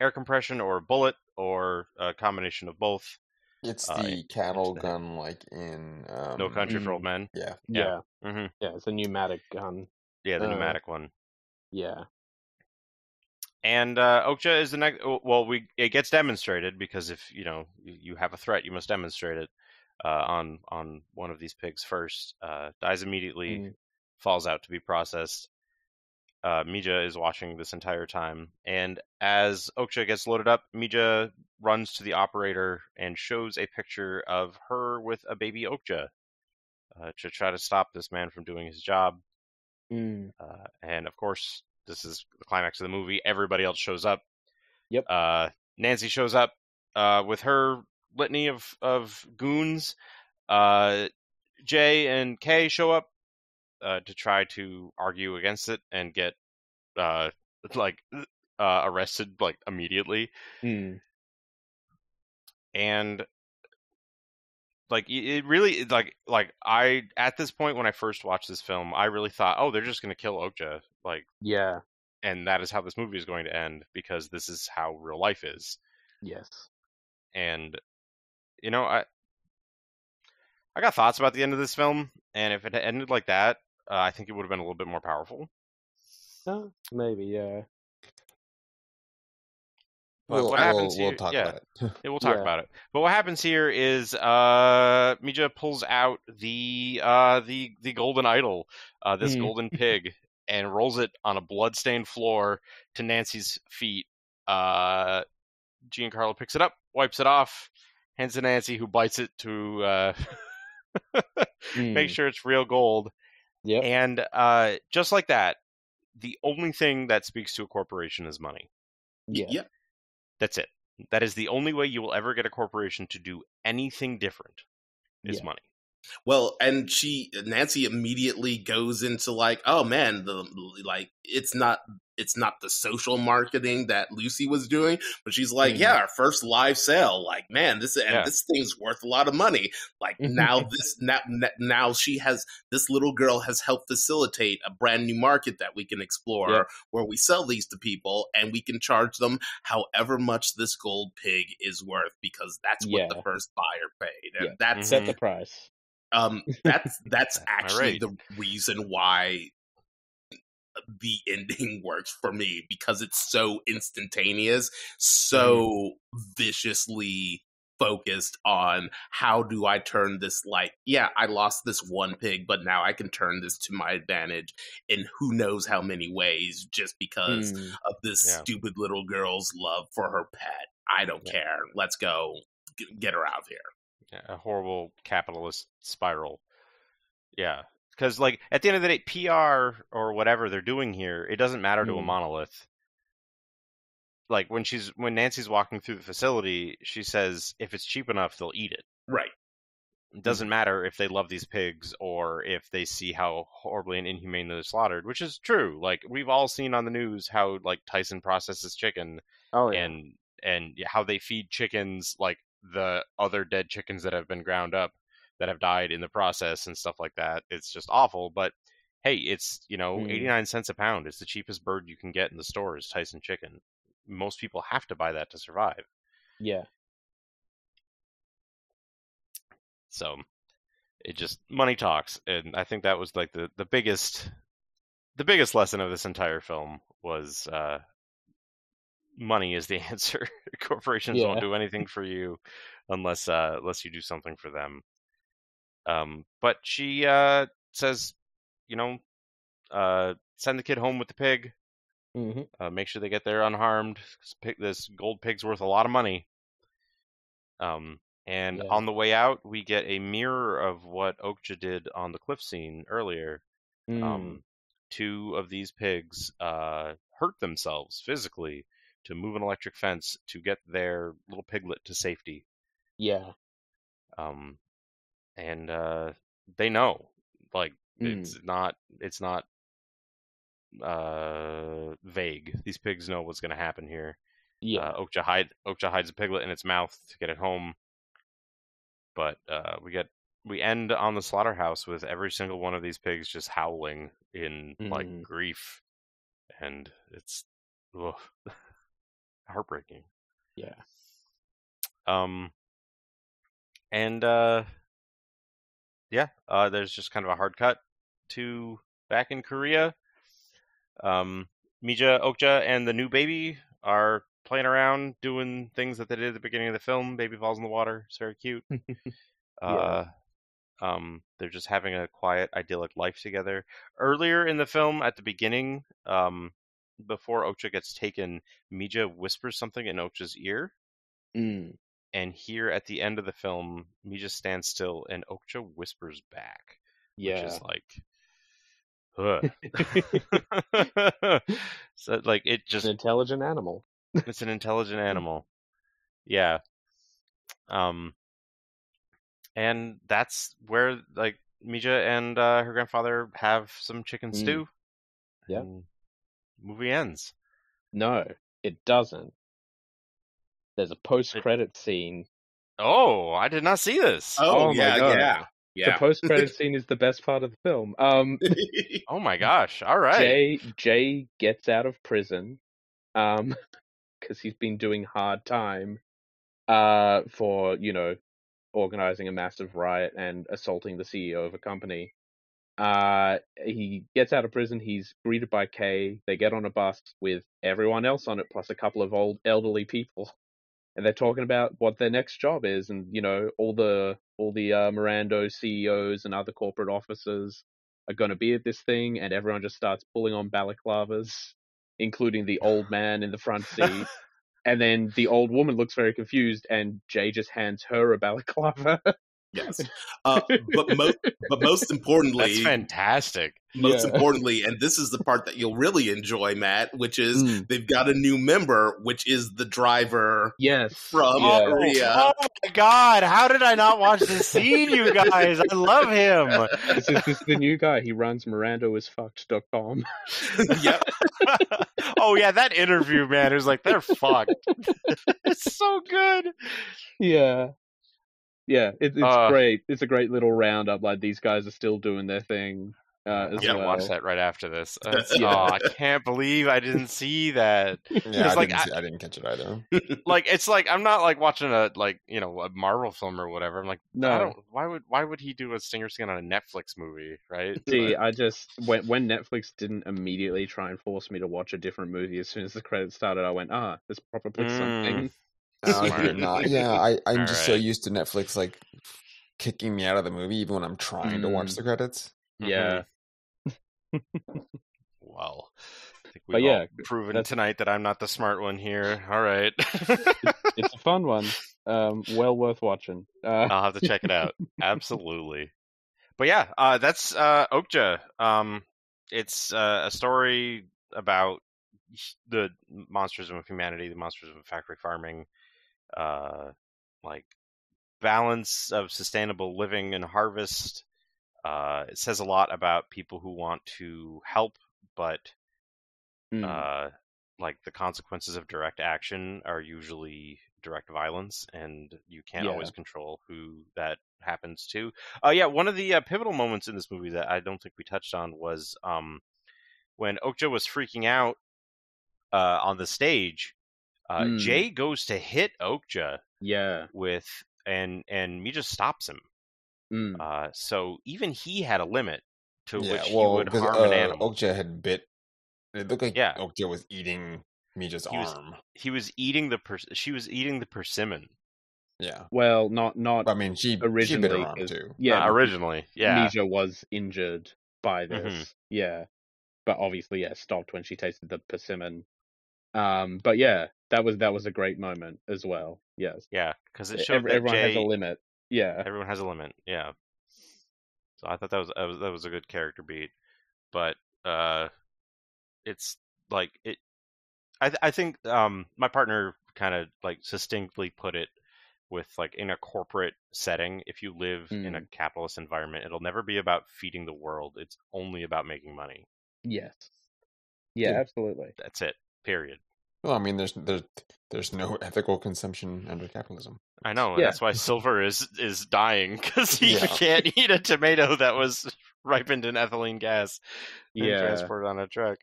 air compression or a bullet or a combination of both. It's Uh, the cattle into the head. gun, like in um, No country for Mm. old men. Yeah, Yeah. Yeah. hmm Yeah. It's a pneumatic gun. Yeah, the Uh, pneumatic one. Yeah. And uh, Okja is the next. Well, we it gets demonstrated because if you know you you have a threat, you must demonstrate it uh, on on one of these pigs first. Uh, dies immediately, Mm. Falls out to be processed. Uh, Mija is watching this entire time, and as Okja gets loaded up, Mija runs to the operator and shows a picture of her with a baby Okja uh, to try to stop this man from doing his job. Mm. Uh, and of course, this is the climax of the movie. Everybody else shows up. Yep. Uh, Nancy shows up uh, with her litany of of goons. Uh, Jay and K show up uh, to try to argue against it and get uh, like uh, arrested like immediately. Mm. And like it it really like like I at this point when I first watched this film, I really thought, oh, they're just gonna kill Okja. Like Yeah. and that is how this movie is going to end because this is how real life is Yes. and you know i i got thoughts about the end of this film and if it ended like that uh, i think it would have been a little bit more powerful Uh, maybe. Yeah. But we'll, what happens we'll, here- we'll talk yeah. about it. Yeah, we'll talk Yeah. about it but what happens here is uh mija pulls out the uh the the golden idol uh this Hmm. golden pig and rolls it on a blood-stained floor to nancy's feet uh giancarlo picks it up wipes it off hands to nancy who bites it to uh make Mm. sure it's real gold Yep. and uh just like that the only thing that speaks to a corporation is money Y- yeah. Yep. that's it that is the only way you will ever get a corporation to do anything different is Yeah. money Well, and she Nancy immediately goes into like, oh man, the like it's not it's not the social marketing that Lucy was doing, but she's like, Mhm. yeah, our first live sale, like man, this and Yeah. this thing's worth a lot of money. Like now this now now she has this little girl has helped facilitate a brand new market that we can explore Yeah. where we sell these to people and we can charge them however much this gold pig is worth because that's what the first buyer paid. And Yeah. that's Set the price. um that's that's actually right? the reason why the ending works for me because it's so instantaneous so viciously focused on how do i turn this like yeah i lost this one pig but now i can turn this to my advantage in who knows how many ways just because Mm. of this Yeah. stupid little girl's love for her pet i don't Yeah. care let's go get her out of here a horrible capitalist spiral yeah because like at the end of the day pr or whatever they're doing here it doesn't matter to a Mm. monolith like when she's when nancy's walking through the facility she says if it's cheap enough they'll eat it right It doesn't matter if they love these pigs or if they see how horribly and inhumanely they're slaughtered, which is true. Like we've all seen on the news how like Tyson processes chicken Oh yeah. and and how they feed chickens like the other dead chickens that have been ground up that have died in the process and stuff like that. It's just awful, but hey, it's, you know, Mm. 89 cents a pound. It's the cheapest bird you can get in the store is Tyson chicken. Most people have to buy that to survive. yeah. So it just money talks, and I think that was like the the biggest the biggest lesson of this entire film was uh, money is the answer. Corporations Yeah. won't do anything for you unless uh, unless you do something for them. Um, but she uh, says, you know, uh, send the kid home with the pig. hmm Uh, make sure they get there unharmed. pig- This gold pig's worth a lot of money. Um, and Yeah. on the way out, we get a mirror of what Okja did on the cliff scene earlier. Mm. Um, two of these pigs uh, hurt themselves physically to move an electric fence to get their little piglet to safety. yeah. Um, and uh, they know, like, Mm. it's not, it's not uh, vague. These pigs know what's going to happen here. Yeah. Uh, Okja hide Okja hides a piglet in its mouth to get it home. But uh, we get we end on the slaughterhouse with every single one of these pigs just howling in like Mm. grief, and it's ugh, heartbreaking. yeah. Um, and uh, yeah, uh, there's just kind of a hard cut to back in Korea. Um, Mija, Okja, and the new baby are playing around doing things that they did at the beginning of the film. Baby falls in the water. It's very cute. uh, um, they're just having a quiet, idyllic life together. Earlier in the film, at the beginning, um, before Okja gets taken, Mija whispers something in Okja's ear. Mm. And here at the end of the film, Mija stands still and Okja whispers back. Yeah. Which is like Ugh. so like it just an intelligent animal. it's an intelligent animal. Yeah. Um and that's where like Mija and uh, her grandfather have some chicken Mm. stew. Yeah. Movie ends. No, it doesn't. There's a post-credit scene. Oh, I did not see this. Oh, Oh my yeah, God. yeah, The post-credit scene is the best part of the film. Um, Oh my gosh. All right. Jay Jay gets out of prison, um, because he's been doing hard time, uh, for you know, organizing a massive riot and assaulting the CEO of a company. Uh, he gets out of prison. He's greeted by K. They get on a bus with everyone else on it, plus a couple of old elderly people, and they're talking about what their next job is, and you know, all the all the uh, Mirando CEOs and other corporate officers are going to be at this thing, and everyone just starts pulling on balaclavas, including the old man in the front seat. and then the old woman looks very confused, and Jay just hands her a balaclava. yes. Uh, but mo- but most importantly, That's fantastic. most Yeah. importantly, and this is the part that you'll really enjoy, Matt, which is Mm. they've got a new member, which is the driver yes. from Yeah. Korea. Oh my god, how did I not watch this scene, you guys? I love him. This is, this is the new guy. He runs mirandoisfucked.com. yep. oh yeah, that interview, man, it was like they're fucked. it's so good. Yeah. Yeah, it, it's Uh, great. It's a great little roundup. Like these guys are still doing their thing uh, as I'm gonna well. watch that right after this. That's- Yeah. Oh, I can't believe I didn't see that. Yeah, I, like, didn't I- see- I didn't catch it either. Like it's like I'm not like watching a like you know a Marvel film or whatever. I'm like, No. I don't. Why would why would he do a singer skin on a Netflix movie, right? See, But- I just when when Netflix didn't immediately try and force me to watch a different movie as soon as the credits started, I went, ah, this probably Mm. something. I Smart. did not. Yeah, I, I'm just so used to Netflix like kicking me out of the movie even when I'm trying to watch Mm. the credits. Yeah, Well, I think But we've yeah, all proven that's- tonight that I'm not the smart one here. All right. it's a fun one. Um, well worth watching. Uh, I'll have to check it out. Absolutely. But yeah, uh, that's uh, Okja. Um, it's uh, a story about the monsters of humanity, the monsters of factory farming, uh, like balance of sustainable living and harvest. Uh, it says a lot about people who want to help, but mm, uh, like the consequences of direct action are usually direct violence, and you can't Yeah. always control who that happens to. Oh yeah, one of the uh, pivotal moments in this movie that I don't think we touched on was um, when Okja was freaking out uh, on the stage. Uh, Mm. Jay goes to hit Okja yeah. with and and Mija stops him. Mm, Uh, so even he had a limit to yeah, which well, he would 'cause, harm uh, an animal. Okja had bit. It looked like Yeah. Okja was eating Mija's He was- arm. He was eating the pers- she was eating the persimmon. Yeah, well, not not I mean she she bit originally. her arm 'cause- too. Yeah, Uh, originally, yeah. Mija was injured by this. Mhm. Yeah. But obviously, yeah, stopped when she tasted the persimmon. Um, but yeah, that was that was a great moment as well. Yes. Yeah, because it showed that everyone Jay, has a limit. Yeah. everyone has a limit. Yeah. So I thought that was that was, that was a good character beat, but uh, it's like it. I th- I think um my partner kind of like succinctly put it with like in a corporate setting. If you live in a capitalist environment, it'll never be about feeding the world. It's only about making money. Yes. Yeah, Yeah. absolutely. That's it. Period. Well, I mean, there's there's there's no ethical consumption under capitalism. I know, and Yeah. that's why Silver is is dying because he Yeah. can't eat a tomato that was ripened in ethylene gas and Yeah. transported on a truck.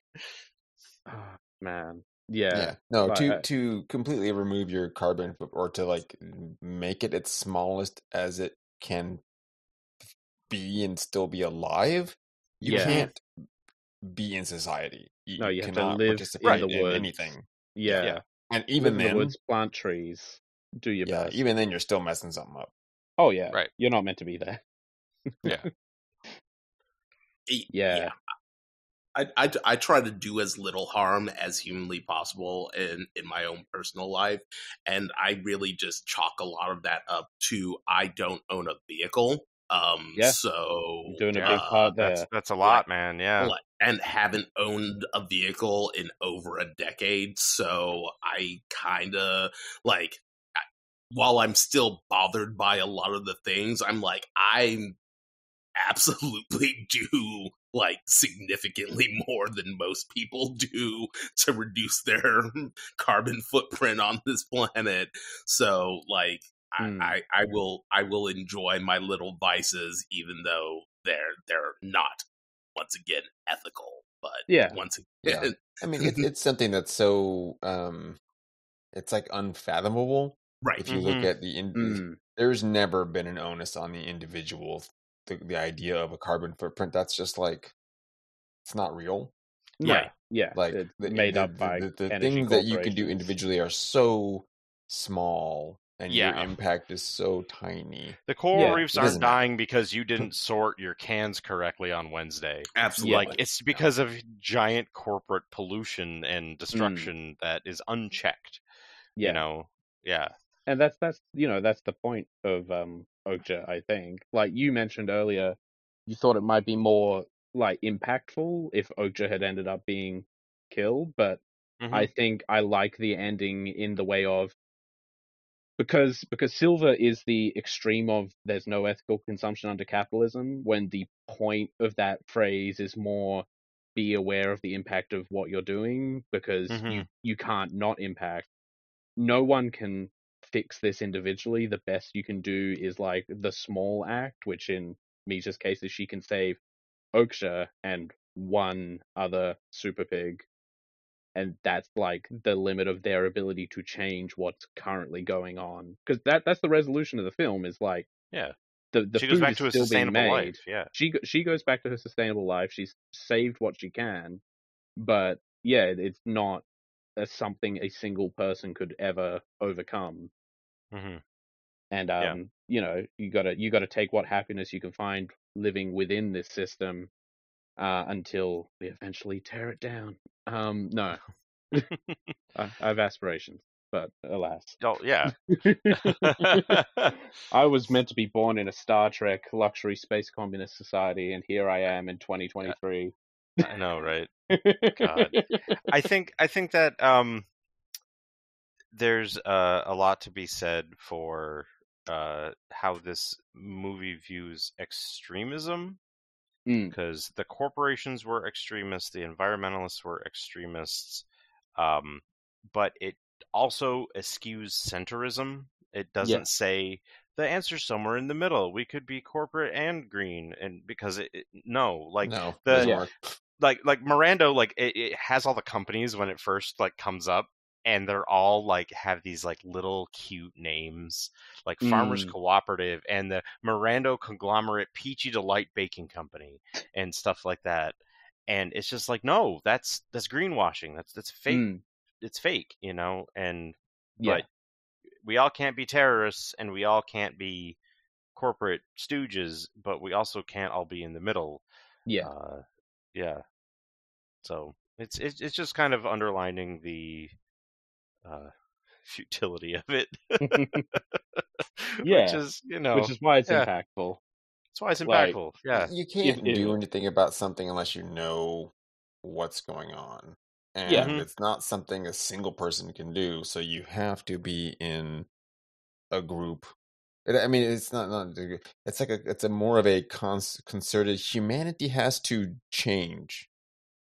Ah, man. Yeah. Yeah, no, but to to completely remove your carbon or to like make it its smallest as it can be and still be alive, you Yeah. can't be in society. You, No, you have to cannot live in participate the in anything. Yeah. Yeah. And even in the then, woods, plant trees, do your yeah, best. even then, you're still messing something up. Oh yeah, Right. You're not meant to be there. Yeah, Yeah. I, I, I try to do as little harm as humanly possible in, in my own personal life. And I really just chalk a lot of that up to I don't own a vehicle. Um, Yeah. so You're doing a Yeah, big part there. That's that's a lot, man. Yeah. like, and haven't owned a vehicle in over a decade. So I kind of like, I- while I'm still bothered by a lot of the things, I'm like, I'm absolutely do like significantly more than most people do to reduce their carbon footprint on this planet. So like I, Mm. I, I will I will enjoy my little vices even though they're they're not once again ethical. But Yeah. once again, Yeah. again I mean, it's it's something that's so um, it's like unfathomable. right. If you look Mhm. at the in, Mm. there's never been an onus on the individual. The, the idea of a carbon footprint that's just like it's not real. Yeah, Right. yeah. Like it's the, made the, up by the, the things that you can do individually are so small, and your Yeah. impact is so tiny. The coral Yeah, reefs aren't doesn't matter. dying because you didn't sort your cans correctly on Wednesday. Absolutely. Like it's because of giant corporate pollution Mm. and destruction that is unchecked. Yeah, You know. Yeah. and that's that's you know that's the point of um Okja, I think. Like you mentioned earlier, you thought it might be more like impactful if Okja had ended up being killed, but Mhm. I think I like the ending in the way of because because silver is the extreme of there's no ethical consumption under capitalism when the point of that phrase is more be aware of the impact of what you're doing because you Mhm. you can't not impact. No one can fix this individually. The best you can do is like the small act which in Mija's case is she can save Okja and one other super pig and that's like the limit of their ability to change what's currently going on because that that's the resolution of the film is like Yeah. the the she goes back to a sustainable life. Yeah. she she goes back to her sustainable life she's saved what she can but yeah it's not a, something a single person could ever overcome hmm and Yeah. um you know you gotta you gotta take what happiness you can find living within this system uh until we eventually tear it down um no I, I have aspirations but alas Oh yeah. I was meant to be born in a Star Trek luxury space communist society, and here I am in 2023. I know, right? God. I think I think that um, there's uh, a lot to be said for uh, how this movie views extremism Mm. because the corporations were extremists, the environmentalists were extremists, um, but it also eschews centrism. It doesn't say the answer's somewhere in the middle. We could be corporate and green, and because it, it no, like no, the- doesn't Yeah. work. like like Mirando, like it, it has all the companies when it first like comes up, and they're all like have these like little cute names, like Farmers Mm. Cooperative and the Mirando Conglomerate Peachy Delight Baking Company and stuff like that. And it's just like, no, that's that's greenwashing. That's that's fake. Mm. It's fake, you know. And Yeah. but we all can't be terrorists, and we all can't be corporate stooges, but we also can't all be in the middle Yeah. uh, yeah. So it's it's it's just kind of underlining the uh, futility of it. Yeah, which is you know Which is why it's yeah. impactful. that's why it's like, impactful. yeah, You can't if- do anything about something unless you know what's going on. And Yeah. Mhm. it's not something a single person can do. So you have to be in a group. I mean, it's not, not, it's like a, it's a more of a cons- concerted, humanity has to change,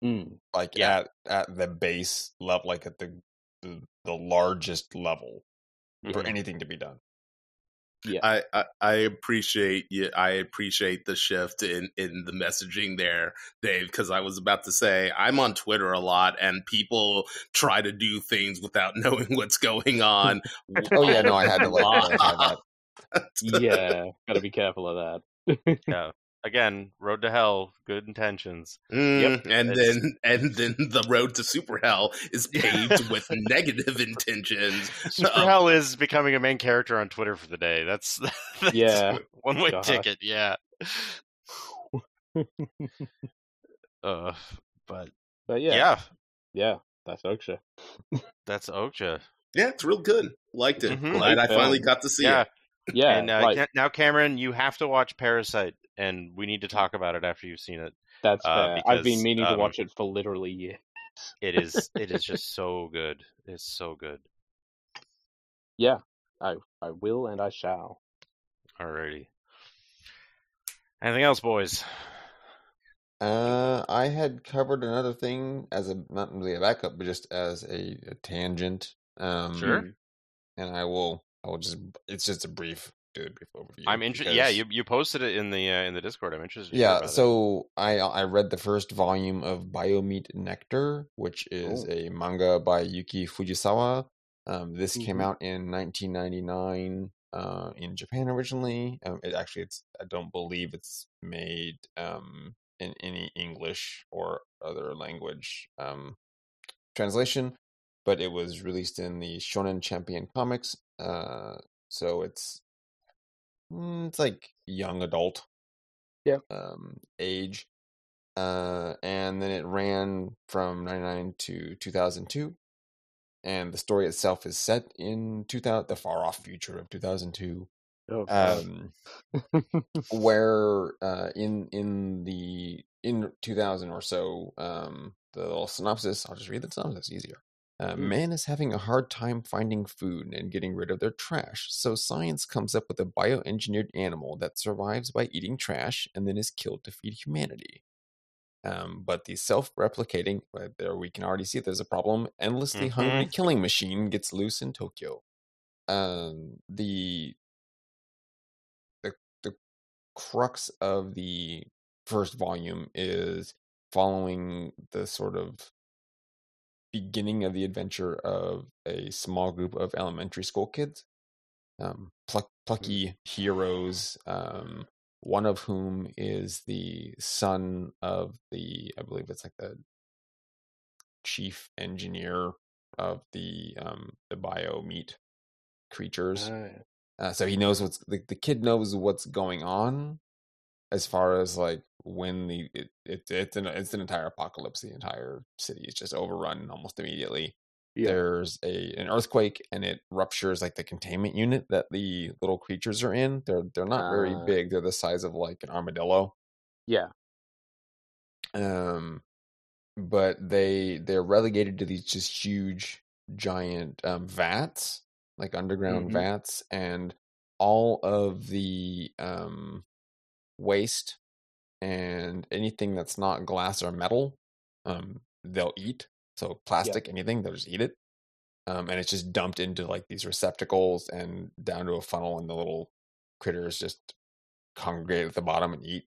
Mm. like Yeah. at, at the base level, like at the, the, the largest level for Mhm. anything to be done. I, I I appreciate you. I appreciate the shift in in the messaging there, Dave. Because I was about to say I'm on Twitter a lot, and people try to do things without knowing what's going on. Oh yeah, no, I had to like, I. Yeah, gotta be careful of that. yeah. Again, road to hell, good intentions. Mm, and It's- then and then the road to super hell is paved with negative intentions. Super Um, Hell is becoming a main character on Twitter for the day. That's, that's Yeah. one way ticket. Yeah. uh, but But yeah, yeah, yeah, that's Okja. that's Okja. Yeah, it's real good. Liked it. Mhm. Glad I Great finally got to see Yeah, it. Yeah, and uh, like now Cameron, you have to watch Parasite, and we need to talk about it after you've seen it. that's uh, fair. I've been because, meaning to um, watch it for literally years. It is, it is just so good. It's so good. Yeah, I I will and I shall. Alrighty. Anything else, boys? Uh, I had covered another thing as a not really a backup, but just as a, a tangent. Um, Sure. And I will, I will just. It's just a brief, do a brief overview. I'm interested. Yeah, you you posted it in the uh, in the Discord. I'm interested. Yeah, so I I read the first volume of Biomeat Nectar, which is Oh. a manga by Yuki Fujisawa. Um, this came Mhm. out in 1999 uh, in Japan originally. Um, it actually, it's I don't believe it's made um, in any English or other language um, translation, but it was released in the Shonen Champion Comics. Uh, so it's mm, it's like young adult yeah, um, age. Uh, and then it ran from 99 to 2002. And the story itself is set in 2000, the far off future of 2002, Oh, um, where uh, in in the in 2000 or so, um, the little synopsis. I'll just read the synopsis easier. Uh, Mm. man is having a hard time finding food and getting rid of their trash, so science comes up with a bioengineered animal that survives by eating trash and then is killed to feed humanity. Um, but the self-replicating, uh, there we can already see there's a problem. Endlessly hungry killing machine gets loose in Tokyo. Um, the the the crux of the first volume is following the sort of beginning of the adventure of a small group of elementary school kids, um, pluck, plucky heroes. Um, one of whom is the son of the, I believe it's like the chief engineer of the um, the bio meat creatures. Uh, so he knows what's the, the kid knows what's going on as far as like when the it, it it's an it's an entire apocalypse. The entire city is just overrun almost immediately. Yeah. There's a an earthquake and it ruptures like the containment unit that the little creatures are in. They're they're not very Ah. big. They're the size of like an armadillo. yeah. Um, but they they're relegated to these just huge giant um, vats, like underground Mhm. vats, and all of the um, waste and anything that's not glass or metal, um, they'll eat. So plastic, anything, they'll just eat it. Um, and it's just dumped into like these receptacles and down to a funnel, and the little critters just congregate at the bottom and eat.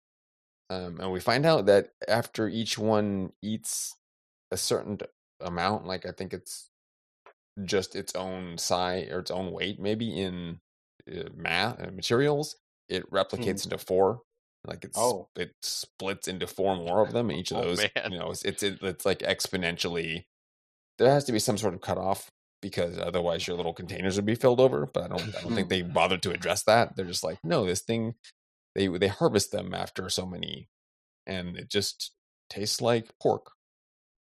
Um, and we find out that after each one eats a certain amount, like I think it's just its own size or its own weight, maybe in uh, math uh, materials, it replicates into four. Like it's Oh. it splits into four more of them, and each of Oh, those, man. you know, it's, it's it's like exponentially. There has to be some sort of cutoff because otherwise your little containers would be filled over. But I don't I don't think they bothered to address that. They're just like, no, this thing they they harvest them after so many, and it just tastes like pork.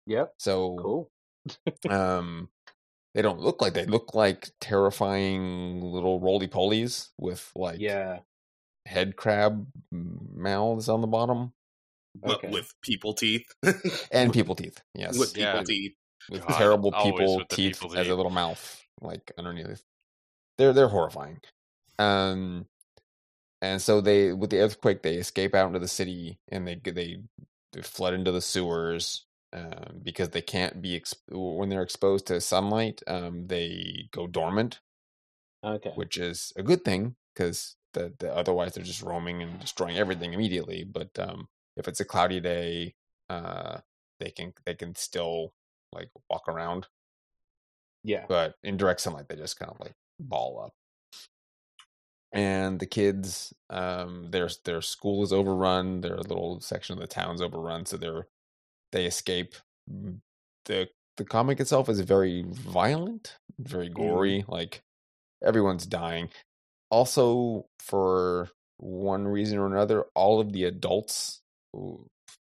Yep. So Cool. um, they don't look like they look like terrifying little roly polies with like Yeah. Head crab mouths on the bottom but Okay. with people teeth. and people teeth. Yes, with people Yeah. teeth. with God, terrible people with teeth people as a little mouth like underneath. They're they're horrifying. Um, and so they with the earthquake they escape out into the city and they they, they flood into the sewers um, because they can't be exp- when they're exposed to sunlight. Um, they go dormant, Okay. which is a good thing because the otherwise they're just roaming and destroying everything immediately. But um, if it's a cloudy day, uh, they can they can still like walk around Yeah. but in direct sunlight they just kind of like ball up and the kids um their their school is overrun their little section of the town's overrun so they're they escape Mm, the the comic itself is very violent very gory like everyone's dying also for one reason or another all of the adults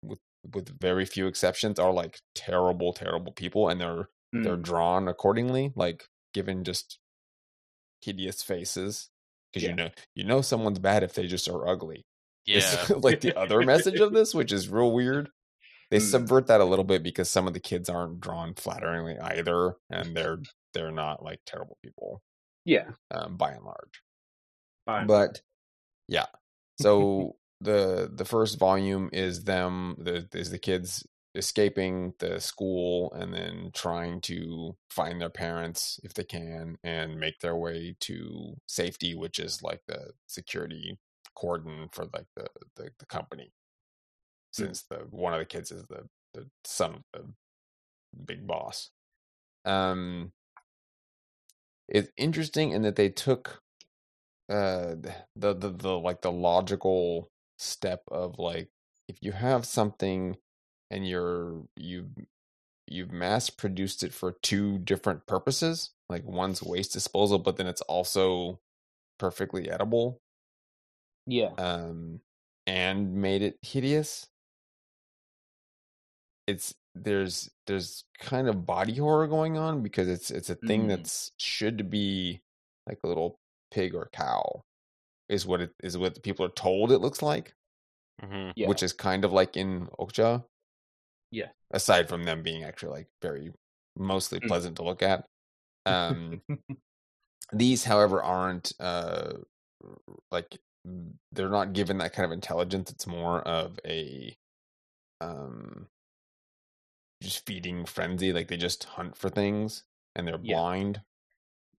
with with very few exceptions are like terrible terrible people and they're they're Mm. drawn accordingly like given just hideous faces because Yeah. you know you know someone's bad if they just are ugly Yeah. Like the other message of this which is real weird they Mm. subvert that a little bit because some of the kids aren't drawn flatteringly either and they're they're not like terrible people Yeah. um, by and large Fine. but yeah. So the the first volume is them the is the kids escaping the school and then trying to find their parents if they can and make their way to safety which is like the security cordon for like the the, the company since the one of the kids is the the son of the big boss. Um it's interesting in that they took uh the the, the like the logical step of like if you have something and you're you've you've mass produced it for two different purposes like one's waste disposal but then it's also perfectly edible yeah. um and made it hideous it's there's there's kind of body horror going on because it's it's a thing Mm. that's should be like a little pig or cow is what it is what people are told it looks like hmm Yeah. which is kind of like in Okja. Yeah. Aside from them being actually like very mostly Mm. pleasant to look at. Um these however aren't uh like they're not given that kind of intelligence. It's more of a um just feeding frenzy. Like they just hunt for things and they're Yeah. blind.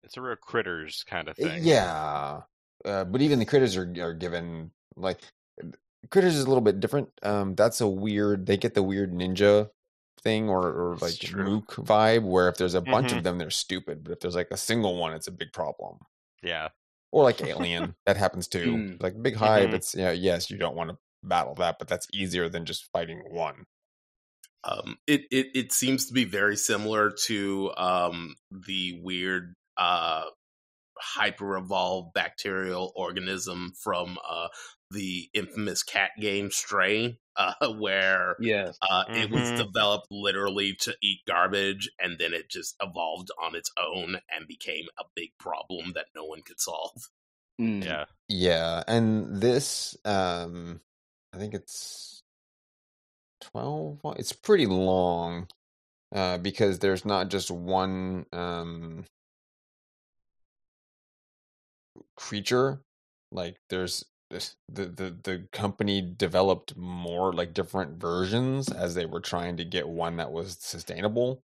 It's a real critters kind of Uh, thing. Yeah, uh, but even the critters are are given like critters is a little bit different. Um, that's a weird. They get the weird ninja thing or or like true. mook vibe where if there's a bunch Mhm. of them, they're stupid, but if there's like a single one, it's a big problem. Yeah. Or like alien, that happens too. Mm. Like big hive, Mhm. it's yeah, yes, you don't want to battle that, but that's easier than just fighting one. Um, it, it it seems to be very similar to um, the weird uh, hyper evolved bacterial organism from uh, the infamous cat game Stray, uh, where Yes. uh, it was Mhm. developed literally to eat garbage, and then it just evolved on its own and became a big problem that no one could solve. Mm. Yeah. Yeah, and this um I think it's 12 it's pretty long uh because there's not just one um creature like there's this the, the the company developed more like different versions as they were trying to get one that was sustainable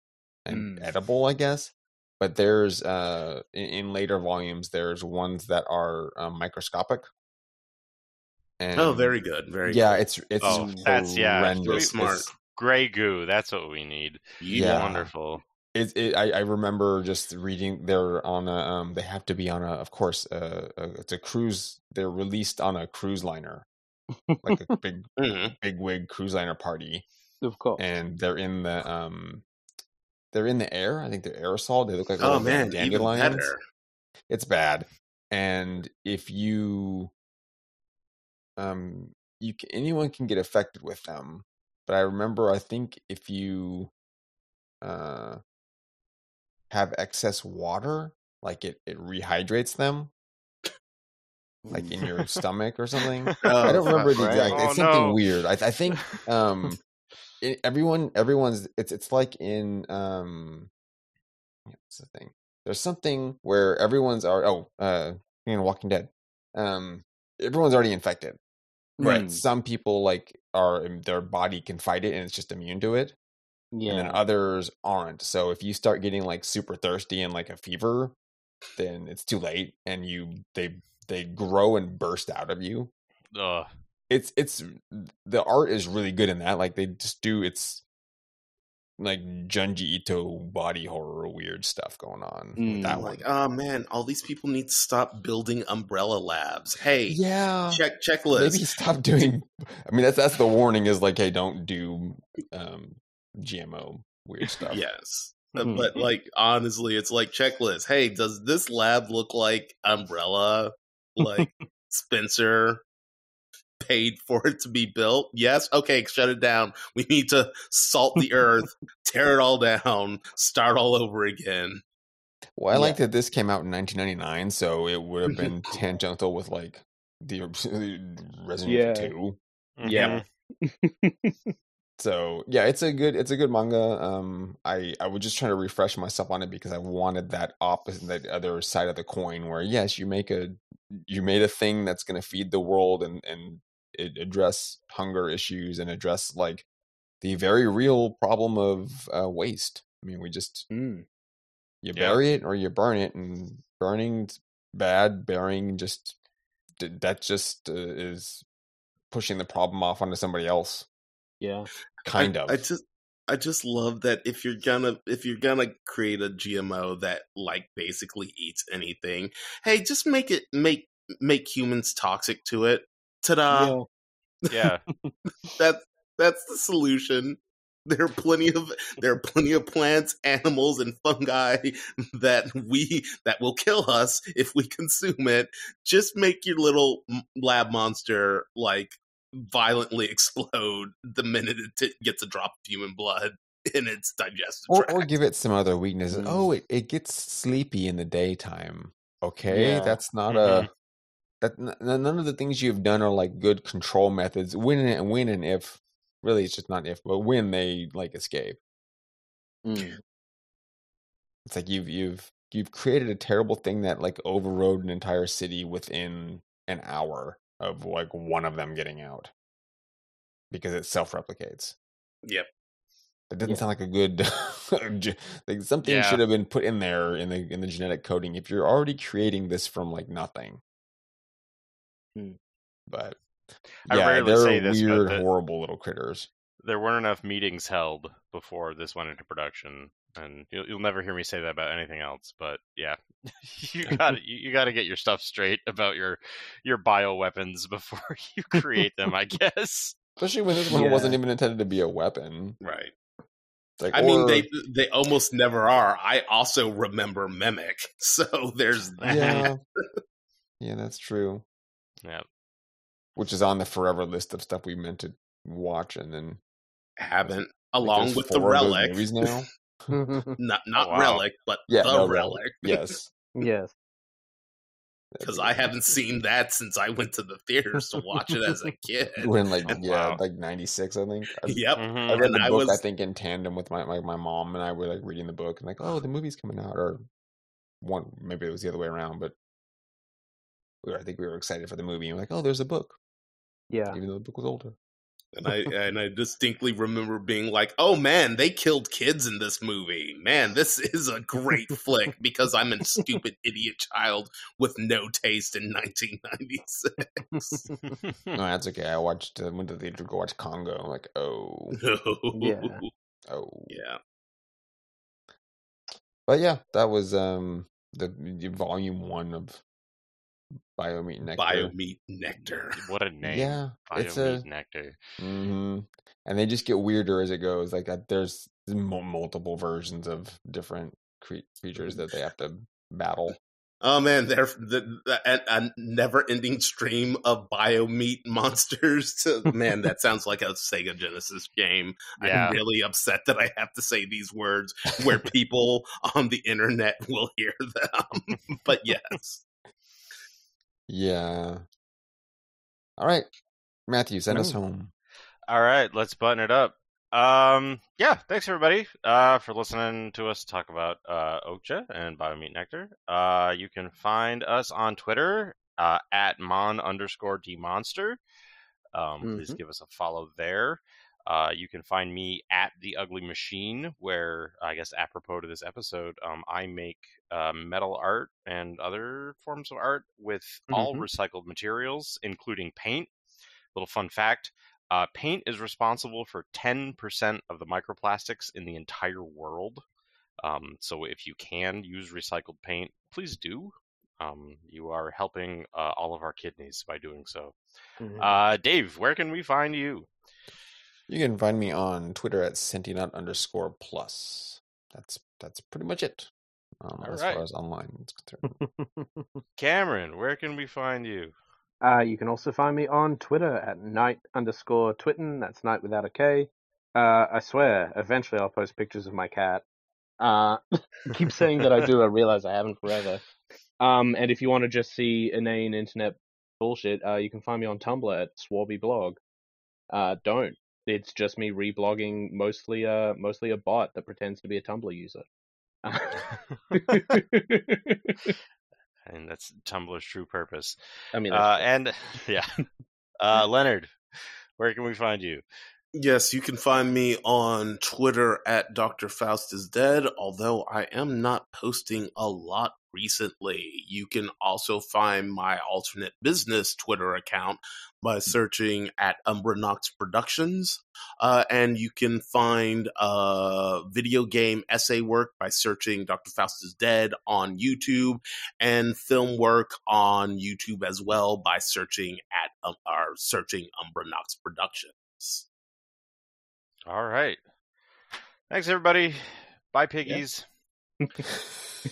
and Mm. edible I guess but there's uh in, in later volumes there's ones that are um, microscopic and oh, very good, very yeah good. it's it's Oh, that's- yeah, it's horrendous. real It's- smart. Gray goo. That's what we need. Yeah. Wonderful. It, it I, I remember just reading they're on a um they have to be on a of course uh, uh it's a cruise they're released on a cruise liner like a big Mhm. big wig cruise liner party Of course. and they're in the um they're in the air i think they're aerosol they look like Oh man, even dandelions better. it's bad and if you um you can, anyone can get affected with them but i remember i think if you uh have excess water like it it rehydrates them. Like in your stomach or something? I Oh, don't remember the right. exact Oh, it's something no. weird. I, I think um it, everyone everyone's it's it's like in um what's the thing? There's something where everyone's are oh uh you know walking dead. Um everyone's already infected. Right. but some people like are their body can fight it and it's just immune to it and then others aren't so if you start getting like super thirsty and like a fever then it's too late and you they they grow and burst out of you Ugh. it's it's the art is really good in that like they just do it's like Junji Ito body horror weird stuff going on Mm. with that I'm one. like, oh man, all these people need to stop building umbrella labs. Hey, yeah, check checklist. maybe stop doing. I mean, that's that's the warning is like, hey, don't do um GMO weird stuff. Yes. Mhm. But like honestly, it's like checklist. Hey, does this lab look like Umbrella? Like Spencer paid for it to be built? Yes. Okay, shut it down. We need to salt the earth, tear it all down, start all over again. Well, I Yeah. like that this came out in 1999, so it would have been tangential with like the Resident Yeah. Evil 2. Yeah. So yeah, it's a good it's a good manga. Um, I I was just trying to refresh myself on it because I wanted that opposite that other side of the coin where yes, you make a you made a thing that's going to feed the world and and it address hunger issues and address like the very real problem of uh, waste. I mean, we just Mm. you Yeah. bury it or you burn it and burning's bad burying just that just uh, is pushing the problem off onto somebody else Yeah. kind I, of I just I just love that if you're gonna if you're gonna create a GMO that like basically eats anything, hey, just make it make make humans toxic to it. Ta-da! yeah. Yeah. That that's the solution. There are plenty of there are plenty of plants, animals, and fungi that we that will kill us if we consume it. Just make your little lab monster like violently explode the minute it t- gets a drop of human blood in its digestive or, tract. or give it some other weaknesses Mm. oh it, it gets sleepy in the daytime okay Yeah. that's not Mhm. a that n- none of the things you've done are like good control methods when and when and if really it's just not if but when they like escape Mm. it's like you've you've you've created a terrible thing that like overrode an entire city within an hour of like one of them getting out because it self-replicates Yep. that doesn't Yeah. sound like a good like something Yeah. should have been put in there in the in the genetic coding if you're already creating this from like nothing Hmm. but I yeah rarely they're say this, weird the- horrible little critters There weren't enough meetings held before this went into production, and you'll, you'll never hear me say that about anything else. But yeah, you got you, you got to get your stuff straight about your your bioweapons before you create them. I guess. especially when this one Yeah. wasn't even intended to be a weapon Right. Like, I mean, they they almost never are. I also remember Mimic, so there's that. yeah yeah that's true Yeah. which is on the forever list of stuff we meant to watch and then Haven't along with the four relic, movies now not not Oh, wow. relic, but yeah the no, relic. yes yes. because I haven't seen that since I went to the theaters to watch it as a kid. when like Oh, yeah wow. like 96 i think I- Yep. Mhm. I read And the I book, I was- think, in tandem with my, my my mom and I were like reading the book and like, oh, the movie's coming out, or one maybe it was the other way around, but we were, I think we were excited for the movie and like, oh, there's a book, Yeah. even though the book was older. And I and I distinctly remember being like, "Oh man, they killed kids in this movie. Man, this is a great flick." Because I'm a stupid idiot child with no taste in 1996. No, that's okay. I watched uh, went to the theater to go watch Congo. I'm like, oh, Yeah. oh, yeah. But yeah, that was um the, the volume one of Biomeat Nectar. Biomeat nectar. what a name. Yeah, it's a Biomeat nectar. hmm And they just get weirder as it goes. Like uh, there's mo- multiple versions of different cre- creatures that they have to battle. Oh man, they're the, the, a, a never-ending stream of biomeat monsters. To, man, that sounds like a Sega Genesis game. Yeah. I'm really upset that I have to say these words where people on the internet will hear them. but yes, Yeah. All right, Matthew, send us home. All right, let's button it up. Um, yeah, thanks everybody uh, for listening to us talk about uh, Okja and Biomeat Nectar. Uh, you can find us on Twitter uh, at mon underscore dmonster. Um, Please Mhm. give us a follow there. Uh, you can find me at the Ugly Machine, where I guess apropos to this episode, um, I make uh, metal art and other forms of art with all Mhm. recycled materials, including paint. Little fun fact: Uh, paint is responsible for 10% of the microplastics in the entire world. Um, so if you can use recycled paint, please do. Um, you are helping uh, all of our kidneys by doing so. Mhm. Uh, Dave, where can we find you? You can find me on Twitter at Sentient underscore plus. That's that's pretty much it. Um, All as right. far as online is concerned. Cameron, where can we find you? Uh, you can also find me on Twitter at night underscore twitten. That's night without a K. Uh, I swear, eventually I'll post pictures of my cat. Uh, keep saying that I do. I realize I haven't forever. Um, and if you want to just see inane internet bullshit, uh, you can find me on Tumblr at Swarby Blog. Uh, don't. It's just me reblogging mostly, uh, mostly a bot that pretends to be a Tumblr user. And that's Tumblr's true purpose. I mean, Uh, and yeah, uh, Leonard, where can we find you? Yes, you can find me on Twitter at Dr. Faust is Dead, although I am not posting a lot recently. You can also find my alternate business Twitter account by searching at Umbranox Productions. Uh, and you can find uh, video game essay work by searching Dr. Faust is Dead on YouTube and film work on YouTube as well by searching at um, or searching Umbranox Productions. All right. Thanks, everybody. Bye, piggies.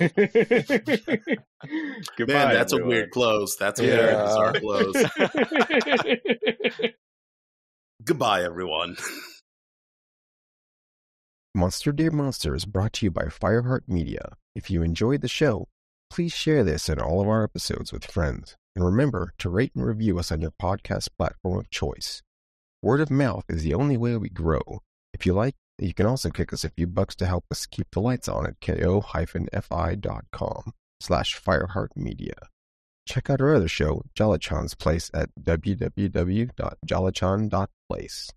Goodbye, Man, that's a weird close. That's a very Yeah. bizarre close. Goodbye, everyone. Monster Dear Monster is brought to you by Fireheart Media. If you enjoyed the show, please share this and all of our episodes with friends. And remember to rate and review us on your podcast platform of choice. Word of mouth is the only way we grow. If you like, you can also kick us a few bucks to help us keep the lights on at ko-fi.com slash Fireheart Media. Check out our other show, Jolachan's Place at www.jolachan.place.